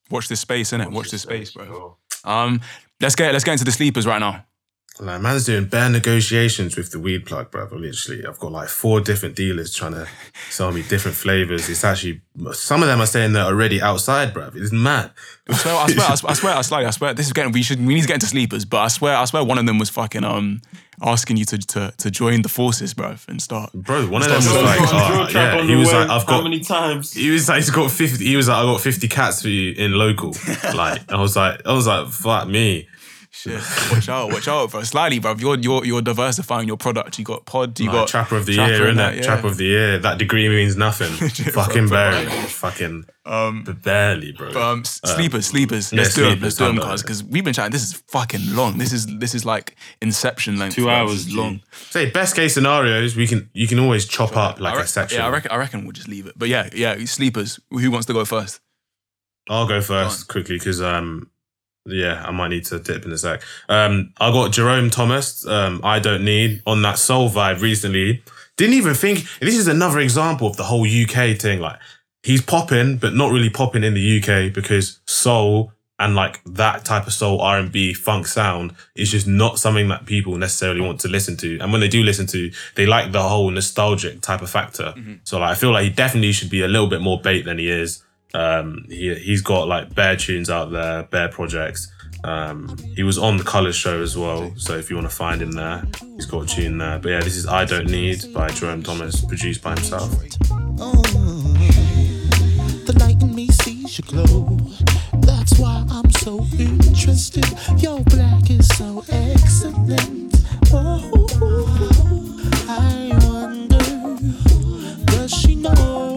Watch this space, innit? watch Watch this space, for bro. sure. Um, let's get let's get into the sleepers right now. Like, man's doing bare negotiations with the weed plug, bruv. Literally, I've got like four different dealers trying to sell me different flavors. It's actually some of them are saying they're already outside, bruv. It's mad. I swear, I swear, I swear, I swear, I swear, I swear, this is getting. We should. We need to get into sleepers, but I swear, I swear, one of them was fucking um asking you to to, to join the forces, bro, and start. Bro, one of them was like, oh, yeah, he was like, I've got how many times? He was like, he's got fifty. He was like, I got fifty cats for you in local. Like, I was like, I was like, fuck me. Shit, watch out, watch out, bro. Slightly, bro. You're you're you're diversifying your product. You got pod. You Like, got trapper of the Trapper year, and innit? that, yeah. Trapper of the year. That degree means nothing. Fucking barely. bro. Fucking um. barely, bro. But, um, s- sleepers, sleepers. yeah, Let's do them. Let's do them, guys, cause we've been chatting. This is fucking long. This is this is like Inception length. Two hours, This is G. long. Say best case scenarios, we can you can always chop up like I a reckon, section. yeah, I reckon. I reckon we'll just leave it. But yeah, yeah. Sleepers. Who wants to go first? I'll go first quickly because um yeah, I might need to dip in a sec. Um I got Jerome Thomas, um, I don't need on that soul vibe recently. Didn't even think this is another example of the whole UK thing. Like he's popping, but not really popping in the UK because soul and like that type of soul R and B funk sound is just not something that people necessarily want to listen to. And when they do listen to, they like the whole nostalgic type of factor. So like I feel like he definitely should be a little bit more bait than he is. Um, he he's got like bare tunes out there, bare projects. Um, he was on the Colors show as well, so if you want to find him there, he's got a tune there. But yeah, this is "I Don't Need" by Jerome Thomas, produced by himself. The light in me sees you glow. That's why I'm so interested. Your black is so excellent. Oh, I wonder, does she know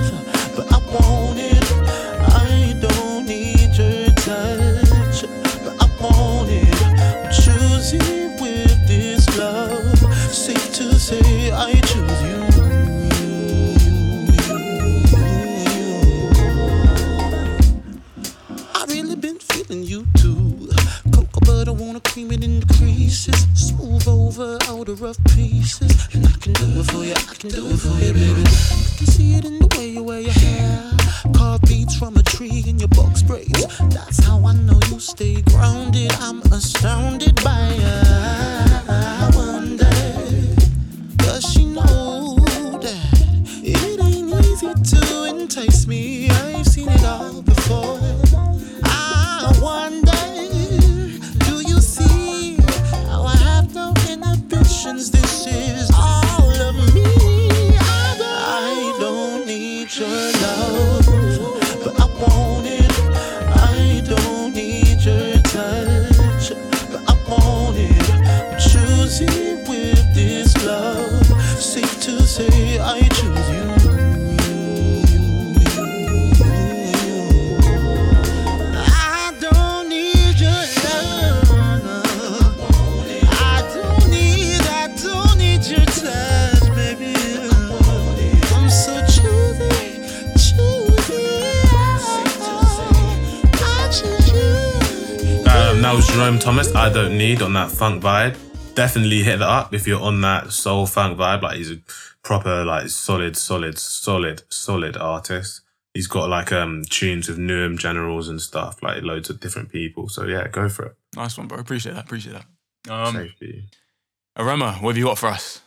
feeling you too. Cocoa butter, wanna cream it in the creases. Smooth over all the rough pieces. And I can do it for you, I can do it for you, baby. I can see it in the way you wear your hair. Carved beats from a tree in your box braids. That's how I know you stay grounded. I'm astounded by you. I wonder, does she know that it ain't easy to entice me? I've seen it all before. This is that was Jerome Thomas. I don't need on that funk vibe. Definitely hit that up if you're on that soul funk vibe. Like he's a proper, like solid, solid, solid, solid artist. He's got like um tunes with Newham Generals and stuff, like loads of different people. So yeah, go for it. Nice one, bro. Appreciate that. Appreciate that. Um, Safety. Arema, what have you got for us?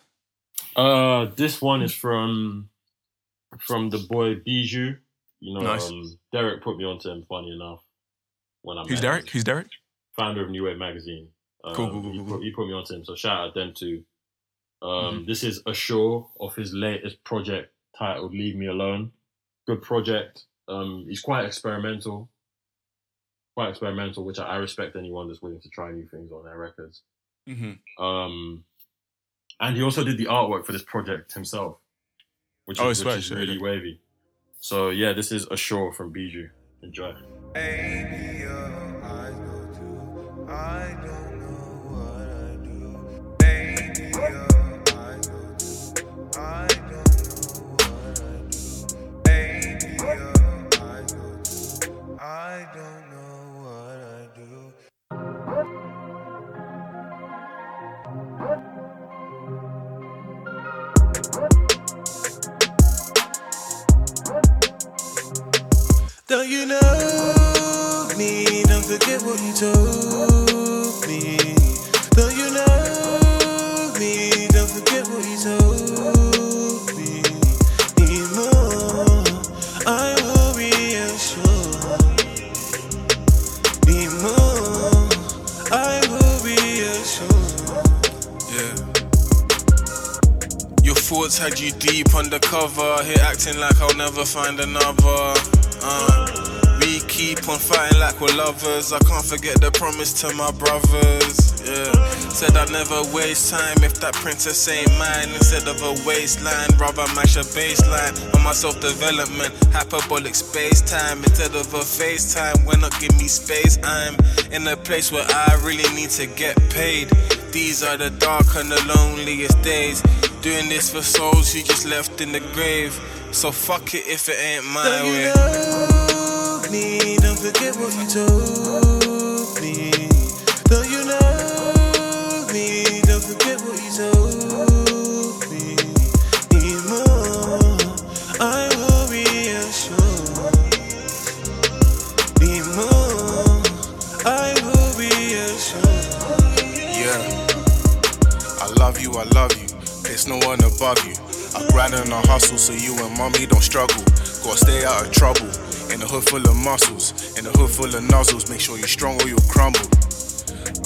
Uh, this one is from from the boy Bijou. You know, Nice. um, Derek put me onto him. Funny enough, when I Who's met him. Derek? Who's Derek? Founder of New Wave Magazine. Um, Cool, cool, cool, he, cool, put, cool. he put me onto him, so shout out them too. Um, Mm-hmm. This is Ashore of his latest project titled "Leave Me Alone." Good project. Um, he's quite experimental, quite experimental, which I, I respect anyone that's willing to try new things on their records. Mm-hmm. Um, and he also did the artwork for this project himself, which Oh, is, which is really wavy. So yeah, this is Ashore from Bijou. Enjoy. Baby, I don't know what I do. Eyes go too. I don't know what I do. Eyes go too. I don't know what I do. Don't you know me? Don't forget what you told me. Don't you know me? Don't forget what you told me. Need more. I will reassure. Need more. I will reassure. Yeah. Your thoughts had you deep undercover. Here acting like I'll never find another. Uh, keep on fighting like we're lovers. I can't forget the promise to my brothers. Yeah. Said I'd never waste time if that princess ain't mine. Instead of a waistline, rather match a baseline. On my self development, hyperbolic space time. Instead of a FaceTime, when not give me space, I'm in a place where I really need to get paid. These are the dark and the loneliest days. Doing this for souls who just left in the grave. So fuck it if it ain't my way. Forget what you told me. Don't you know me? Don't forget what you told me. Need more. I will reassure. Need more. I will reassure. Yeah. I love you, I love you. There's no one above you. I grind and I hustle so you and mommy don't struggle. Gotta stay out of trouble. In a hood full of muscles, in a hood full of nozzles. Make sure you're strong or you'll crumble.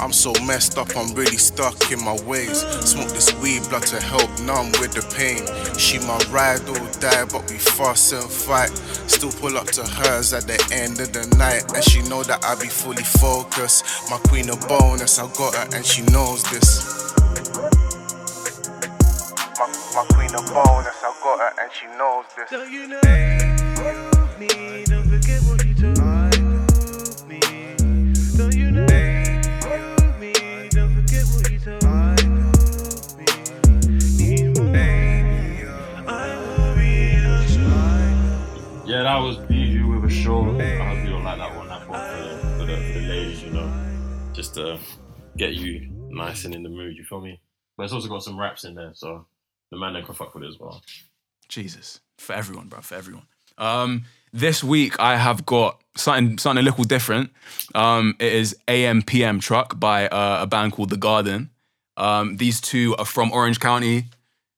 I'm so messed up, I'm really stuck in my ways. Smoke this weed, blood to help numb with the pain. She my ride or die, but we fuss and fight. Still pull up to hers at the end of the night, and she know that I be fully focused. My queen of bonus, I got her, and she knows this. My, my queen of bonus, I got her, and she knows this. You know me? Yeah, that was Bijou with Ashore. I hope you don't like that one. That one for the, ladies, you know, just to get you nice and in the mood. You feel me? But it's also got some raps in there, so the man can fuck with it as well. Jesus, for everyone, bro, for everyone. Um, this week I have got something something a little different. Um, it is AM PM Truck by uh, a band called The Garden. Um, these two are from Orange County.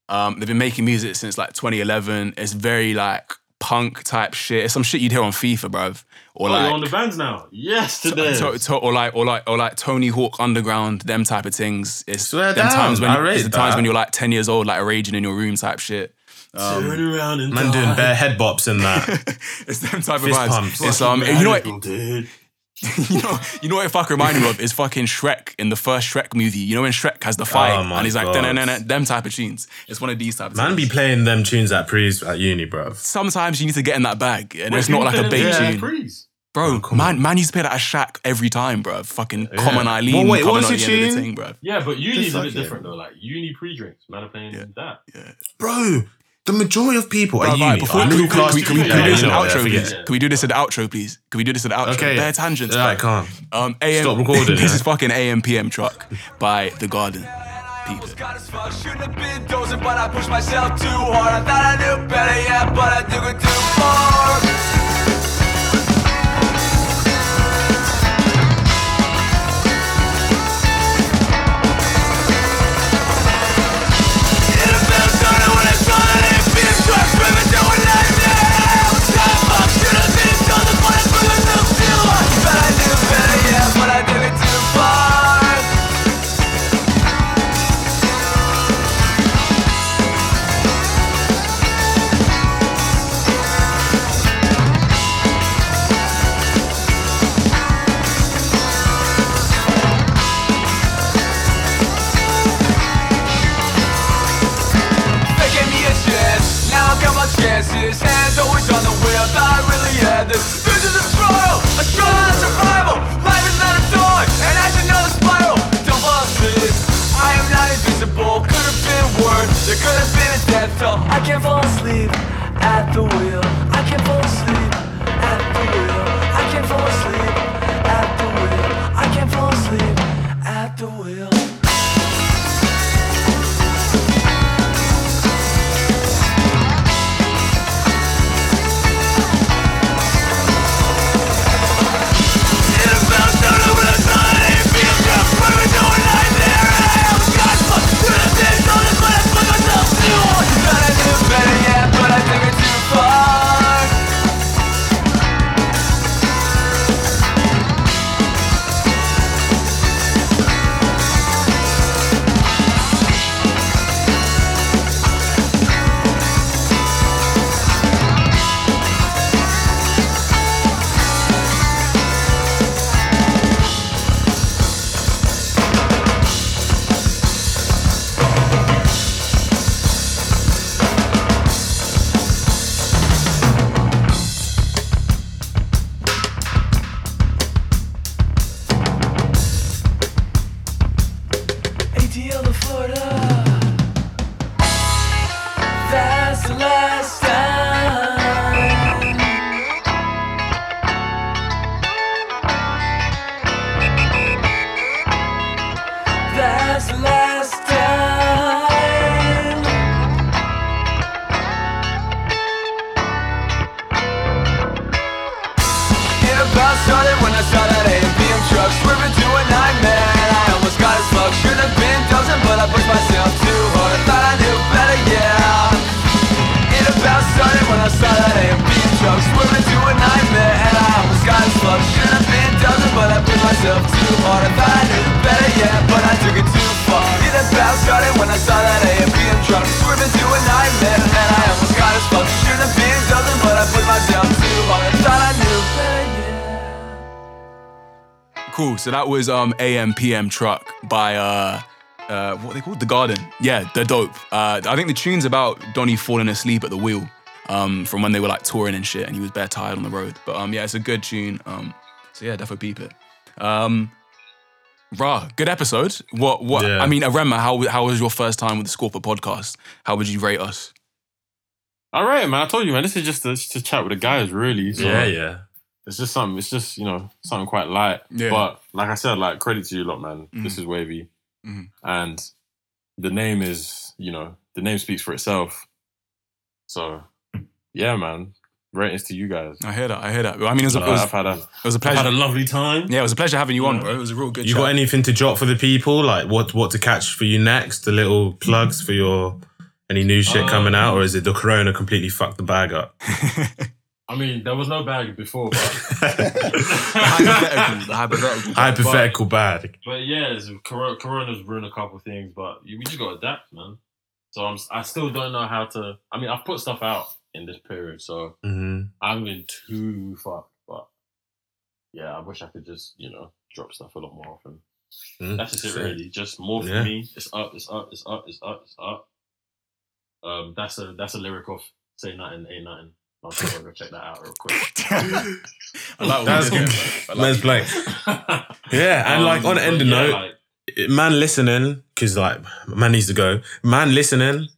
Um, they've been making music since like 2011. It's very like punk type shit. It's some shit you'd hear on FIFA, bruv. Or Oh, like you're on the bands now. Yes, today. to, to- or like or like or like Tony Hawk Underground, them type of things. It's Swear them down, times when I it's the times when you're like 10 years old, like raging in your room type shit. Turn around and Man doing die. bare head bops in that. it's them type of Fist vibes. pumps. It's um, you know what, Radical, dude. you know, you know what it fuck reminded me of is fucking Shrek in the first Shrek movie. You know when Shrek has the fight Oh and he's like, God. "Da-na-na-na," them type of tunes. It's one of these type of Man be playing them tunes at pre's at uni, bro. Sometimes you need to get in that bag, and Wait, it's not like a who bait said tune, Freeze. bro. man, man used to play that at Shaq every time, bro. Fucking Come On Eileen. Well, wait, coming what was out the the end of tune? thing, bro. Yeah, but uni's a fuck bit yeah. different though. Like uni pre-drinks, man are playing that. Yeah, bro, the majority of people at Right, uni before, are can, we, can, we, can we do this you in know what, outro, I please? forget. Can we do this in the outro, please? Can we do this in the outro? Okay. Bare tangents, Yeah, I can't. Um, AM, Stop recording, this yeah. is fucking AM PM truck by The Garden. Peep it. Got as fuck, shouldn't have been dozing, but I pushed myself too hard. I thought I knew better, yeah, but I took it too This, this is a a struggle survival. Life is not a and I know the spiral. Don't fall asleep. I am not invisible. Could have been worse. There could have been a death toll. I can't fall asleep at the wheel. I can't fall asleep at the wheel. I can't fall asleep at the wheel. I can't fall asleep at the wheel. Cool. So that was um AM PM truck by uh uh what are they called? The Garden. Yeah, they're dope. Uh I think the tune's about Donnie falling asleep at the wheel. Um, from when they were like touring and shit, and he was bare tired on the road. But um, yeah, it's a good tune. Um, so yeah, definitely peep it. Um, rah, good episode. What? What? Yeah. I mean, Arema, how how was your first time with the Scorpa podcast? How would you rate us? All right, man. I told you, man. This is just to, just to chat with the guys, really. So Yeah, yeah. It's just something. It's just you know something quite light. Yeah. But like I said, like credit to you, lot, man. Mhm. This is wavy, Mhm. and the name is you know the name speaks for itself. So yeah, man. Ratings to you guys. I hear that. I hear that. I mean, it was, a, it was, I've had a it was a I've had a lovely time. yeah, it was a pleasure having you on, bro. It was a real good. You chat. got anything to drop for the people? Like what what to catch for you next? The little plugs for your any new shit coming out, or is it the corona completely fucked the bag up? I mean, there was no bag before, but hypothetical, the hypothetical. Hypothetical bag. But yeah, it's, Corona's ruined a couple of things, but we just got to adapt, man. So I'm, I still don't know how to. I mean, I've put stuff out in this period, so hmm I haven't been too fucked. But yeah, I wish I could just you know drop stuff a lot more often. Mm, That's just it, really. Just more for Yeah. me. It's up, it's up, it's up, it's up, it's up. Um, that's a that's a lyric of say nothing, ain't nothing. I'll just go check that out real quick. I like what That's we did there, like Man's it. play. Yeah, and like Um, on an end but yeah, note, like, man listening, because like man needs to go. Man listening,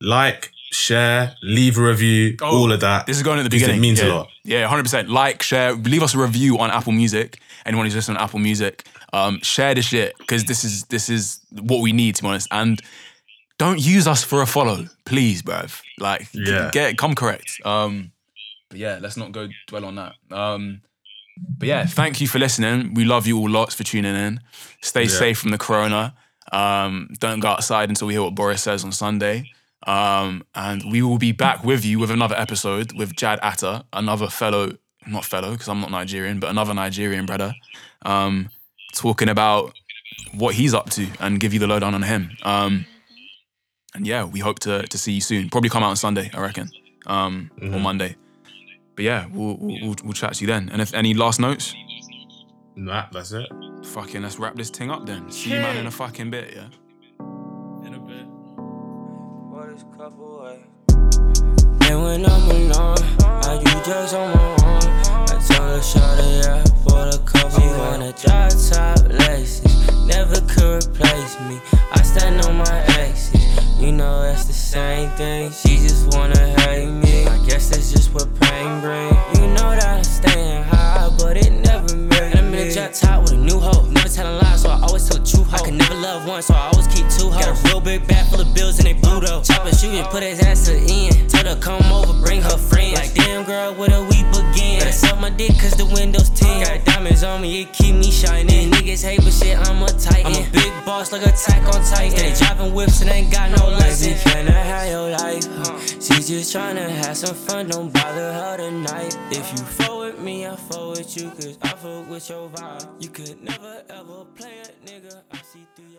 like, share, leave a review, Oh, all of that. This is going at the 'Cause beginning. It means yeah. a lot. Yeah, hundred percent. Like, share, leave us a review on Apple Music. Anyone who's listening on Apple Music, um, share the shit because this is this is what we need to be honest. And don't use us for a follow, please, bruv. Like, Yeah. get come correct. Um, but yeah, let's not go dwell on that. Um, but yeah, thank you for listening. We love you all lots for tuning in. Stay Yeah. safe from the corona. Um, don't go outside until we hear what Boris says on Sunday. Um, and we will be back with you with another episode with Jad Atta, another fellow, not fellow because I'm not Nigerian, but another Nigerian brother, um, talking about what he's up to and give you the lowdown on him. Um, and yeah, we hope to to see you soon. Probably come out on Sunday, I reckon, um, or Monday. But yeah, we'll, we'll we'll we'll chat to you then. And if any last notes, Nah, that's it. fucking let's wrap this thing up then. See you man in a fucking bit, yeah. in a bit. What is And when I'm alone, I do just on my own. little shorty, yeah, for the couple. She wanna drop top laces, never could replace me. I stand on my exes, you know that's the same thing. She just wanna hate me. I guess that's just what pain bring. You know that I'm staying high, but it never made And I'm in a drop top with a new hoe. Never telling lies, so I always tell the truth. I can never love one, so I always keep two hoes. Got a real big bag full of bills and they blue though. Chop and shoot and put his ass to the end. Told her come over, bring her friends. Like damn girl, where do we begin? Better suck my dick cause the windows tin. Got diamonds on me, it keep me shining. Niggas hate but shit, I'm a titan. I'm a big boss like attack on Titan. They driving whips and ain't got no license. Can I have your life? She just tryna have some fun, don't bother her tonight. If you fuck with me, I fuck with you, cause I fuck with your vibe. You could never ever play a nigga, I see through your.